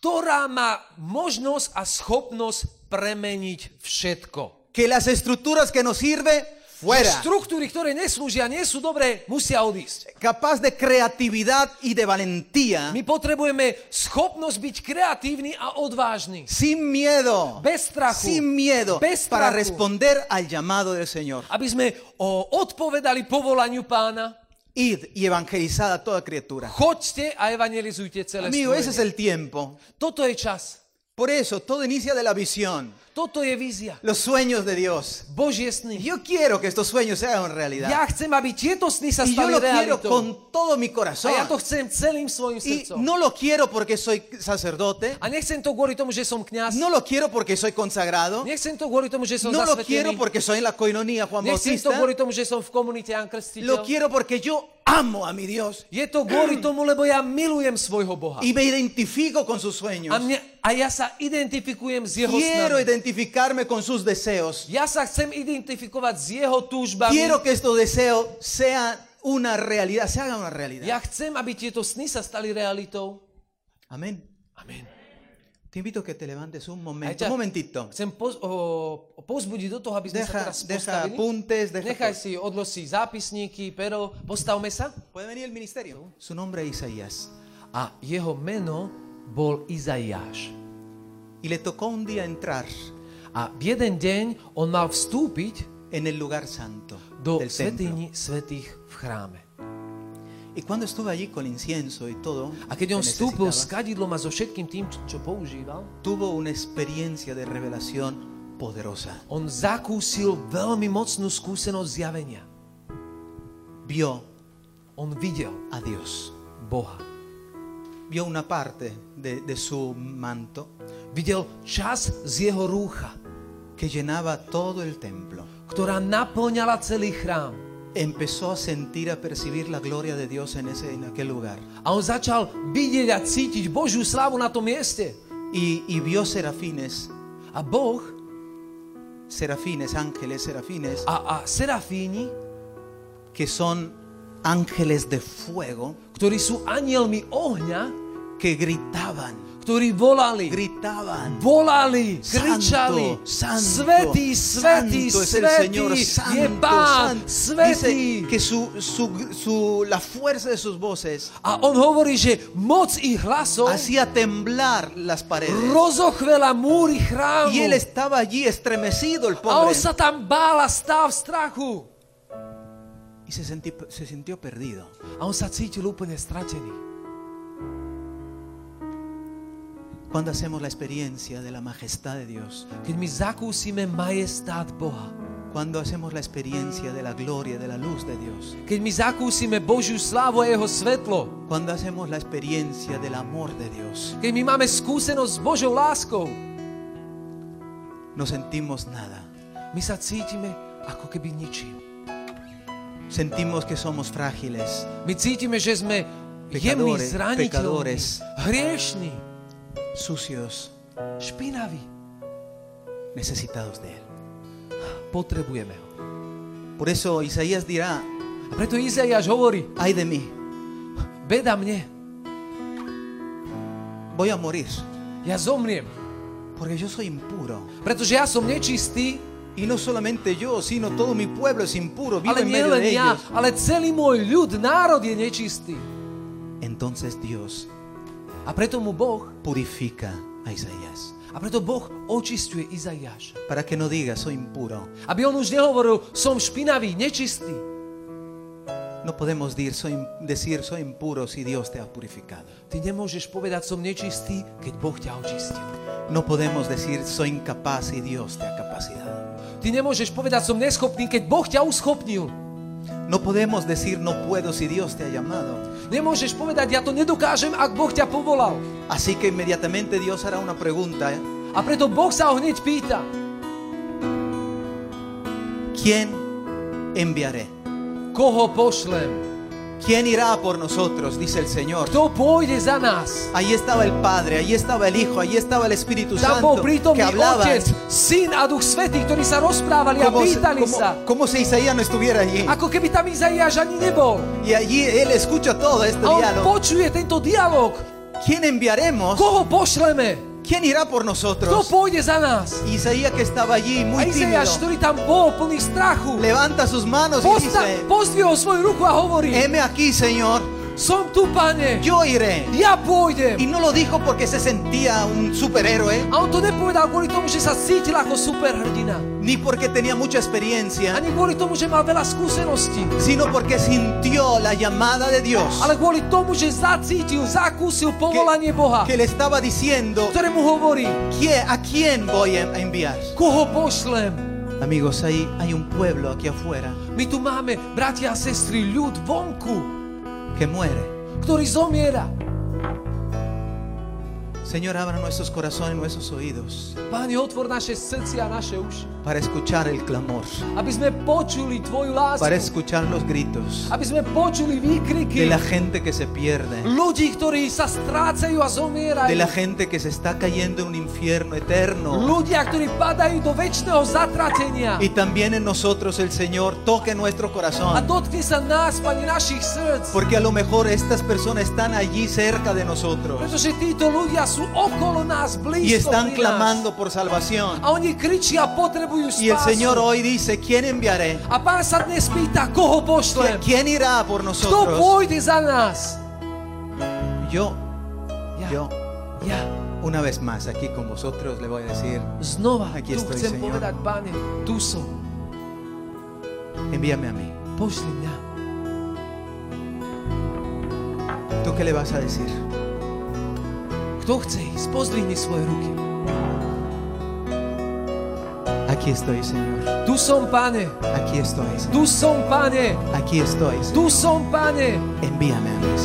[SPEAKER 3] ktorá má možnosť a schopnosť premeniť všetko.
[SPEAKER 2] Que las estructuras que nos sirve, fuera.
[SPEAKER 3] Štruktúry, ktoré neslúžia, nie sú dobré, musia odísť.
[SPEAKER 2] Capaz de creatividad y de valentía,
[SPEAKER 3] My potrebujeme schopnosť byť kreatívny a odvážny.
[SPEAKER 2] sin miedo,
[SPEAKER 3] Bez strachu.
[SPEAKER 2] sin miedo,
[SPEAKER 3] Bez
[SPEAKER 2] para
[SPEAKER 3] strachu.
[SPEAKER 2] responder al llamado del Señor.
[SPEAKER 3] Aby sme o, odpovedali povolaniu pána.
[SPEAKER 2] Id y evangelizad a toda criatura.
[SPEAKER 3] Choďte a evangelizujte celé
[SPEAKER 2] Amigo, ese es
[SPEAKER 3] stvorenie.
[SPEAKER 2] el tiempo.
[SPEAKER 3] Toto je čas.
[SPEAKER 2] Por eso, todo inicia de la visión,
[SPEAKER 3] Toto je vízia.
[SPEAKER 2] los sueños de Dios.
[SPEAKER 3] Božie sny.
[SPEAKER 2] Yo quiero que estos sueños se hagan realidad.
[SPEAKER 3] Ja chcem, aby tieto sny sa
[SPEAKER 2] Y yo lo quiero con todo mi
[SPEAKER 3] A
[SPEAKER 2] corazón.
[SPEAKER 3] ja to chcem celým svojim
[SPEAKER 2] Y
[SPEAKER 3] srdcom.
[SPEAKER 2] no lo quiero porque soy sacerdote.
[SPEAKER 3] A nechcem to kvôli tomu, že som kňaz.
[SPEAKER 2] No lo quiero porque soy consagrado.
[SPEAKER 3] Nechcem to kvôli tomu, že som
[SPEAKER 2] No lo quiero
[SPEAKER 3] zasvetený.
[SPEAKER 2] porque soy en la coinonía Juan
[SPEAKER 3] Nechcem to
[SPEAKER 2] Bautista.
[SPEAKER 3] kvôli tomu, že som v komunite Jan
[SPEAKER 2] Lo quiero porque yo amo a mi Dios
[SPEAKER 3] Je to kvôli tomu, lebo ja milujem svojho Boha.
[SPEAKER 2] y me identifico con sus
[SPEAKER 3] A,
[SPEAKER 2] sueños.
[SPEAKER 3] mne, a ja sa identifikujem s jeho
[SPEAKER 2] Quiero
[SPEAKER 3] snami.
[SPEAKER 2] identificarme con sus deseos.
[SPEAKER 3] Ja sa chcem identifikovať s jeho túžbami.
[SPEAKER 2] Quiero que estos deseos sean una realidad, se hagan una realidad.
[SPEAKER 3] Ja chcem, aby tieto sny sa stali realitou.
[SPEAKER 2] Amén.
[SPEAKER 3] Amen.
[SPEAKER 2] Te invito a que te levantes un momento, un momentito.
[SPEAKER 3] Chcem poz, o, pozbudiť do toho, aby sme sa
[SPEAKER 2] Deja,
[SPEAKER 3] teraz
[SPEAKER 2] deja
[SPEAKER 3] postavili.
[SPEAKER 2] apuntes, deja
[SPEAKER 3] Nechaj si, odlož si zápisníky, pero postavme sa.
[SPEAKER 2] Puede venir el ministerio. Su nombre es Isaías.
[SPEAKER 3] A jeho meno bol Izaiáš.
[SPEAKER 2] Y le tocó un día entrar
[SPEAKER 3] A v jeden deň on mal vstúpiť
[SPEAKER 2] en el lugar santo
[SPEAKER 3] do
[SPEAKER 2] del
[SPEAKER 3] svetýni svetých v chráme.
[SPEAKER 2] Y cuando estuve allí con incienso y todo,
[SPEAKER 3] A keď on vstúpil s kadidlom a so všetkým tým, čo používal,
[SPEAKER 2] tuvo una experiencia de revelación poderosa.
[SPEAKER 3] on zakúsil veľmi mocnú skúsenosť zjavenia.
[SPEAKER 2] Vio
[SPEAKER 3] On videl
[SPEAKER 2] a Dios.
[SPEAKER 3] Boha.
[SPEAKER 2] Vio una parte de, de su manto
[SPEAKER 3] Videl čas z jeho rúcha,
[SPEAKER 2] que llenaba todo el templo.
[SPEAKER 3] ktorá naplňala celý chrám.
[SPEAKER 2] Empezó a sentir, a percibir la gloria de Dios en, ese, en aquel lugar.
[SPEAKER 3] A on začal vidieť a cítiť Božiu slávu na tom mieste.
[SPEAKER 2] Y, y vio serafines,
[SPEAKER 3] A Boh
[SPEAKER 2] serafines, ángeles, serafines,
[SPEAKER 3] a, a serafíni,
[SPEAKER 2] que son ángeles de fuego,
[SPEAKER 3] ktorí sú anielmi ohňa,
[SPEAKER 2] que gritaban,
[SPEAKER 3] ktorí volali,
[SPEAKER 2] gritaban.
[SPEAKER 3] volali,
[SPEAKER 2] Santo,
[SPEAKER 3] kričali,
[SPEAKER 2] santo,
[SPEAKER 3] svetý, svetý,
[SPEAKER 2] santo es el Señor,
[SPEAKER 3] svetý, je Pán, svetý.
[SPEAKER 2] Dice que su, su, su- la fuerza de sus voces
[SPEAKER 3] A on hovorí, že moc ich hlasov
[SPEAKER 2] hacía temblar las paredes.
[SPEAKER 3] rozochvela múry chrámu.
[SPEAKER 2] Y él estaba allí estremecido, el
[SPEAKER 3] A on
[SPEAKER 2] pobre.
[SPEAKER 3] sa tam bál a stál v strachu.
[SPEAKER 2] Y se, sentí- se sintió perdido. Cuando hacemos la experiencia de la majestad de Dios, cuando hacemos la experiencia de la gloria, de la luz de Dios, cuando hacemos la experiencia del amor de Dios, no sentimos nada.
[SPEAKER 3] cítime ako keby ničím.
[SPEAKER 2] Sentimos que somos frágiles,
[SPEAKER 3] My cítime, že sme jemní, zraniteľní, hriešní,
[SPEAKER 2] sucios,
[SPEAKER 3] špinaví.
[SPEAKER 2] necesitados de Él.
[SPEAKER 3] Potrebujeme ho.
[SPEAKER 2] Por eso Isaías dirá,
[SPEAKER 3] A preto Izaiáš hovorí,
[SPEAKER 2] ay de mí,
[SPEAKER 3] beda mne,
[SPEAKER 2] voy a morir,
[SPEAKER 3] ja zomriem,
[SPEAKER 2] porque yo soy impuro.
[SPEAKER 3] pretože ja som nečistý,
[SPEAKER 2] Y no solamente yo, sino todo mi pueblo es impuro, vivo
[SPEAKER 3] ale
[SPEAKER 2] en medio de
[SPEAKER 3] ja,
[SPEAKER 2] ellos.
[SPEAKER 3] ale celý môj ľud, národ je nečistý.
[SPEAKER 2] Entonces Dios
[SPEAKER 3] A preto mu Boh,
[SPEAKER 2] purifica a Isaías.
[SPEAKER 3] a preto Boh očistuje Izaiáša.
[SPEAKER 2] Para que no diga, soy impuro.
[SPEAKER 3] Aby on už nehovoril, som špinavý, nečistý.
[SPEAKER 2] No podemos decir soy, decir, soy impuro si Dios te ha purificado.
[SPEAKER 3] Ty nemôžeš povedať, som nečistý, keď Boh ťa očistil.
[SPEAKER 2] No podemos decir, soy incapaz si Dios te ha capacitado.
[SPEAKER 3] Ty nemôžeš povedať, som neschopný, keď Boh ťa uschopnil.
[SPEAKER 2] No podemos decir, no puedo si Dios te ha llamado.
[SPEAKER 3] Nemôžeš povedať, ja to nedokážem, ak Boh ťa povolal.
[SPEAKER 2] Así que inmediatamente Dios hará una pregunta. ¿eh?
[SPEAKER 3] A preto Boh sa ho hneď pýta,
[SPEAKER 2] ¿Quién enviaré?
[SPEAKER 3] koho pošlem?
[SPEAKER 2] ¿Quién irá por nosotros? Dice el Señor.
[SPEAKER 3] Kto pôjde za nás?
[SPEAKER 2] Ahí estaba el Padre, ahí estaba el Hijo, ahí estaba el Espíritu
[SPEAKER 3] Tam bol
[SPEAKER 2] Santo
[SPEAKER 3] prítomný
[SPEAKER 2] que hablaban
[SPEAKER 3] Otec, Syn a Duch Svetý, ktorí sa rozprávali a
[SPEAKER 2] como, si-
[SPEAKER 3] pýtali
[SPEAKER 2] como-
[SPEAKER 3] sa.
[SPEAKER 2] como si Isaías no estuviera allí.
[SPEAKER 3] Ako keby tam Izaiáš ani nebol.
[SPEAKER 2] Y allí él escucha todo este
[SPEAKER 3] A on
[SPEAKER 2] diálogo.
[SPEAKER 3] počuje tento dialog.
[SPEAKER 2] ¿Quién enviaremos?
[SPEAKER 3] Koho pošleme?
[SPEAKER 2] ¿Quién irá por
[SPEAKER 3] Kto
[SPEAKER 2] nosotros?
[SPEAKER 3] za?
[SPEAKER 2] Isaías que estaba allí muy tímido,
[SPEAKER 3] tam strachu,
[SPEAKER 2] levanta sus manos y dice,
[SPEAKER 3] pozdvihol svoju ruku a hovorí,
[SPEAKER 2] heme aquí, Señor,
[SPEAKER 3] som tu, pane,
[SPEAKER 2] yo iré.
[SPEAKER 3] ja
[SPEAKER 2] Y
[SPEAKER 3] pôjdem.
[SPEAKER 2] no lo dijo porque se sentía un superhéroe,
[SPEAKER 3] A on to nepovedal kvôli tomu, že sa cítil ako superhrdina.
[SPEAKER 2] ni porque tenía mucha experiencia,
[SPEAKER 3] Ani kvôli tomu, že mal veľa skúseností.
[SPEAKER 2] sino porque sintió la llamada de Dios
[SPEAKER 3] Ale kvôli tomu, že zacítil, zakúsil povolanie Boha,
[SPEAKER 2] que le estaba diciendo,
[SPEAKER 3] ktoré mu hovorí,
[SPEAKER 2] "¿Quién- ¿a quién voy a enviar?
[SPEAKER 3] koho pošlem.
[SPEAKER 2] Amigos, hay, hay un pueblo aquí afuera
[SPEAKER 3] My tu máme, bratia a sestry, ľud vonku,
[SPEAKER 2] que muere.
[SPEAKER 3] ktorý zomiera.
[SPEAKER 2] Señor, abra nuestros corazones, nuestros oídos
[SPEAKER 3] Páne, otvor naše srdcia a naše uši,
[SPEAKER 2] para escuchar el clamor,
[SPEAKER 3] aby sme počuli Tvoju
[SPEAKER 2] para escuchar los gritos
[SPEAKER 3] aby sme počuli
[SPEAKER 2] de la gente que se pierde,
[SPEAKER 3] ľudí, ktorí sa strácajú a
[SPEAKER 2] de la gente que se está cayendo en un infierno eterno.
[SPEAKER 3] Ľudia, ktorí padajú do väčšného zatratenia.
[SPEAKER 2] Y también en nosotros el Señor toque nuestro
[SPEAKER 3] A
[SPEAKER 2] corazón.
[SPEAKER 3] dotkni sa nás, Pane, našich srdc.
[SPEAKER 2] Porque a lo mejor estas personas están allí cerca de nosotros
[SPEAKER 3] Pretože títo ľudia sú okolo nás,
[SPEAKER 2] y están clamando por salvación. Y el. Señor hoy dice, ¿quién enviaré? ¿Quién irá por nosotros? Yo, yo, una vez más aquí con vosotros le voy a decir, Aquí estoy, Señor. envíame a mí. ¿Tú qué le vas a decir?
[SPEAKER 3] Kto chce ísť, pozdvihni svoje ruky.
[SPEAKER 2] Aquí estoy, Señor.
[SPEAKER 3] Tu som, Pane.
[SPEAKER 2] Aquí estoy. Señor.
[SPEAKER 3] Tu som, Pane.
[SPEAKER 2] Aquí estoy. Señor.
[SPEAKER 3] Tu som, Pane.
[SPEAKER 2] Envíame a mí.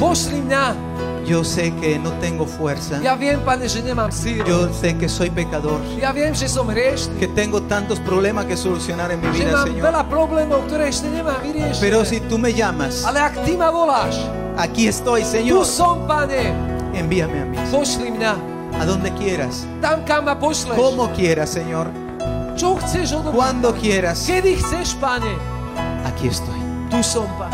[SPEAKER 2] Yo sé que no tengo fuerza.
[SPEAKER 3] Ja viem, Pane, že nemám sílu.
[SPEAKER 2] Yo sé que soy pecador.
[SPEAKER 3] Ja viem, že som hriešný.
[SPEAKER 2] Que tengo tantos problemas que solucionar en mi vida,
[SPEAKER 3] mám
[SPEAKER 2] Señor.
[SPEAKER 3] veľa problémov, ktoré ešte nemám vyriešené.
[SPEAKER 2] Pero si tú me llamas,
[SPEAKER 3] Ale ak Ty ma voláš,
[SPEAKER 2] aquí estoy,
[SPEAKER 3] tu
[SPEAKER 2] Señor.
[SPEAKER 3] som, Pane.
[SPEAKER 2] Envíame a mí. A donde quieras. Como quieras, Señor. Cuando quieras. Aquí estoy.
[SPEAKER 3] Tu
[SPEAKER 2] sombra.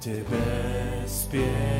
[SPEAKER 2] Тебе спеть.